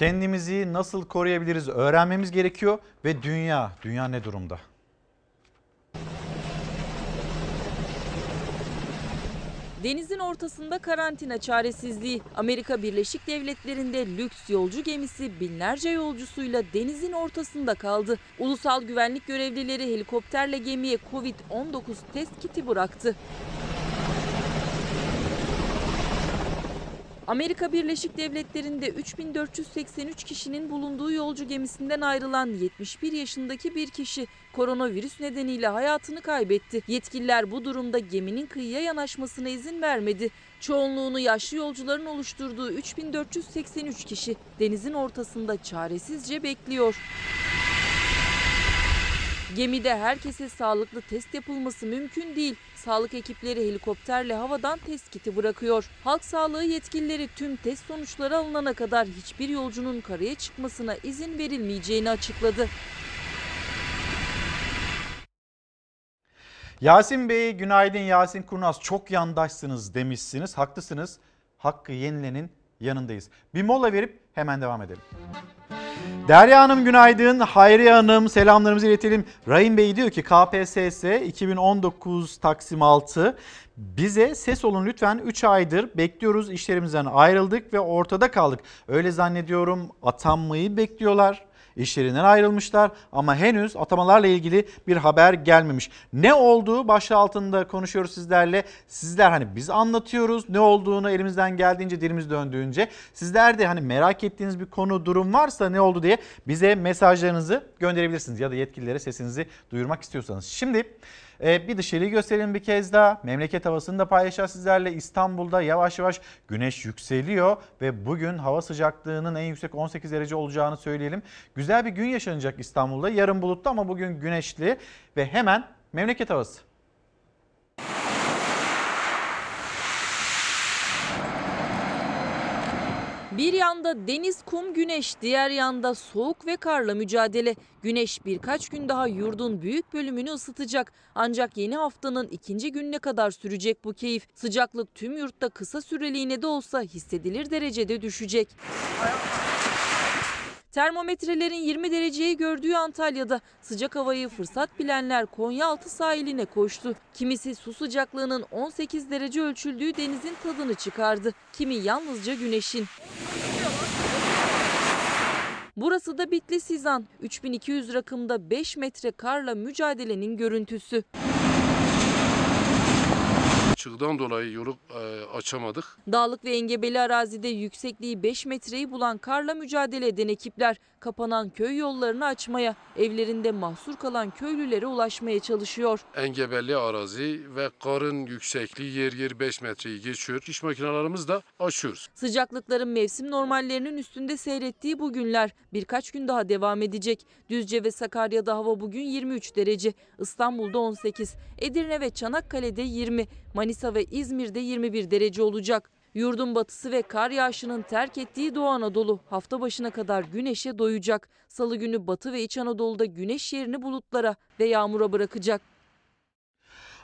Speaker 1: Kendimizi nasıl koruyabiliriz öğrenmemiz gerekiyor ve dünya, dünya ne durumda?
Speaker 2: Denizin ortasında karantina çaresizliği. Amerika Birleşik Devletleri'nde lüks yolcu gemisi binlerce yolcusuyla denizin ortasında kaldı. Ulusal güvenlik görevlileri helikopterle gemiye Covid-19 test kiti bıraktı. Amerika Birleşik Devletleri'nde 3483 kişinin bulunduğu yolcu gemisinden ayrılan 71 yaşındaki bir kişi koronavirüs nedeniyle hayatını kaybetti. Yetkililer bu durumda geminin kıyıya yanaşmasına izin vermedi. Çoğunluğunu yaşlı yolcuların oluşturduğu 3483 kişi denizin ortasında çaresizce bekliyor. Gemide herkese sağlıklı test yapılması mümkün değil. Sağlık ekipleri helikopterle havadan test kiti bırakıyor. Halk sağlığı yetkilileri tüm test sonuçları alınana kadar hiçbir yolcunun karaya çıkmasına izin verilmeyeceğini açıkladı.
Speaker 1: Yasin Bey günaydın Yasin Kurnaz çok yandaşsınız demişsiniz. Haklısınız. Hakkı yenilenin yanındayız. Bir mola verip hemen devam edelim. Derya Hanım günaydın. Hayriye Hanım selamlarımızı iletelim. Rahim Bey diyor ki KPSS 2019 Taksim 6 bize ses olun lütfen 3 aydır bekliyoruz işlerimizden ayrıldık ve ortada kaldık. Öyle zannediyorum atanmayı bekliyorlar. İşlerinden ayrılmışlar ama henüz atamalarla ilgili bir haber gelmemiş. Ne olduğu başlığı altında konuşuyoruz sizlerle. Sizler hani biz anlatıyoruz ne olduğunu elimizden geldiğince dilimiz döndüğünce. Sizler de hani merak ettiğiniz bir konu durum varsa ne oldu diye bize mesajlarınızı gönderebilirsiniz. Ya da yetkililere sesinizi duyurmak istiyorsanız. Şimdi e, bir dışarıyı gösterelim bir kez daha. Memleket havasını da paylaşacağız sizlerle. İstanbul'da yavaş yavaş güneş yükseliyor ve bugün hava sıcaklığının en yüksek 18 derece olacağını söyleyelim. Güzel bir gün yaşanacak İstanbul'da. Yarın bulutlu ama bugün güneşli ve hemen memleket havası.
Speaker 2: Bir yanda deniz, kum, güneş, diğer yanda soğuk ve karla mücadele. Güneş birkaç gün daha yurdun büyük bölümünü ısıtacak. Ancak yeni haftanın ikinci gününe kadar sürecek bu keyif. Sıcaklık tüm yurtta kısa süreliğine de olsa hissedilir derecede düşecek. Termometrelerin 20 dereceyi gördüğü Antalya'da sıcak havayı fırsat bilenler Konyaaltı sahiline koştu. Kimisi su sıcaklığının 18 derece ölçüldüğü denizin tadını çıkardı. Kimi yalnızca güneşin. Burası da Bitlis Hizan. 3200 rakımda 5 metre karla mücadelenin görüntüsü.
Speaker 37: Çığdan dolayı yolu e, açamadık.
Speaker 2: Dağlık ve engebeli arazide yüksekliği 5 metreyi bulan karla mücadele eden ekipler kapanan köy yollarını açmaya, evlerinde mahsur kalan köylülere ulaşmaya çalışıyor.
Speaker 37: Engebeli arazi ve karın yüksekliği yer yer 5 metreyi geçiyor. İş makinelerimiz de açıyoruz.
Speaker 2: Sıcaklıkların mevsim normallerinin üstünde seyrettiği bu günler birkaç gün daha devam edecek. Düzce ve Sakarya'da hava bugün 23 derece, İstanbul'da 18, Edirne ve Çanakkale'de 20, Manisa ve İzmir'de 21 derece olacak. Yurdun batısı ve kar yağışının terk ettiği Doğu Anadolu hafta başına kadar güneşe doyacak. Salı günü Batı ve İç Anadolu'da güneş yerini bulutlara ve yağmura bırakacak.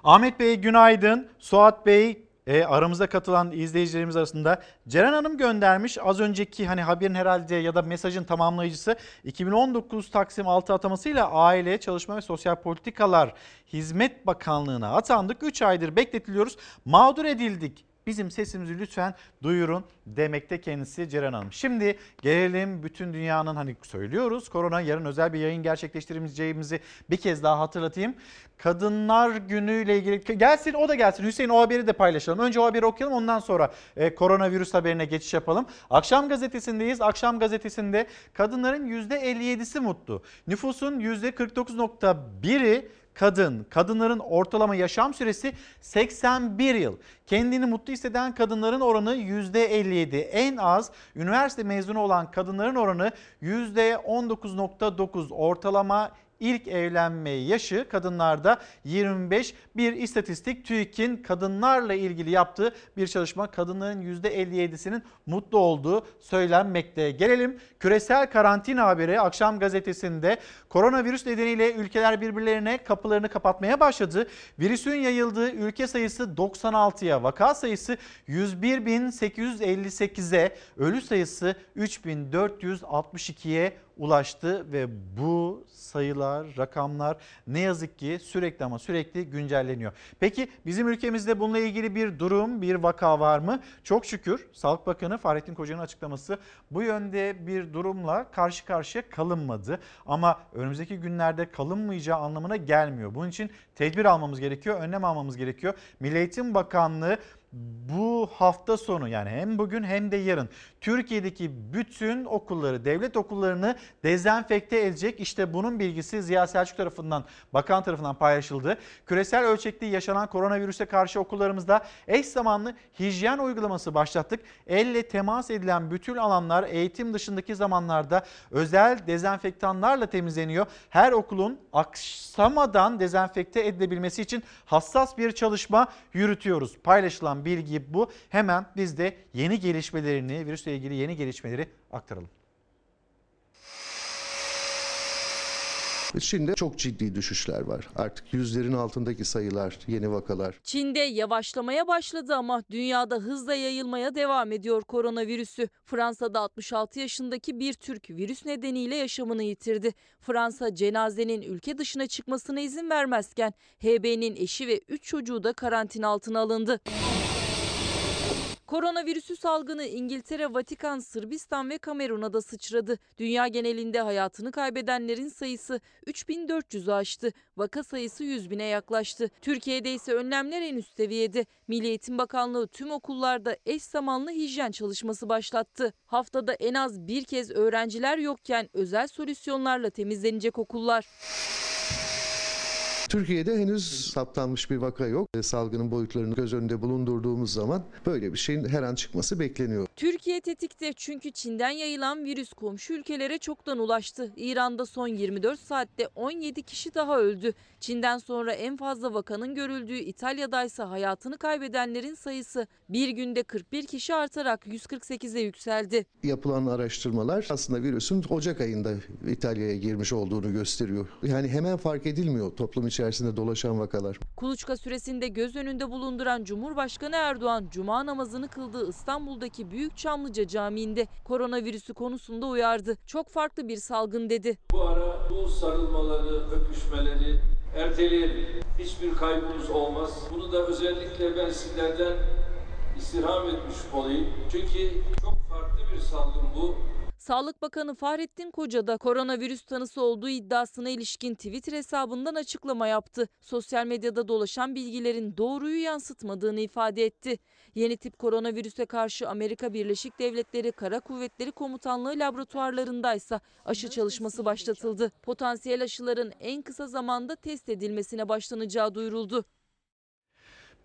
Speaker 1: Ahmet Bey günaydın. Suat Bey e, aramıza katılan izleyicilerimiz arasında Ceren Hanım göndermiş. Az önceki hani haberin herhalde ya da mesajın tamamlayıcısı 2019 Taksim 6 atamasıyla Aile, Çalışma ve Sosyal Politikalar Hizmet Bakanlığı'na atandık. 3 aydır bekletiliyoruz. Mağdur edildik. Bizim sesimizi lütfen duyurun demekte kendisi Ceren Hanım. Şimdi gelelim bütün dünyanın hani söylüyoruz korona yarın özel bir yayın gerçekleştireceğimizi bir kez daha hatırlatayım. Kadınlar günüyle ilgili gelsin o da gelsin Hüseyin o haberi de paylaşalım. Önce o haberi okuyalım ondan sonra e, koronavirüs haberine geçiş yapalım. Akşam gazetesindeyiz. Akşam gazetesinde kadınların %57'si mutlu. Nüfusun %49.1'i kadın. Kadınların ortalama yaşam süresi 81 yıl. Kendini mutlu hisseden kadınların oranı %57. En az üniversite mezunu olan kadınların oranı %19.9. Ortalama ilk evlenme yaşı kadınlarda 25. Bir istatistik TÜİK'in kadınlarla ilgili yaptığı bir çalışma kadınların %57'sinin mutlu olduğu söylenmekte. Gelelim küresel karantina haberi akşam gazetesinde koronavirüs nedeniyle ülkeler birbirlerine kapılarını kapatmaya başladı. Virüsün yayıldığı ülke sayısı 96'ya, vaka sayısı 101.858'e, ölü sayısı 3462'ye ulaştı ve bu sayılar, rakamlar ne yazık ki sürekli ama sürekli güncelleniyor. Peki bizim ülkemizde bununla ilgili bir durum, bir vaka var mı? Çok şükür Sağlık Bakanı Fahrettin Koca'nın açıklaması bu yönde bir durumla karşı karşıya kalınmadı. Ama önümüzdeki günlerde kalınmayacağı anlamına gelmiyor. Bunun için tedbir almamız gerekiyor, önlem almamız gerekiyor. Milli Eğitim Bakanlığı bu hafta sonu yani hem bugün hem de yarın Türkiye'deki bütün okulları, devlet okullarını dezenfekte edecek. İşte bunun bilgisi Ziya Selçuk tarafından, bakan tarafından paylaşıldı. Küresel ölçekli yaşanan koronavirüse karşı okullarımızda eş zamanlı hijyen uygulaması başlattık. Elle temas edilen bütün alanlar eğitim dışındaki zamanlarda özel dezenfektanlarla temizleniyor. Her okulun aksamadan dezenfekte edilebilmesi için hassas bir çalışma yürütüyoruz. Paylaşılan bilgi bu. Hemen biz de yeni gelişmelerini, virüsle ilgili yeni gelişmeleri aktaralım.
Speaker 38: Çin'de çok ciddi düşüşler var. Artık yüzlerin altındaki sayılar, yeni vakalar.
Speaker 2: Çin'de yavaşlamaya başladı ama dünyada hızla yayılmaya devam ediyor koronavirüsü. Fransa'da 66 yaşındaki bir Türk virüs nedeniyle yaşamını yitirdi. Fransa cenazenin ülke dışına çıkmasına izin vermezken HB'nin eşi ve 3 çocuğu da karantina altına alındı. Koronavirüsü salgını İngiltere, Vatikan, Sırbistan ve Kamerun'a da sıçradı. Dünya genelinde hayatını kaybedenlerin sayısı 3400'ü aştı. Vaka sayısı 100 bine yaklaştı. Türkiye'de ise önlemler en üst seviyede. Milli Eğitim Bakanlığı tüm okullarda eş zamanlı hijyen çalışması başlattı. Haftada en az bir kez öğrenciler yokken özel solüsyonlarla temizlenecek okullar.
Speaker 38: Türkiye'de henüz saptanmış bir vaka yok. E, Salgının boyutlarını göz önünde bulundurduğumuz zaman böyle bir şeyin her an çıkması bekleniyor.
Speaker 2: Türkiye tetikte çünkü Çin'den yayılan virüs komşu ülkelere çoktan ulaştı. İran'da son 24 saatte 17 kişi daha öldü. Çin'den sonra en fazla vakanın görüldüğü İtalya'da ise hayatını kaybedenlerin sayısı bir günde 41 kişi artarak 148'e yükseldi.
Speaker 38: Yapılan araştırmalar aslında virüsün Ocak ayında İtalya'ya girmiş olduğunu gösteriyor. Yani hemen fark edilmiyor toplum içerisinde dolaşan vakalar.
Speaker 2: Kuluçka süresinde göz önünde bulunduran Cumhurbaşkanı Erdoğan cuma namazını kıldığı İstanbul'daki Büyük Çamlıca Camii'nde koronavirüsü konusunda uyardı. Çok farklı bir salgın dedi.
Speaker 19: Bu ara bu sarılmaları, öpüşmeleri erteleyelim. Hiçbir kaybımız olmaz. Bunu da özellikle ben sizlerden istirham etmiş olayım. Çünkü çok farklı bir salgın bu.
Speaker 2: Sağlık Bakanı Fahrettin Koca da koronavirüs tanısı olduğu iddiasına ilişkin Twitter hesabından açıklama yaptı. Sosyal medyada dolaşan bilgilerin doğruyu yansıtmadığını ifade etti. Yeni tip koronavirüse karşı Amerika Birleşik Devletleri Kara Kuvvetleri Komutanlığı laboratuvarlarındaysa aşı çalışması başlatıldı. Potansiyel aşıların en kısa zamanda test edilmesine başlanacağı duyuruldu.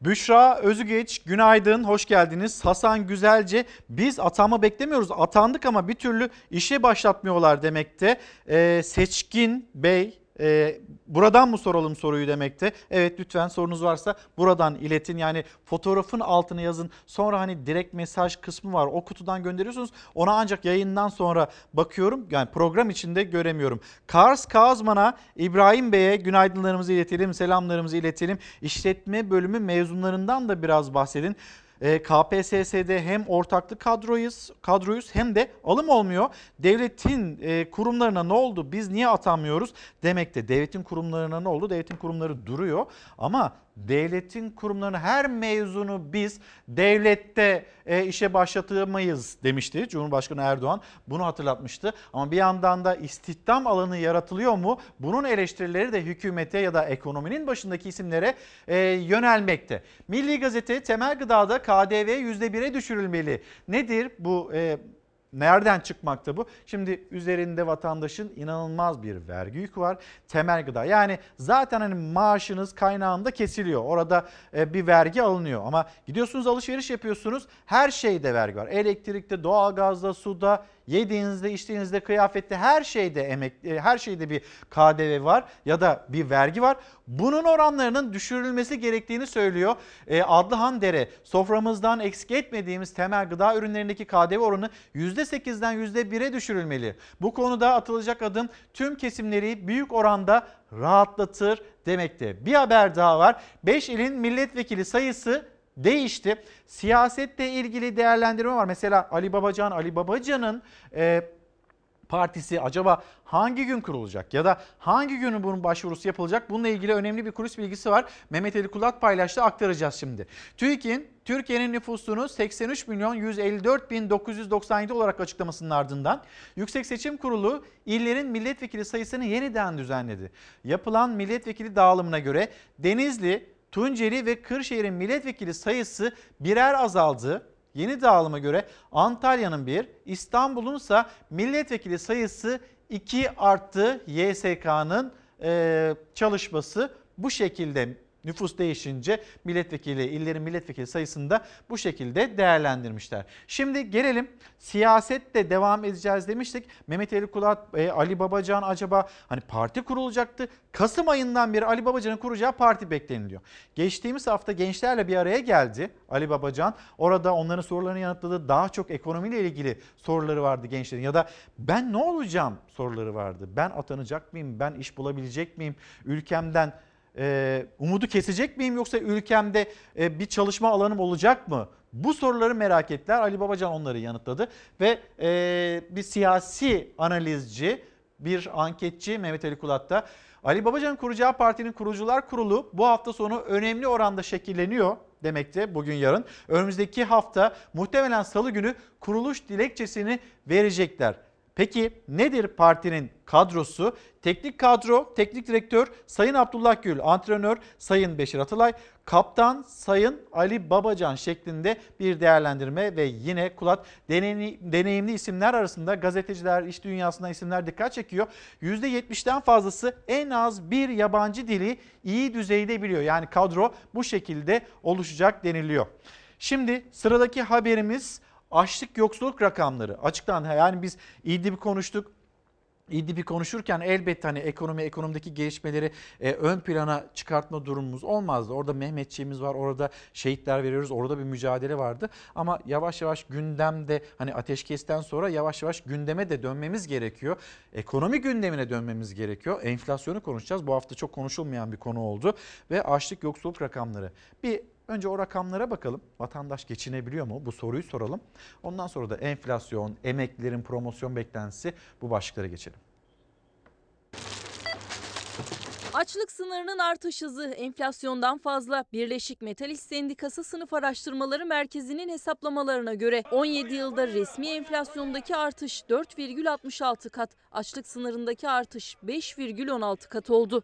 Speaker 1: Büşra Özügeç günaydın hoş geldiniz. Hasan Güzelce biz atanma beklemiyoruz atandık ama bir türlü işe başlatmıyorlar demekte. Ee, Seçkin Bey e, buradan mı soralım soruyu demekte. Evet lütfen sorunuz varsa buradan iletin. Yani fotoğrafın altına yazın. Sonra hani direkt mesaj kısmı var. O kutudan gönderiyorsunuz. Ona ancak yayından sonra bakıyorum. Yani program içinde göremiyorum. Kars Kazman'a İbrahim Bey'e günaydınlarımızı iletelim. Selamlarımızı iletelim. İşletme bölümü mezunlarından da biraz bahsedin. E, KPSS'de hem ortaklık kadroyuz, kadroyuz hem de alım olmuyor. Devletin e, kurumlarına ne oldu? Biz niye atanmıyoruz? Demekte devletin kurumlarına ne oldu? Devletin kurumları duruyor ama devletin kurumlarını her mezunu biz devlette e, işe başlatamayız demişti Cumhurbaşkanı Erdoğan. Bunu hatırlatmıştı. Ama bir yandan da istihdam alanı yaratılıyor mu? Bunun eleştirileri de hükümete ya da ekonominin başındaki isimlere e, yönelmekte. Milli Gazete temel gıdada KDV %1'e düşürülmeli. Nedir bu e, Nereden çıkmakta bu? Şimdi üzerinde vatandaşın inanılmaz bir vergi yükü var. Temel gıda yani zaten hani maaşınız kaynağında kesiliyor. Orada e, bir vergi alınıyor ama gidiyorsunuz alışveriş yapıyorsunuz her şeyde vergi var. Elektrikte, doğalgazda, suda, yediğinizde, içtiğinizde, kıyafette her şeyde emek e, her şeyde bir KDV var ya da bir vergi var. Bunun oranlarının düşürülmesi gerektiğini söylüyor. E, Adlıhan Dere soframızdan eksik etmediğimiz temel gıda ürünlerindeki KDV oranı %8'den %1'e düşürülmeli. Bu konuda atılacak adım tüm kesimleri büyük oranda rahatlatır demekte. Bir haber daha var. 5 ilin milletvekili sayısı değişti. Siyasetle ilgili değerlendirme var. Mesela Ali Babacan, Ali Babacan'ın e, partisi acaba hangi gün kurulacak ya da hangi günü bunun başvurusu yapılacak? Bununla ilgili önemli bir kulis bilgisi var. Mehmet Ali Kulak paylaştı aktaracağız şimdi. TÜİK'in Türkiye'nin nüfusunu 83 milyon 154 bin 997 olarak açıklamasının ardından Yüksek Seçim Kurulu illerin milletvekili sayısını yeniden düzenledi. Yapılan milletvekili dağılımına göre Denizli, Tunceli ve Kırşehir'in milletvekili sayısı birer azaldı. Yeni dağılıma göre Antalya'nın bir, İstanbul'un ise milletvekili sayısı 2 arttı. YSK'nın çalışması bu şekilde nüfus değişince milletvekili, illerin milletvekili sayısında bu şekilde değerlendirmişler. Şimdi gelelim siyasette devam edeceğiz demiştik. Mehmet Ali Kulat, e, Ali Babacan acaba hani parti kurulacaktı. Kasım ayından beri Ali Babacan'ın kuracağı parti bekleniliyor. Geçtiğimiz hafta gençlerle bir araya geldi Ali Babacan. Orada onların sorularını yanıtladı. Daha çok ekonomiyle ilgili soruları vardı gençlerin ya da ben ne olacağım soruları vardı. Ben atanacak mıyım? Ben iş bulabilecek miyim? Ülkemden e, umudu kesecek miyim yoksa ülkemde e, bir çalışma alanım olacak mı? Bu soruları merak ettiler. Ali Babacan onları yanıtladı ve e, bir siyasi analizci, bir anketçi Mehmet Ali Kulat'ta Ali Babacan'ın kuracağı partinin kurucular kurulu bu hafta sonu önemli oranda şekilleniyor demekte bugün yarın. Önümüzdeki hafta muhtemelen salı günü kuruluş dilekçesini verecekler. Peki nedir partinin kadrosu? Teknik kadro, teknik direktör Sayın Abdullah Gül, antrenör Sayın Beşir Atılay, kaptan Sayın Ali Babacan şeklinde bir değerlendirme ve yine Kulat deneyimli isimler arasında gazeteciler, iş dünyasında isimler dikkat çekiyor. %70'den fazlası en az bir yabancı dili iyi düzeyde biliyor. Yani kadro bu şekilde oluşacak deniliyor. Şimdi sıradaki haberimiz açlık yoksulluk rakamları açıklandı. Yani biz İDİB'i konuştuk. İDİB'i konuşurken elbette hani ekonomi, ekonomideki gelişmeleri e, ön plana çıkartma durumumuz olmazdı. Orada Mehmetçiğimiz var, orada şehitler veriyoruz, orada bir mücadele vardı. Ama yavaş yavaş gündemde hani ateşkesten sonra yavaş yavaş gündeme de dönmemiz gerekiyor. Ekonomi gündemine dönmemiz gerekiyor. Enflasyonu konuşacağız. Bu hafta çok konuşulmayan bir konu oldu. Ve açlık yoksulluk rakamları. Bir Önce o rakamlara bakalım. Vatandaş geçinebiliyor mu? Bu soruyu soralım. Ondan sonra da enflasyon, emeklilerin promosyon beklentisi bu başlıklara geçelim.
Speaker 2: Açlık sınırının artış hızı enflasyondan fazla. Birleşik Metal İş Sendikası Sınıf Araştırmaları Merkezi'nin hesaplamalarına göre 17 yılda resmi enflasyondaki artış 4,66 kat, açlık sınırındaki artış 5,16 kat oldu.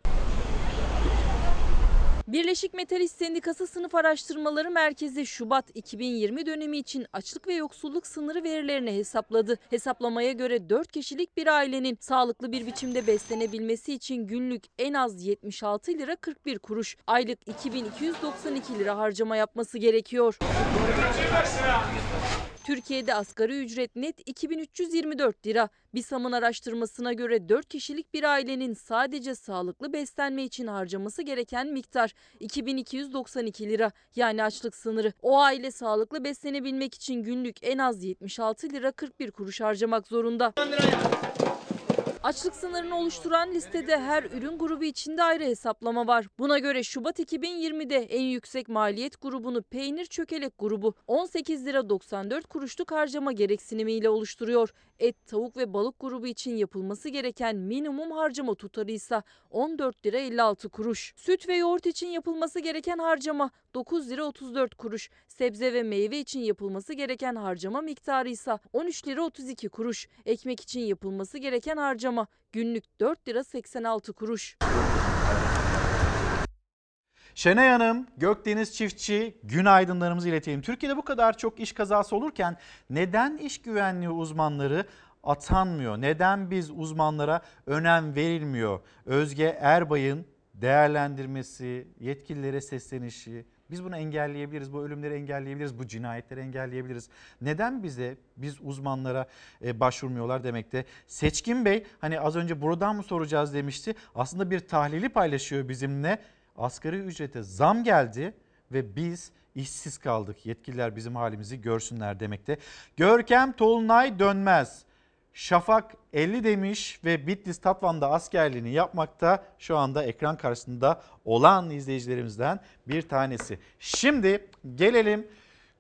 Speaker 2: Birleşik Metal İş Sendikası Sınıf Araştırmaları Merkezi Şubat 2020 dönemi için açlık ve yoksulluk sınırı verilerini hesapladı. Hesaplamaya göre 4 kişilik bir ailenin sağlıklı bir biçimde beslenebilmesi için günlük en az 76 lira 41 kuruş, aylık 2292 lira harcama yapması gerekiyor. Türkiye'de asgari ücret net 2324 lira. BİSAM'ın araştırmasına göre 4 kişilik bir ailenin sadece sağlıklı beslenme için harcaması gereken miktar 2292 lira. Yani açlık sınırı. O aile sağlıklı beslenebilmek için günlük en az 76 lira 41 kuruş harcamak zorunda. Açlık sınırını oluşturan listede her ürün grubu içinde ayrı hesaplama var. Buna göre Şubat 2020'de en yüksek maliyet grubunu peynir çökelek grubu 18 lira 94 kuruşluk harcama gereksinimiyle oluşturuyor. Et, tavuk ve balık grubu için yapılması gereken minimum harcama tutarı ise 14 lira 56 kuruş. Süt ve yoğurt için yapılması gereken harcama 9 lira 34 kuruş. Sebze ve meyve için yapılması gereken harcama miktarı ise 13 lira 32 kuruş. Ekmek için yapılması gereken harcama günlük 4 lira 86 kuruş.
Speaker 1: Şenay Hanım, Gökdeniz Çiftçi günaydınlarımızı iletelim. Türkiye'de bu kadar çok iş kazası olurken neden iş güvenliği uzmanları atanmıyor? Neden biz uzmanlara önem verilmiyor? Özge Erbay'ın değerlendirmesi, yetkililere seslenişi, biz bunu engelleyebiliriz, bu ölümleri engelleyebiliriz, bu cinayetleri engelleyebiliriz. Neden bize, biz uzmanlara e, başvurmuyorlar demekte. Seçkin Bey hani az önce buradan mı soracağız demişti. Aslında bir tahlili paylaşıyor bizimle. Asgari ücrete zam geldi ve biz işsiz kaldık. Yetkililer bizim halimizi görsünler demekte. Görkem Tolunay dönmez. Şafak 50 demiş ve Bitlis Tatvan'da askerliğini yapmakta şu anda ekran karşısında olan izleyicilerimizden bir tanesi. Şimdi gelelim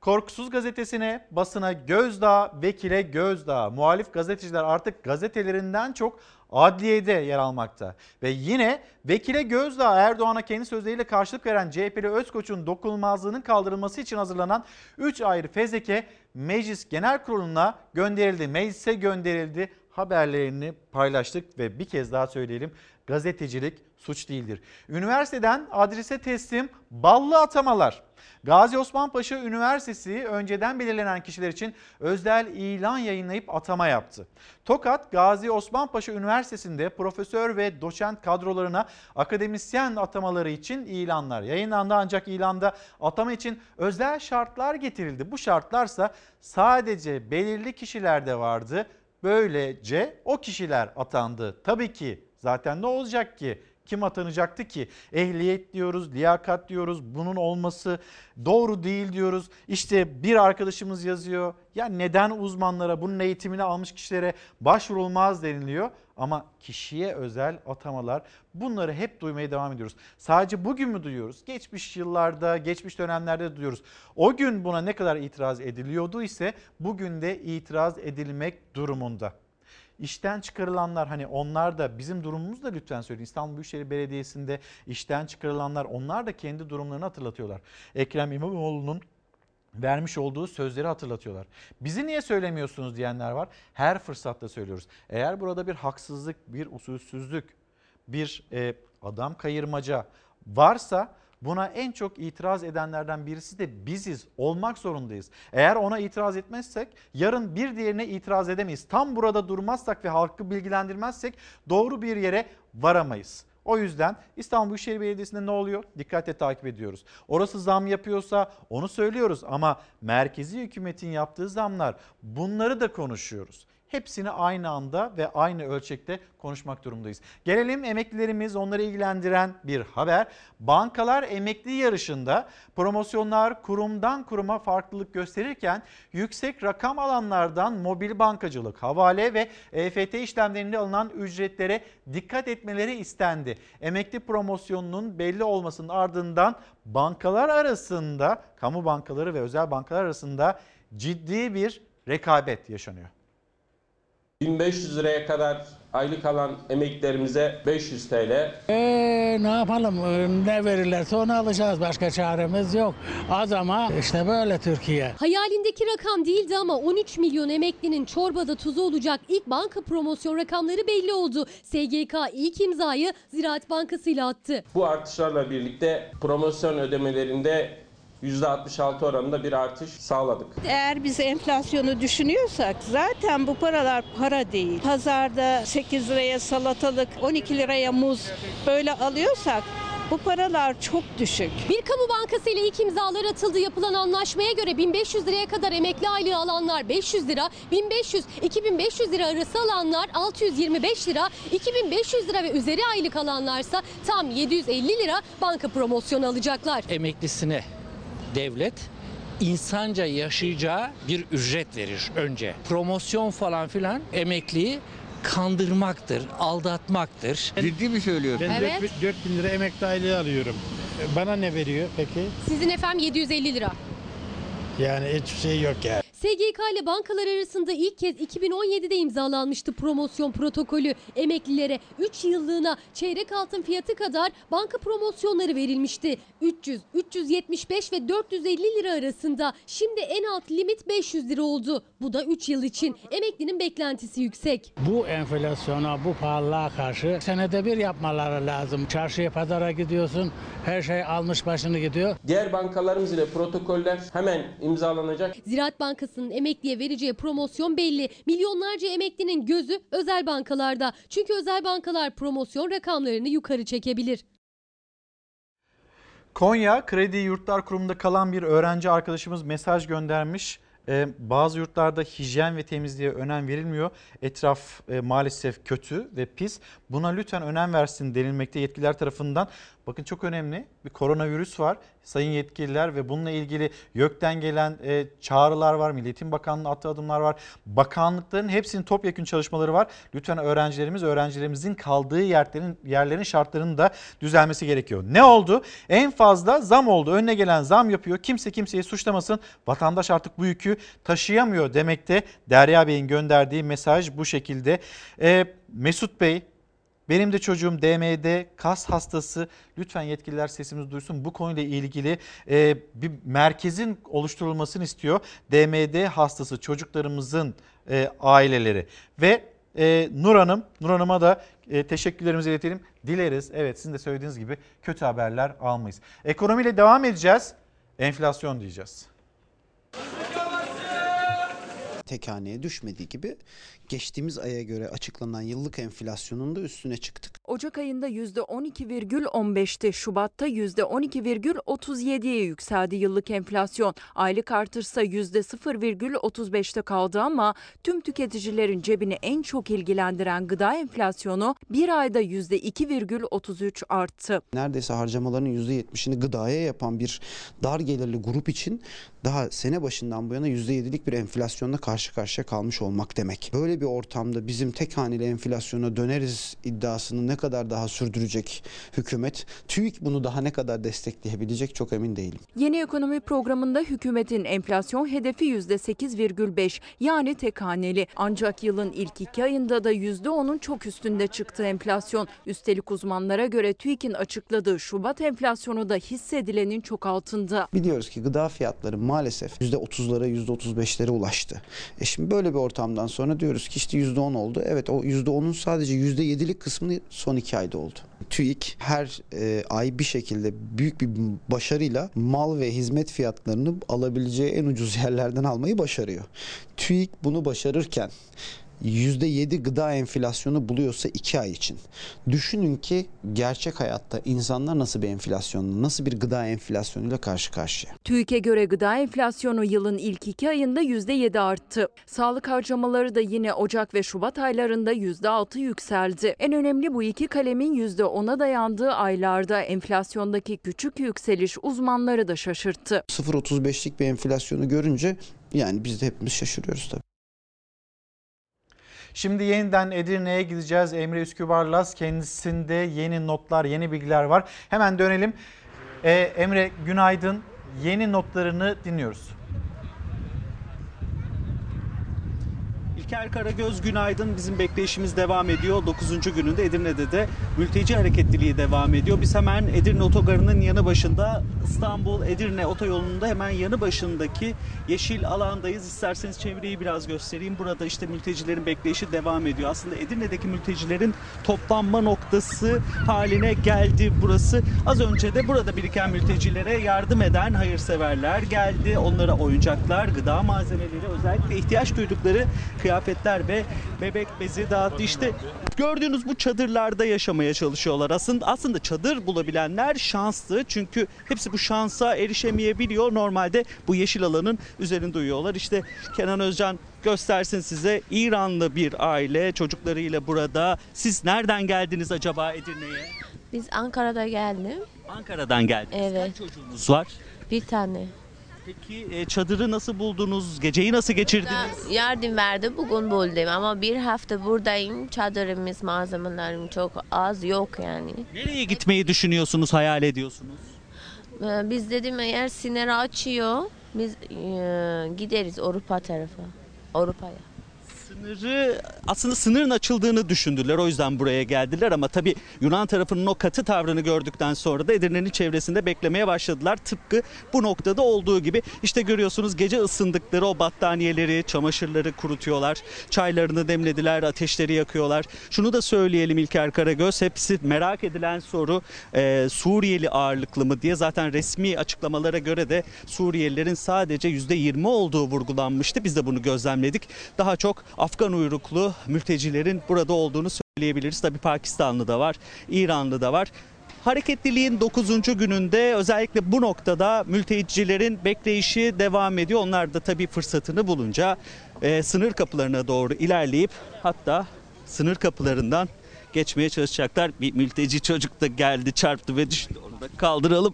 Speaker 1: Korkusuz gazetesine, basına gözdağı, vekile gözdağı. Muhalif gazeteciler artık gazetelerinden çok adliyede yer almakta. Ve yine vekile gözdağı Erdoğan'a kendi sözleriyle karşılık veren CHP'li Özkoç'un dokunulmazlığının kaldırılması için hazırlanan 3 ayrı fezleke Meclis Genel Kurulu'na gönderildi. Meclise gönderildi haberlerini paylaştık ve bir kez daha söyleyelim gazetecilik suç değildir. Üniversiteden adrese teslim ballı atamalar. Gazi Osman Paşa Üniversitesi önceden belirlenen kişiler için özel ilan yayınlayıp atama yaptı. Tokat Gazi Osman Paşa Üniversitesi'nde profesör ve doçent kadrolarına akademisyen atamaları için ilanlar yayınlandı ancak ilanda atama için özel şartlar getirildi. Bu şartlarsa sadece belirli kişilerde vardı. Böylece o kişiler atandı. Tabii ki zaten ne olacak ki? Kim atanacaktı ki? Ehliyet diyoruz, liyakat diyoruz. Bunun olması doğru değil diyoruz. İşte bir arkadaşımız yazıyor. Ya neden uzmanlara, bunun eğitimini almış kişilere başvurulmaz deniliyor. Ama kişiye özel atamalar bunları hep duymaya devam ediyoruz. Sadece bugün mü duyuyoruz? Geçmiş yıllarda, geçmiş dönemlerde duyuyoruz. O gün buna ne kadar itiraz ediliyordu ise bugün de itiraz edilmek durumunda. İşten çıkarılanlar hani onlar da bizim durumumuz da lütfen söyleyin. İstanbul Büyükşehir Belediyesi'nde işten çıkarılanlar onlar da kendi durumlarını hatırlatıyorlar. Ekrem İmamoğlu'nun vermiş olduğu sözleri hatırlatıyorlar. Bizi niye söylemiyorsunuz diyenler var. Her fırsatta söylüyoruz. Eğer burada bir haksızlık, bir usulsüzlük, bir e, adam kayırmaca varsa Buna en çok itiraz edenlerden birisi de biziz, olmak zorundayız. Eğer ona itiraz etmezsek yarın bir diğerine itiraz edemeyiz. Tam burada durmazsak ve halkı bilgilendirmezsek doğru bir yere varamayız. O yüzden İstanbul Büyükşehir Belediyesi'nde ne oluyor? Dikkatle takip ediyoruz. Orası zam yapıyorsa onu söylüyoruz ama merkezi hükümetin yaptığı zamlar bunları da konuşuyoruz. Hepsini aynı anda ve aynı ölçekte konuşmak durumundayız. Gelelim emeklilerimiz onları ilgilendiren bir haber. Bankalar emekli yarışında promosyonlar kurumdan kuruma farklılık gösterirken yüksek rakam alanlardan mobil bankacılık, havale ve EFT işlemlerinde alınan ücretlere dikkat etmeleri istendi. Emekli promosyonunun belli olmasının ardından bankalar arasında, kamu bankaları ve özel bankalar arasında ciddi bir rekabet yaşanıyor.
Speaker 39: 1500 liraya kadar aylık alan emeklilerimize 500 TL.
Speaker 40: Ee, ne yapalım ne verirlerse onu alacağız başka çaremiz yok. Az ama işte böyle Türkiye.
Speaker 41: Hayalindeki rakam değildi ama 13 milyon emeklinin çorbada tuzu olacak ilk banka promosyon rakamları belli oldu. SGK ilk imzayı Ziraat Bankası ile attı.
Speaker 39: Bu artışlarla birlikte promosyon ödemelerinde %66 oranında bir artış sağladık.
Speaker 42: Eğer biz enflasyonu düşünüyorsak zaten bu paralar para değil. Pazarda 8 liraya salatalık, 12 liraya muz böyle alıyorsak bu paralar çok düşük.
Speaker 41: Bir kamu bankası ile ilk imzalar atıldı. Yapılan anlaşmaya göre 1500 liraya kadar emekli aylığı alanlar 500 lira, 1500-2500 lira arası alanlar 625 lira, 2500 lira ve üzeri aylık alanlarsa tam 750 lira banka promosyonu alacaklar.
Speaker 40: Emeklisine devlet insanca yaşayacağı bir ücret verir önce. Promosyon falan filan emekliyi kandırmaktır, aldatmaktır.
Speaker 43: Ciddi mi söylüyorsun?
Speaker 41: Ben Evet.
Speaker 40: 4 bin lira emekli aylığı alıyorum. Bana ne veriyor peki?
Speaker 41: Sizin efendim 750 lira.
Speaker 40: Yani hiçbir şey yok yani.
Speaker 41: SGK ile bankalar arasında ilk kez 2017'de imzalanmıştı promosyon protokolü. Emeklilere 3 yıllığına çeyrek altın fiyatı kadar banka promosyonları verilmişti. 300, 375 ve 450 lira arasında. Şimdi en alt limit 500 lira oldu. Bu da 3 yıl için. Emeklinin beklentisi yüksek.
Speaker 44: Bu enflasyona, bu pahalılığa karşı senede bir yapmaları lazım. Çarşıya, pazara gidiyorsun, her şey almış başını gidiyor.
Speaker 45: Diğer bankalarımız ile protokoller hemen imzalanacak.
Speaker 41: Ziraat Bankası'nın emekliye vereceği promosyon belli. Milyonlarca emeklinin gözü özel bankalarda. Çünkü özel bankalar promosyon rakamlarını yukarı çekebilir.
Speaker 1: Konya Kredi Yurtlar Kurumu'nda kalan bir öğrenci arkadaşımız mesaj göndermiş. Ee, bazı yurtlarda hijyen ve temizliğe önem verilmiyor. Etraf e, maalesef kötü ve pis. Buna lütfen önem versin denilmekte yetkililer tarafından. Bakın çok önemli bir koronavirüs var sayın yetkililer ve bununla ilgili YÖK'ten gelen e, çağrılar var. Milliyetin Bakanlığı attığı adımlar var. Bakanlıkların hepsinin topyekun çalışmaları var. Lütfen öğrencilerimiz öğrencilerimizin kaldığı yerlerin, yerlerin şartlarının da düzelmesi gerekiyor. Ne oldu? En fazla zam oldu. Önüne gelen zam yapıyor. Kimse kimseyi suçlamasın. Vatandaş artık bu yükü taşıyamıyor demekte. Derya Bey'in gönderdiği mesaj bu şekilde. E, Mesut Bey benim de çocuğum DMD kas hastası. Lütfen yetkililer sesimizi duysun. Bu konuyla ilgili e, bir merkezin oluşturulmasını istiyor. DMD hastası çocuklarımızın e, aileleri ve e, Nur Hanım, Nur Hanım'a da e, teşekkürlerimizi iletelim. Dileriz evet sizin de söylediğiniz gibi kötü haberler almayız. Ekonomiyle devam edeceğiz. Enflasyon diyeceğiz.
Speaker 46: Tek haneye düşmediği gibi geçtiğimiz aya göre açıklanan yıllık enflasyonun da üstüne çıktık.
Speaker 2: Ocak ayında %12,15'ti. Şubat'ta %12,37'ye yükseldi yıllık enflasyon. Aylık artırsa %0,35'te kaldı ama tüm tüketicilerin cebini en çok ilgilendiren gıda enflasyonu bir ayda %2,33 arttı.
Speaker 46: Neredeyse harcamaların %70'ini gıdaya yapan bir dar gelirli grup için daha sene başından bu yana %7'lik bir enflasyonla karşı karşıya kalmış olmak demek. Böyle bir ortamda bizim tek haneli enflasyona döneriz iddiasını ne kadar daha sürdürecek hükümet? TÜİK bunu daha ne kadar destekleyebilecek çok emin değilim.
Speaker 2: Yeni ekonomi programında hükümetin enflasyon hedefi %8,5 yani tek haneli. Ancak yılın ilk iki ayında da %10'un çok üstünde çıktı enflasyon. Üstelik uzmanlara göre TÜİK'in açıkladığı Şubat enflasyonu da hissedilenin çok altında.
Speaker 46: Biliyoruz ki gıda fiyatları maalesef %30'lara %35'lere ulaştı. E şimdi böyle bir ortamdan sonra diyoruz ki işte %10 oldu. Evet o %10'un sadece %7'lik kısmını son iki ayda oldu. TÜİK her e, ay bir şekilde büyük bir başarıyla mal ve hizmet fiyatlarını alabileceği en ucuz yerlerden almayı başarıyor. TÜİK bunu başarırken %7 gıda enflasyonu buluyorsa 2 ay için. Düşünün ki gerçek hayatta insanlar nasıl bir enflasyonla, nasıl bir gıda enflasyonuyla karşı karşıya.
Speaker 2: TÜİK'e göre gıda enflasyonu yılın ilk iki ayında %7 arttı. Sağlık harcamaları da yine Ocak ve Şubat aylarında %6 yükseldi. En önemli bu iki kalemin %10'a dayandığı aylarda enflasyondaki küçük yükseliş uzmanları da şaşırttı.
Speaker 46: 0.35'lik bir enflasyonu görünce yani biz de hepimiz şaşırıyoruz tabii.
Speaker 1: Şimdi yeniden Edirne'ye gideceğiz. Emre Üskübarlas kendisinde yeni notlar, yeni bilgiler var. Hemen dönelim. Ee, Emre günaydın. Yeni notlarını dinliyoruz.
Speaker 11: İlker Karagöz günaydın. Bizim bekleyişimiz devam ediyor. 9. gününde Edirne'de de mülteci hareketliliği devam ediyor. Biz hemen Edirne Otogarı'nın yanı başında İstanbul Edirne otoyolunda hemen yanı başındaki yeşil alandayız. İsterseniz çevreyi biraz göstereyim. Burada işte mültecilerin bekleyişi devam ediyor. Aslında Edirne'deki mültecilerin toplanma noktası haline geldi burası. Az önce de burada biriken mültecilere yardım eden hayırseverler geldi. Onlara oyuncaklar, gıda malzemeleri, özellikle ihtiyaç duydukları kıyafetler ve bebek bezi dağıttı. İşte gördüğünüz bu çadırlarda yaşamaya çalışıyorlar. Aslında aslında çadır bulabilenler şanslı. Çünkü hepsi bu şansa erişemeyebiliyor. Normalde bu yeşil alanın üzerinde uyuyorlar. İşte Kenan Özcan göstersin size İranlı bir aile çocuklarıyla burada. Siz nereden geldiniz acaba Edirne'ye?
Speaker 47: Biz Ankara'da geldim.
Speaker 11: Ankara'dan geldiniz.
Speaker 47: Evet.
Speaker 11: Kaç çocuğunuz var?
Speaker 47: Bir tane.
Speaker 11: Peki e, çadırı nasıl buldunuz? Geceyi nasıl geçirdiniz?
Speaker 47: Yardım verdi bugün buldum ama bir hafta buradayım. Çadırımız, malzemelerim çok az yok yani.
Speaker 11: Nereye gitmeyi düşünüyorsunuz, hayal ediyorsunuz?
Speaker 47: Ee, Biz dedim eğer sinir açıyor Biz e, gideriz Avrupa tarafı. Avrupa'ya.
Speaker 11: Sınırı aslında sınırın açıldığını düşündüler. O yüzden buraya geldiler ama tabii Yunan tarafının o katı tavrını gördükten sonra da Edirne'nin çevresinde beklemeye başladılar. Tıpkı bu noktada olduğu gibi işte görüyorsunuz gece ısındıkları o battaniyeleri, çamaşırları kurutuyorlar. Çaylarını demlediler, ateşleri yakıyorlar. Şunu da söyleyelim İlker Karagöz. Hepsi merak edilen soru e, Suriyeli ağırlıklı mı diye. Zaten resmi açıklamalara göre de Suriyelilerin sadece %20 olduğu vurgulanmıştı. Biz de bunu gözlemledik. Daha çok Afgan uyruklu mültecilerin burada olduğunu söyleyebiliriz. Tabii Pakistanlı da var, İranlı da var. Hareketliliğin 9. gününde özellikle bu noktada mültecilerin bekleyişi devam ediyor. Onlar da tabii fırsatını bulunca e, sınır kapılarına doğru ilerleyip hatta sınır kapılarından geçmeye çalışacaklar. Bir mülteci çocuk da geldi çarptı ve düştü. Onu da kaldıralım.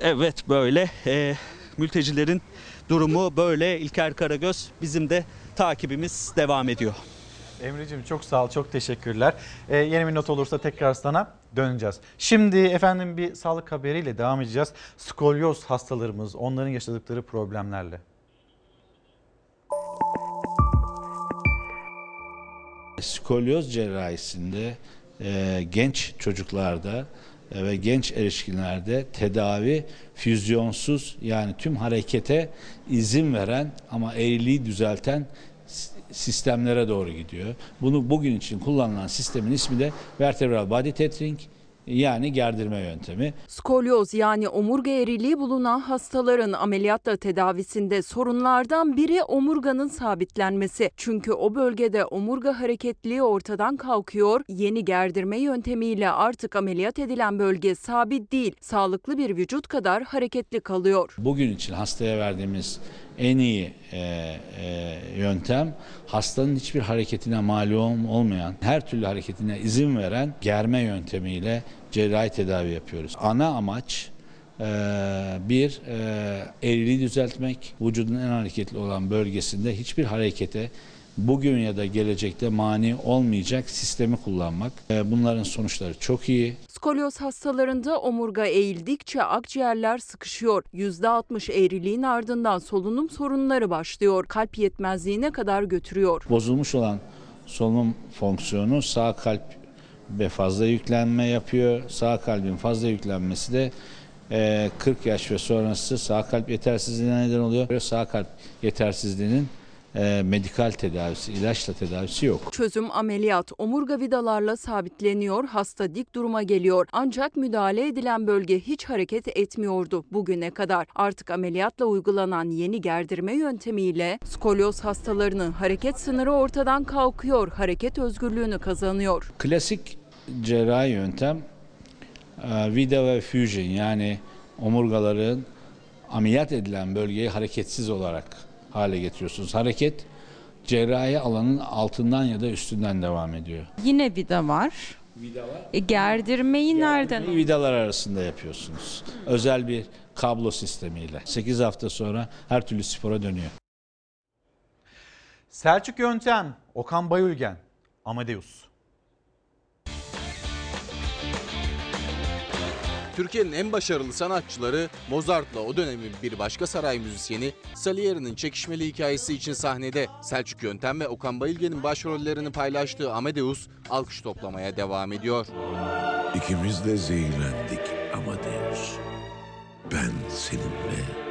Speaker 11: Evet böyle e, mültecilerin durumu böyle İlker Karagöz bizim de takibimiz devam ediyor.
Speaker 1: Emre'cim çok sağ ol, çok teşekkürler. Ee, yeni bir not olursa tekrar sana döneceğiz. Şimdi efendim bir sağlık haberiyle devam edeceğiz. Skolyoz hastalarımız, onların yaşadıkları problemlerle.
Speaker 48: Skolyoz cerrahisinde e, genç çocuklarda e, ve genç erişkinlerde tedavi füzyonsuz yani tüm harekete izin veren ama eğriliği düzelten sistemlere doğru gidiyor. Bunu bugün için kullanılan sistemin ismi de vertebral body tethering yani gerdirme yöntemi.
Speaker 2: Skolyoz yani omurga eğriliği bulunan hastaların ameliyatla tedavisinde sorunlardan biri omurganın sabitlenmesi. Çünkü o bölgede omurga hareketliliği ortadan kalkıyor. Yeni gerdirme yöntemiyle artık ameliyat edilen bölge sabit değil, sağlıklı bir vücut kadar hareketli kalıyor.
Speaker 48: Bugün için hastaya verdiğimiz en iyi e, e, yöntem hastanın hiçbir hareketine mali ol- olmayan, her türlü hareketine izin veren germe yöntemiyle cerrahi tedavi yapıyoruz. Ana amaç e, bir e, eğriliği düzeltmek, vücudun en hareketli olan bölgesinde hiçbir harekete bugün ya da gelecekte mani olmayacak sistemi kullanmak. E, bunların sonuçları çok iyi.
Speaker 2: Skolyoz hastalarında omurga eğildikçe akciğerler sıkışıyor. %60 eğriliğin ardından solunum sorunları başlıyor. Kalp yetmezliğine kadar götürüyor.
Speaker 48: Bozulmuş olan solunum fonksiyonu sağ kalp ve fazla yüklenme yapıyor. Sağ kalbin fazla yüklenmesi de e, 40 yaş ve sonrası sağ kalp yetersizliğine neden oluyor. Sağ kalp yetersizliğinin e, medikal tedavisi, ilaçla tedavisi yok.
Speaker 2: Çözüm ameliyat. Omurga vidalarla sabitleniyor, hasta dik duruma geliyor. Ancak müdahale edilen bölge hiç hareket etmiyordu bugüne kadar. Artık ameliyatla uygulanan yeni gerdirme yöntemiyle skolyoz hastalarının hareket sınırı ortadan kalkıyor, hareket özgürlüğünü kazanıyor.
Speaker 48: Klasik cerrahi yöntem e, vida ve fusion yani omurgaların ameliyat edilen bölgeyi hareketsiz olarak hale getiriyorsunuz. Hareket cerrahi alanın altından ya da üstünden devam ediyor.
Speaker 49: Yine vida var.
Speaker 48: Vida var.
Speaker 49: E, gerdirmeyi nereden?
Speaker 48: Vidalar arasında yapıyorsunuz. Özel bir kablo sistemiyle. 8 hafta sonra her türlü spora dönüyor.
Speaker 1: Selçuk Yöntem, Okan Bayülgen, Amadeus.
Speaker 50: Türkiye'nin en başarılı sanatçıları Mozart'la o dönemin bir başka saray müzisyeni Salieri'nin çekişmeli hikayesi için sahnede. Selçuk Yöntem ve Okan Bayülgen'in başrollerini paylaştığı Amadeus alkış toplamaya devam ediyor.
Speaker 51: İkimiz de zehirlendik Amadeus. Ben seninle.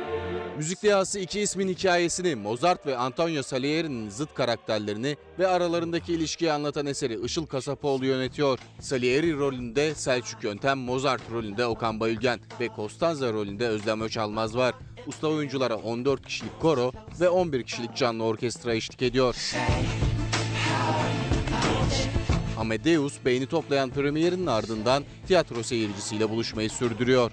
Speaker 50: Müzik Dehası iki ismin hikayesini Mozart ve Antonio Salieri'nin zıt karakterlerini ve aralarındaki ilişkiyi anlatan eseri Işıl Kasapoğlu yönetiyor. Salieri rolünde Selçuk Yöntem, Mozart rolünde Okan Bayülgen ve Costanza rolünde Özlem Öçalmaz var. Usta oyunculara 14 kişilik koro ve 11 kişilik canlı orkestra eşlik ediyor. Amadeus beğeni toplayan premierinin ardından tiyatro seyircisiyle buluşmayı sürdürüyor.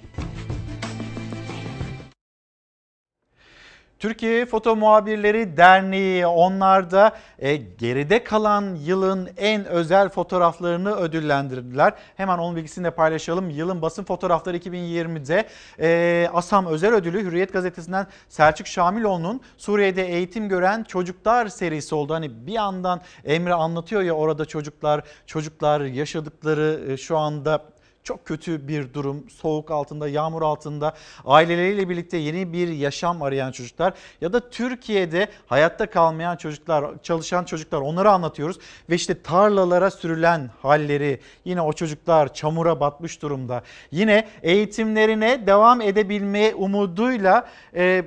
Speaker 1: Türkiye Foto Muhabirleri Derneği onlar da e, geride kalan yılın en özel fotoğraflarını ödüllendirdiler. Hemen onun bilgisini de paylaşalım. Yılın basın fotoğrafları 2020'de e, ASAM Özel Ödülü Hürriyet Gazetesi'nden Selçuk Şamiloğlu'nun Suriye'de eğitim gören çocuklar serisi oldu. Hani bir yandan Emre anlatıyor ya orada çocuklar, çocuklar yaşadıkları e, şu anda Çok kötü bir durum. Soğuk altında, yağmur altında aileleriyle birlikte yeni bir yaşam arayan çocuklar ya da Türkiye'de hayatta kalmayan çocuklar, çalışan çocuklar onları anlatıyoruz. Ve işte tarlalara sürülen halleri, yine o çocuklar çamura batmış durumda. Yine eğitimlerine devam edebilmeye umuduyla e,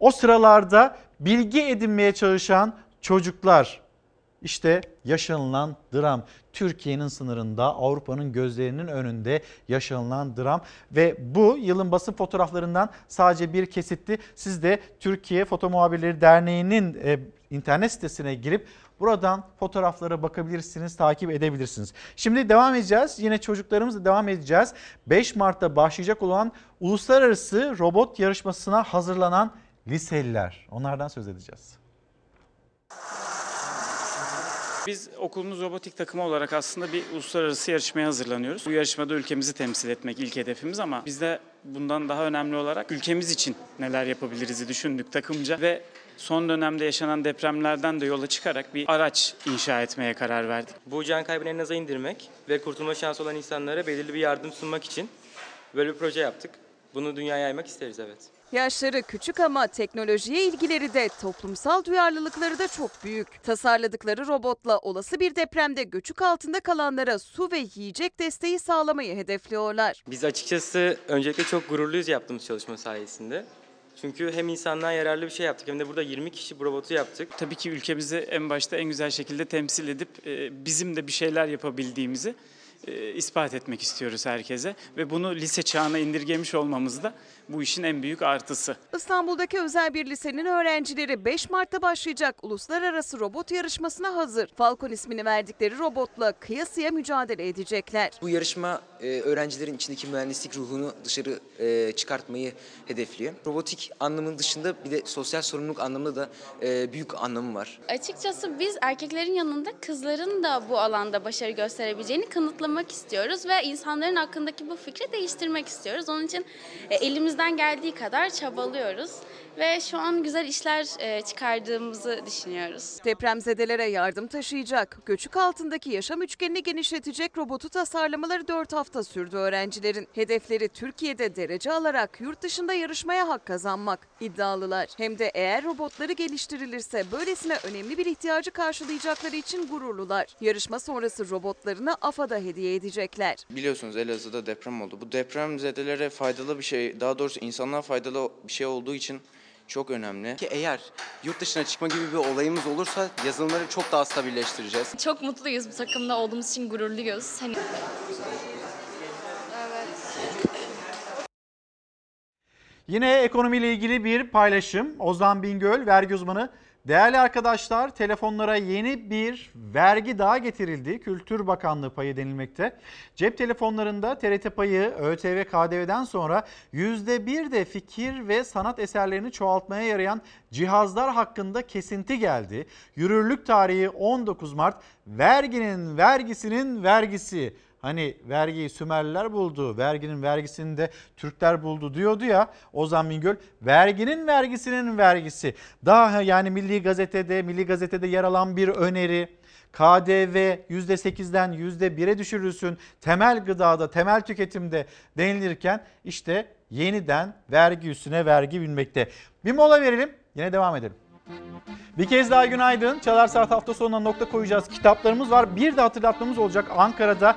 Speaker 1: o sıralarda bilgi edinmeye çalışan çocuklar. İşte yaşanılan dram. Türkiye'nin sınırında Avrupa'nın gözlerinin önünde yaşanılan dram ve bu yılın basın fotoğraflarından sadece bir kesitti. Siz de Türkiye Foto Muhabirleri Derneği'nin e, internet sitesine girip buradan fotoğraflara bakabilirsiniz, takip edebilirsiniz. Şimdi devam edeceğiz. Yine çocuklarımızla devam edeceğiz. 5 Mart'ta başlayacak olan uluslararası robot yarışmasına hazırlanan liseliler. Onlardan söz edeceğiz.
Speaker 49: Biz okulumuz robotik takımı olarak aslında bir uluslararası yarışmaya hazırlanıyoruz. Bu yarışmada ülkemizi temsil etmek ilk hedefimiz ama biz de bundan daha önemli olarak ülkemiz için neler yapabiliriz'i düşündük takımca ve son dönemde yaşanan depremlerden de yola çıkarak bir araç inşa etmeye karar verdik.
Speaker 52: Bu can kaybını en aza indirmek ve kurtulma şansı olan insanlara belirli bir yardım sunmak için böyle bir proje yaptık. Bunu dünyaya yaymak isteriz evet.
Speaker 53: Yaşları küçük ama teknolojiye ilgileri de toplumsal duyarlılıkları da çok büyük. Tasarladıkları robotla olası bir depremde göçük altında kalanlara su ve yiyecek desteği sağlamayı hedefliyorlar.
Speaker 52: Biz açıkçası öncelikle çok gururluyuz yaptığımız çalışma sayesinde. Çünkü hem insanlığa yararlı bir şey yaptık hem de burada 20 kişi bu robotu yaptık.
Speaker 49: Tabii ki ülkemizi en başta en güzel şekilde temsil edip e, bizim de bir şeyler yapabildiğimizi e, ispat etmek istiyoruz herkese ve bunu lise çağına indirgemiş olmamız da bu işin en büyük artısı.
Speaker 53: İstanbul'daki özel bir lisenin öğrencileri 5 Mart'ta başlayacak uluslararası robot yarışmasına hazır. Falcon ismini verdikleri robotla kıyasıya mücadele edecekler.
Speaker 51: Bu yarışma e, öğrencilerin içindeki mühendislik ruhunu dışarı e, çıkartmayı hedefliyor. Robotik anlamının dışında bir de sosyal sorumluluk anlamında da e, büyük anlamı var.
Speaker 54: Açıkçası biz erkeklerin yanında kızların da bu alanda başarı gösterebileceğini kanıtlamak istiyoruz ve insanların hakkındaki bu fikri değiştirmek istiyoruz. Onun için e, elimizden geldiği kadar çabalıyoruz ve şu an güzel işler e, çıkardığımızı düşünüyoruz.
Speaker 53: Depremzedelere yardım taşıyacak, göçük altındaki yaşam üçgenini genişletecek robotu tasarlamaları 4 hafta sürdü öğrencilerin. Hedefleri Türkiye'de derece alarak yurt dışında yarışmaya hak kazanmak. İddialılar. Hem de eğer robotları geliştirilirse böylesine önemli bir ihtiyacı karşılayacakları için gururlular. Yarışma sonrası robotlarını AFAD'a hediye edecekler.
Speaker 43: Biliyorsunuz Elazığ'da deprem oldu. Bu deprem zedelere faydalı bir şey, daha doğrusu insanlığa faydalı bir şey olduğu için çok önemli.
Speaker 55: Ki eğer yurt dışına çıkma gibi bir olayımız olursa yazılımları çok daha stabilleştireceğiz.
Speaker 41: Çok mutluyuz bu takımda olduğumuz için gururluyuz. Hani
Speaker 1: Yine ekonomiyle ilgili bir paylaşım. Ozan Bingöl, vergi uzmanı. Değerli arkadaşlar, telefonlara yeni bir vergi daha getirildi. Kültür Bakanlığı payı denilmekte. Cep telefonlarında TRT payı ÖTV KDV'den sonra %1 de fikir ve sanat eserlerini çoğaltmaya yarayan cihazlar hakkında kesinti geldi. Yürürlük tarihi 19 Mart. Verginin vergisinin vergisi. Hani vergiyi Sümerliler buldu, verginin vergisini de Türkler buldu diyordu ya Ozan Bingöl. Verginin vergisinin vergisi. Daha yani Milli Gazete'de, Milli Gazete'de yer alan bir öneri. KDV %8'den %1'e düşürülsün. Temel gıdada, temel tüketimde denilirken işte yeniden vergi üstüne vergi binmekte. Bir mola verelim, yine devam edelim. Bir kez daha günaydın. Çalar Saat hafta sonuna nokta koyacağız. Kitaplarımız var. Bir de hatırlatmamız olacak. Ankara'da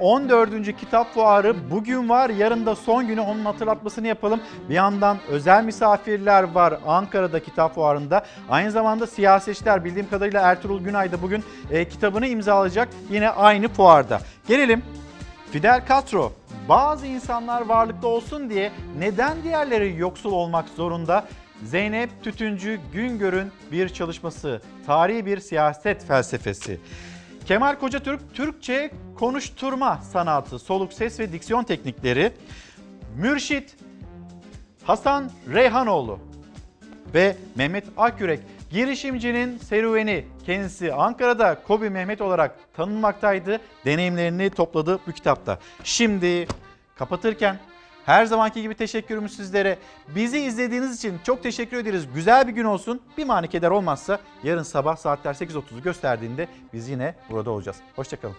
Speaker 1: 14. Kitap Fuarı bugün var. Yarın da son günü onun hatırlatmasını yapalım. Bir yandan özel misafirler var Ankara'da Kitap Fuarı'nda. Aynı zamanda siyasetçiler bildiğim kadarıyla Ertuğrul Günay da bugün e, kitabını imzalayacak. Yine aynı fuarda. Gelelim Fidel Castro bazı insanlar varlıklı olsun diye neden diğerleri yoksul olmak zorunda? Zeynep Tütüncü Güngör'ün bir çalışması, tarihi bir siyaset felsefesi. Kemal Kocatürk, Türkçe konuşturma sanatı, soluk ses ve diksiyon teknikleri. Mürşit Hasan Reyhanoğlu ve Mehmet Akyürek girişimcinin serüveni. Kendisi Ankara'da Kobi Mehmet olarak tanınmaktaydı. Deneyimlerini topladı bu kitapta. Şimdi kapatırken her zamanki gibi teşekkürümüz sizlere. Bizi izlediğiniz için çok teşekkür ederiz. Güzel bir gün olsun. Bir mani keder olmazsa yarın sabah saatler 8.30'u gösterdiğinde biz yine burada olacağız. Hoşçakalın.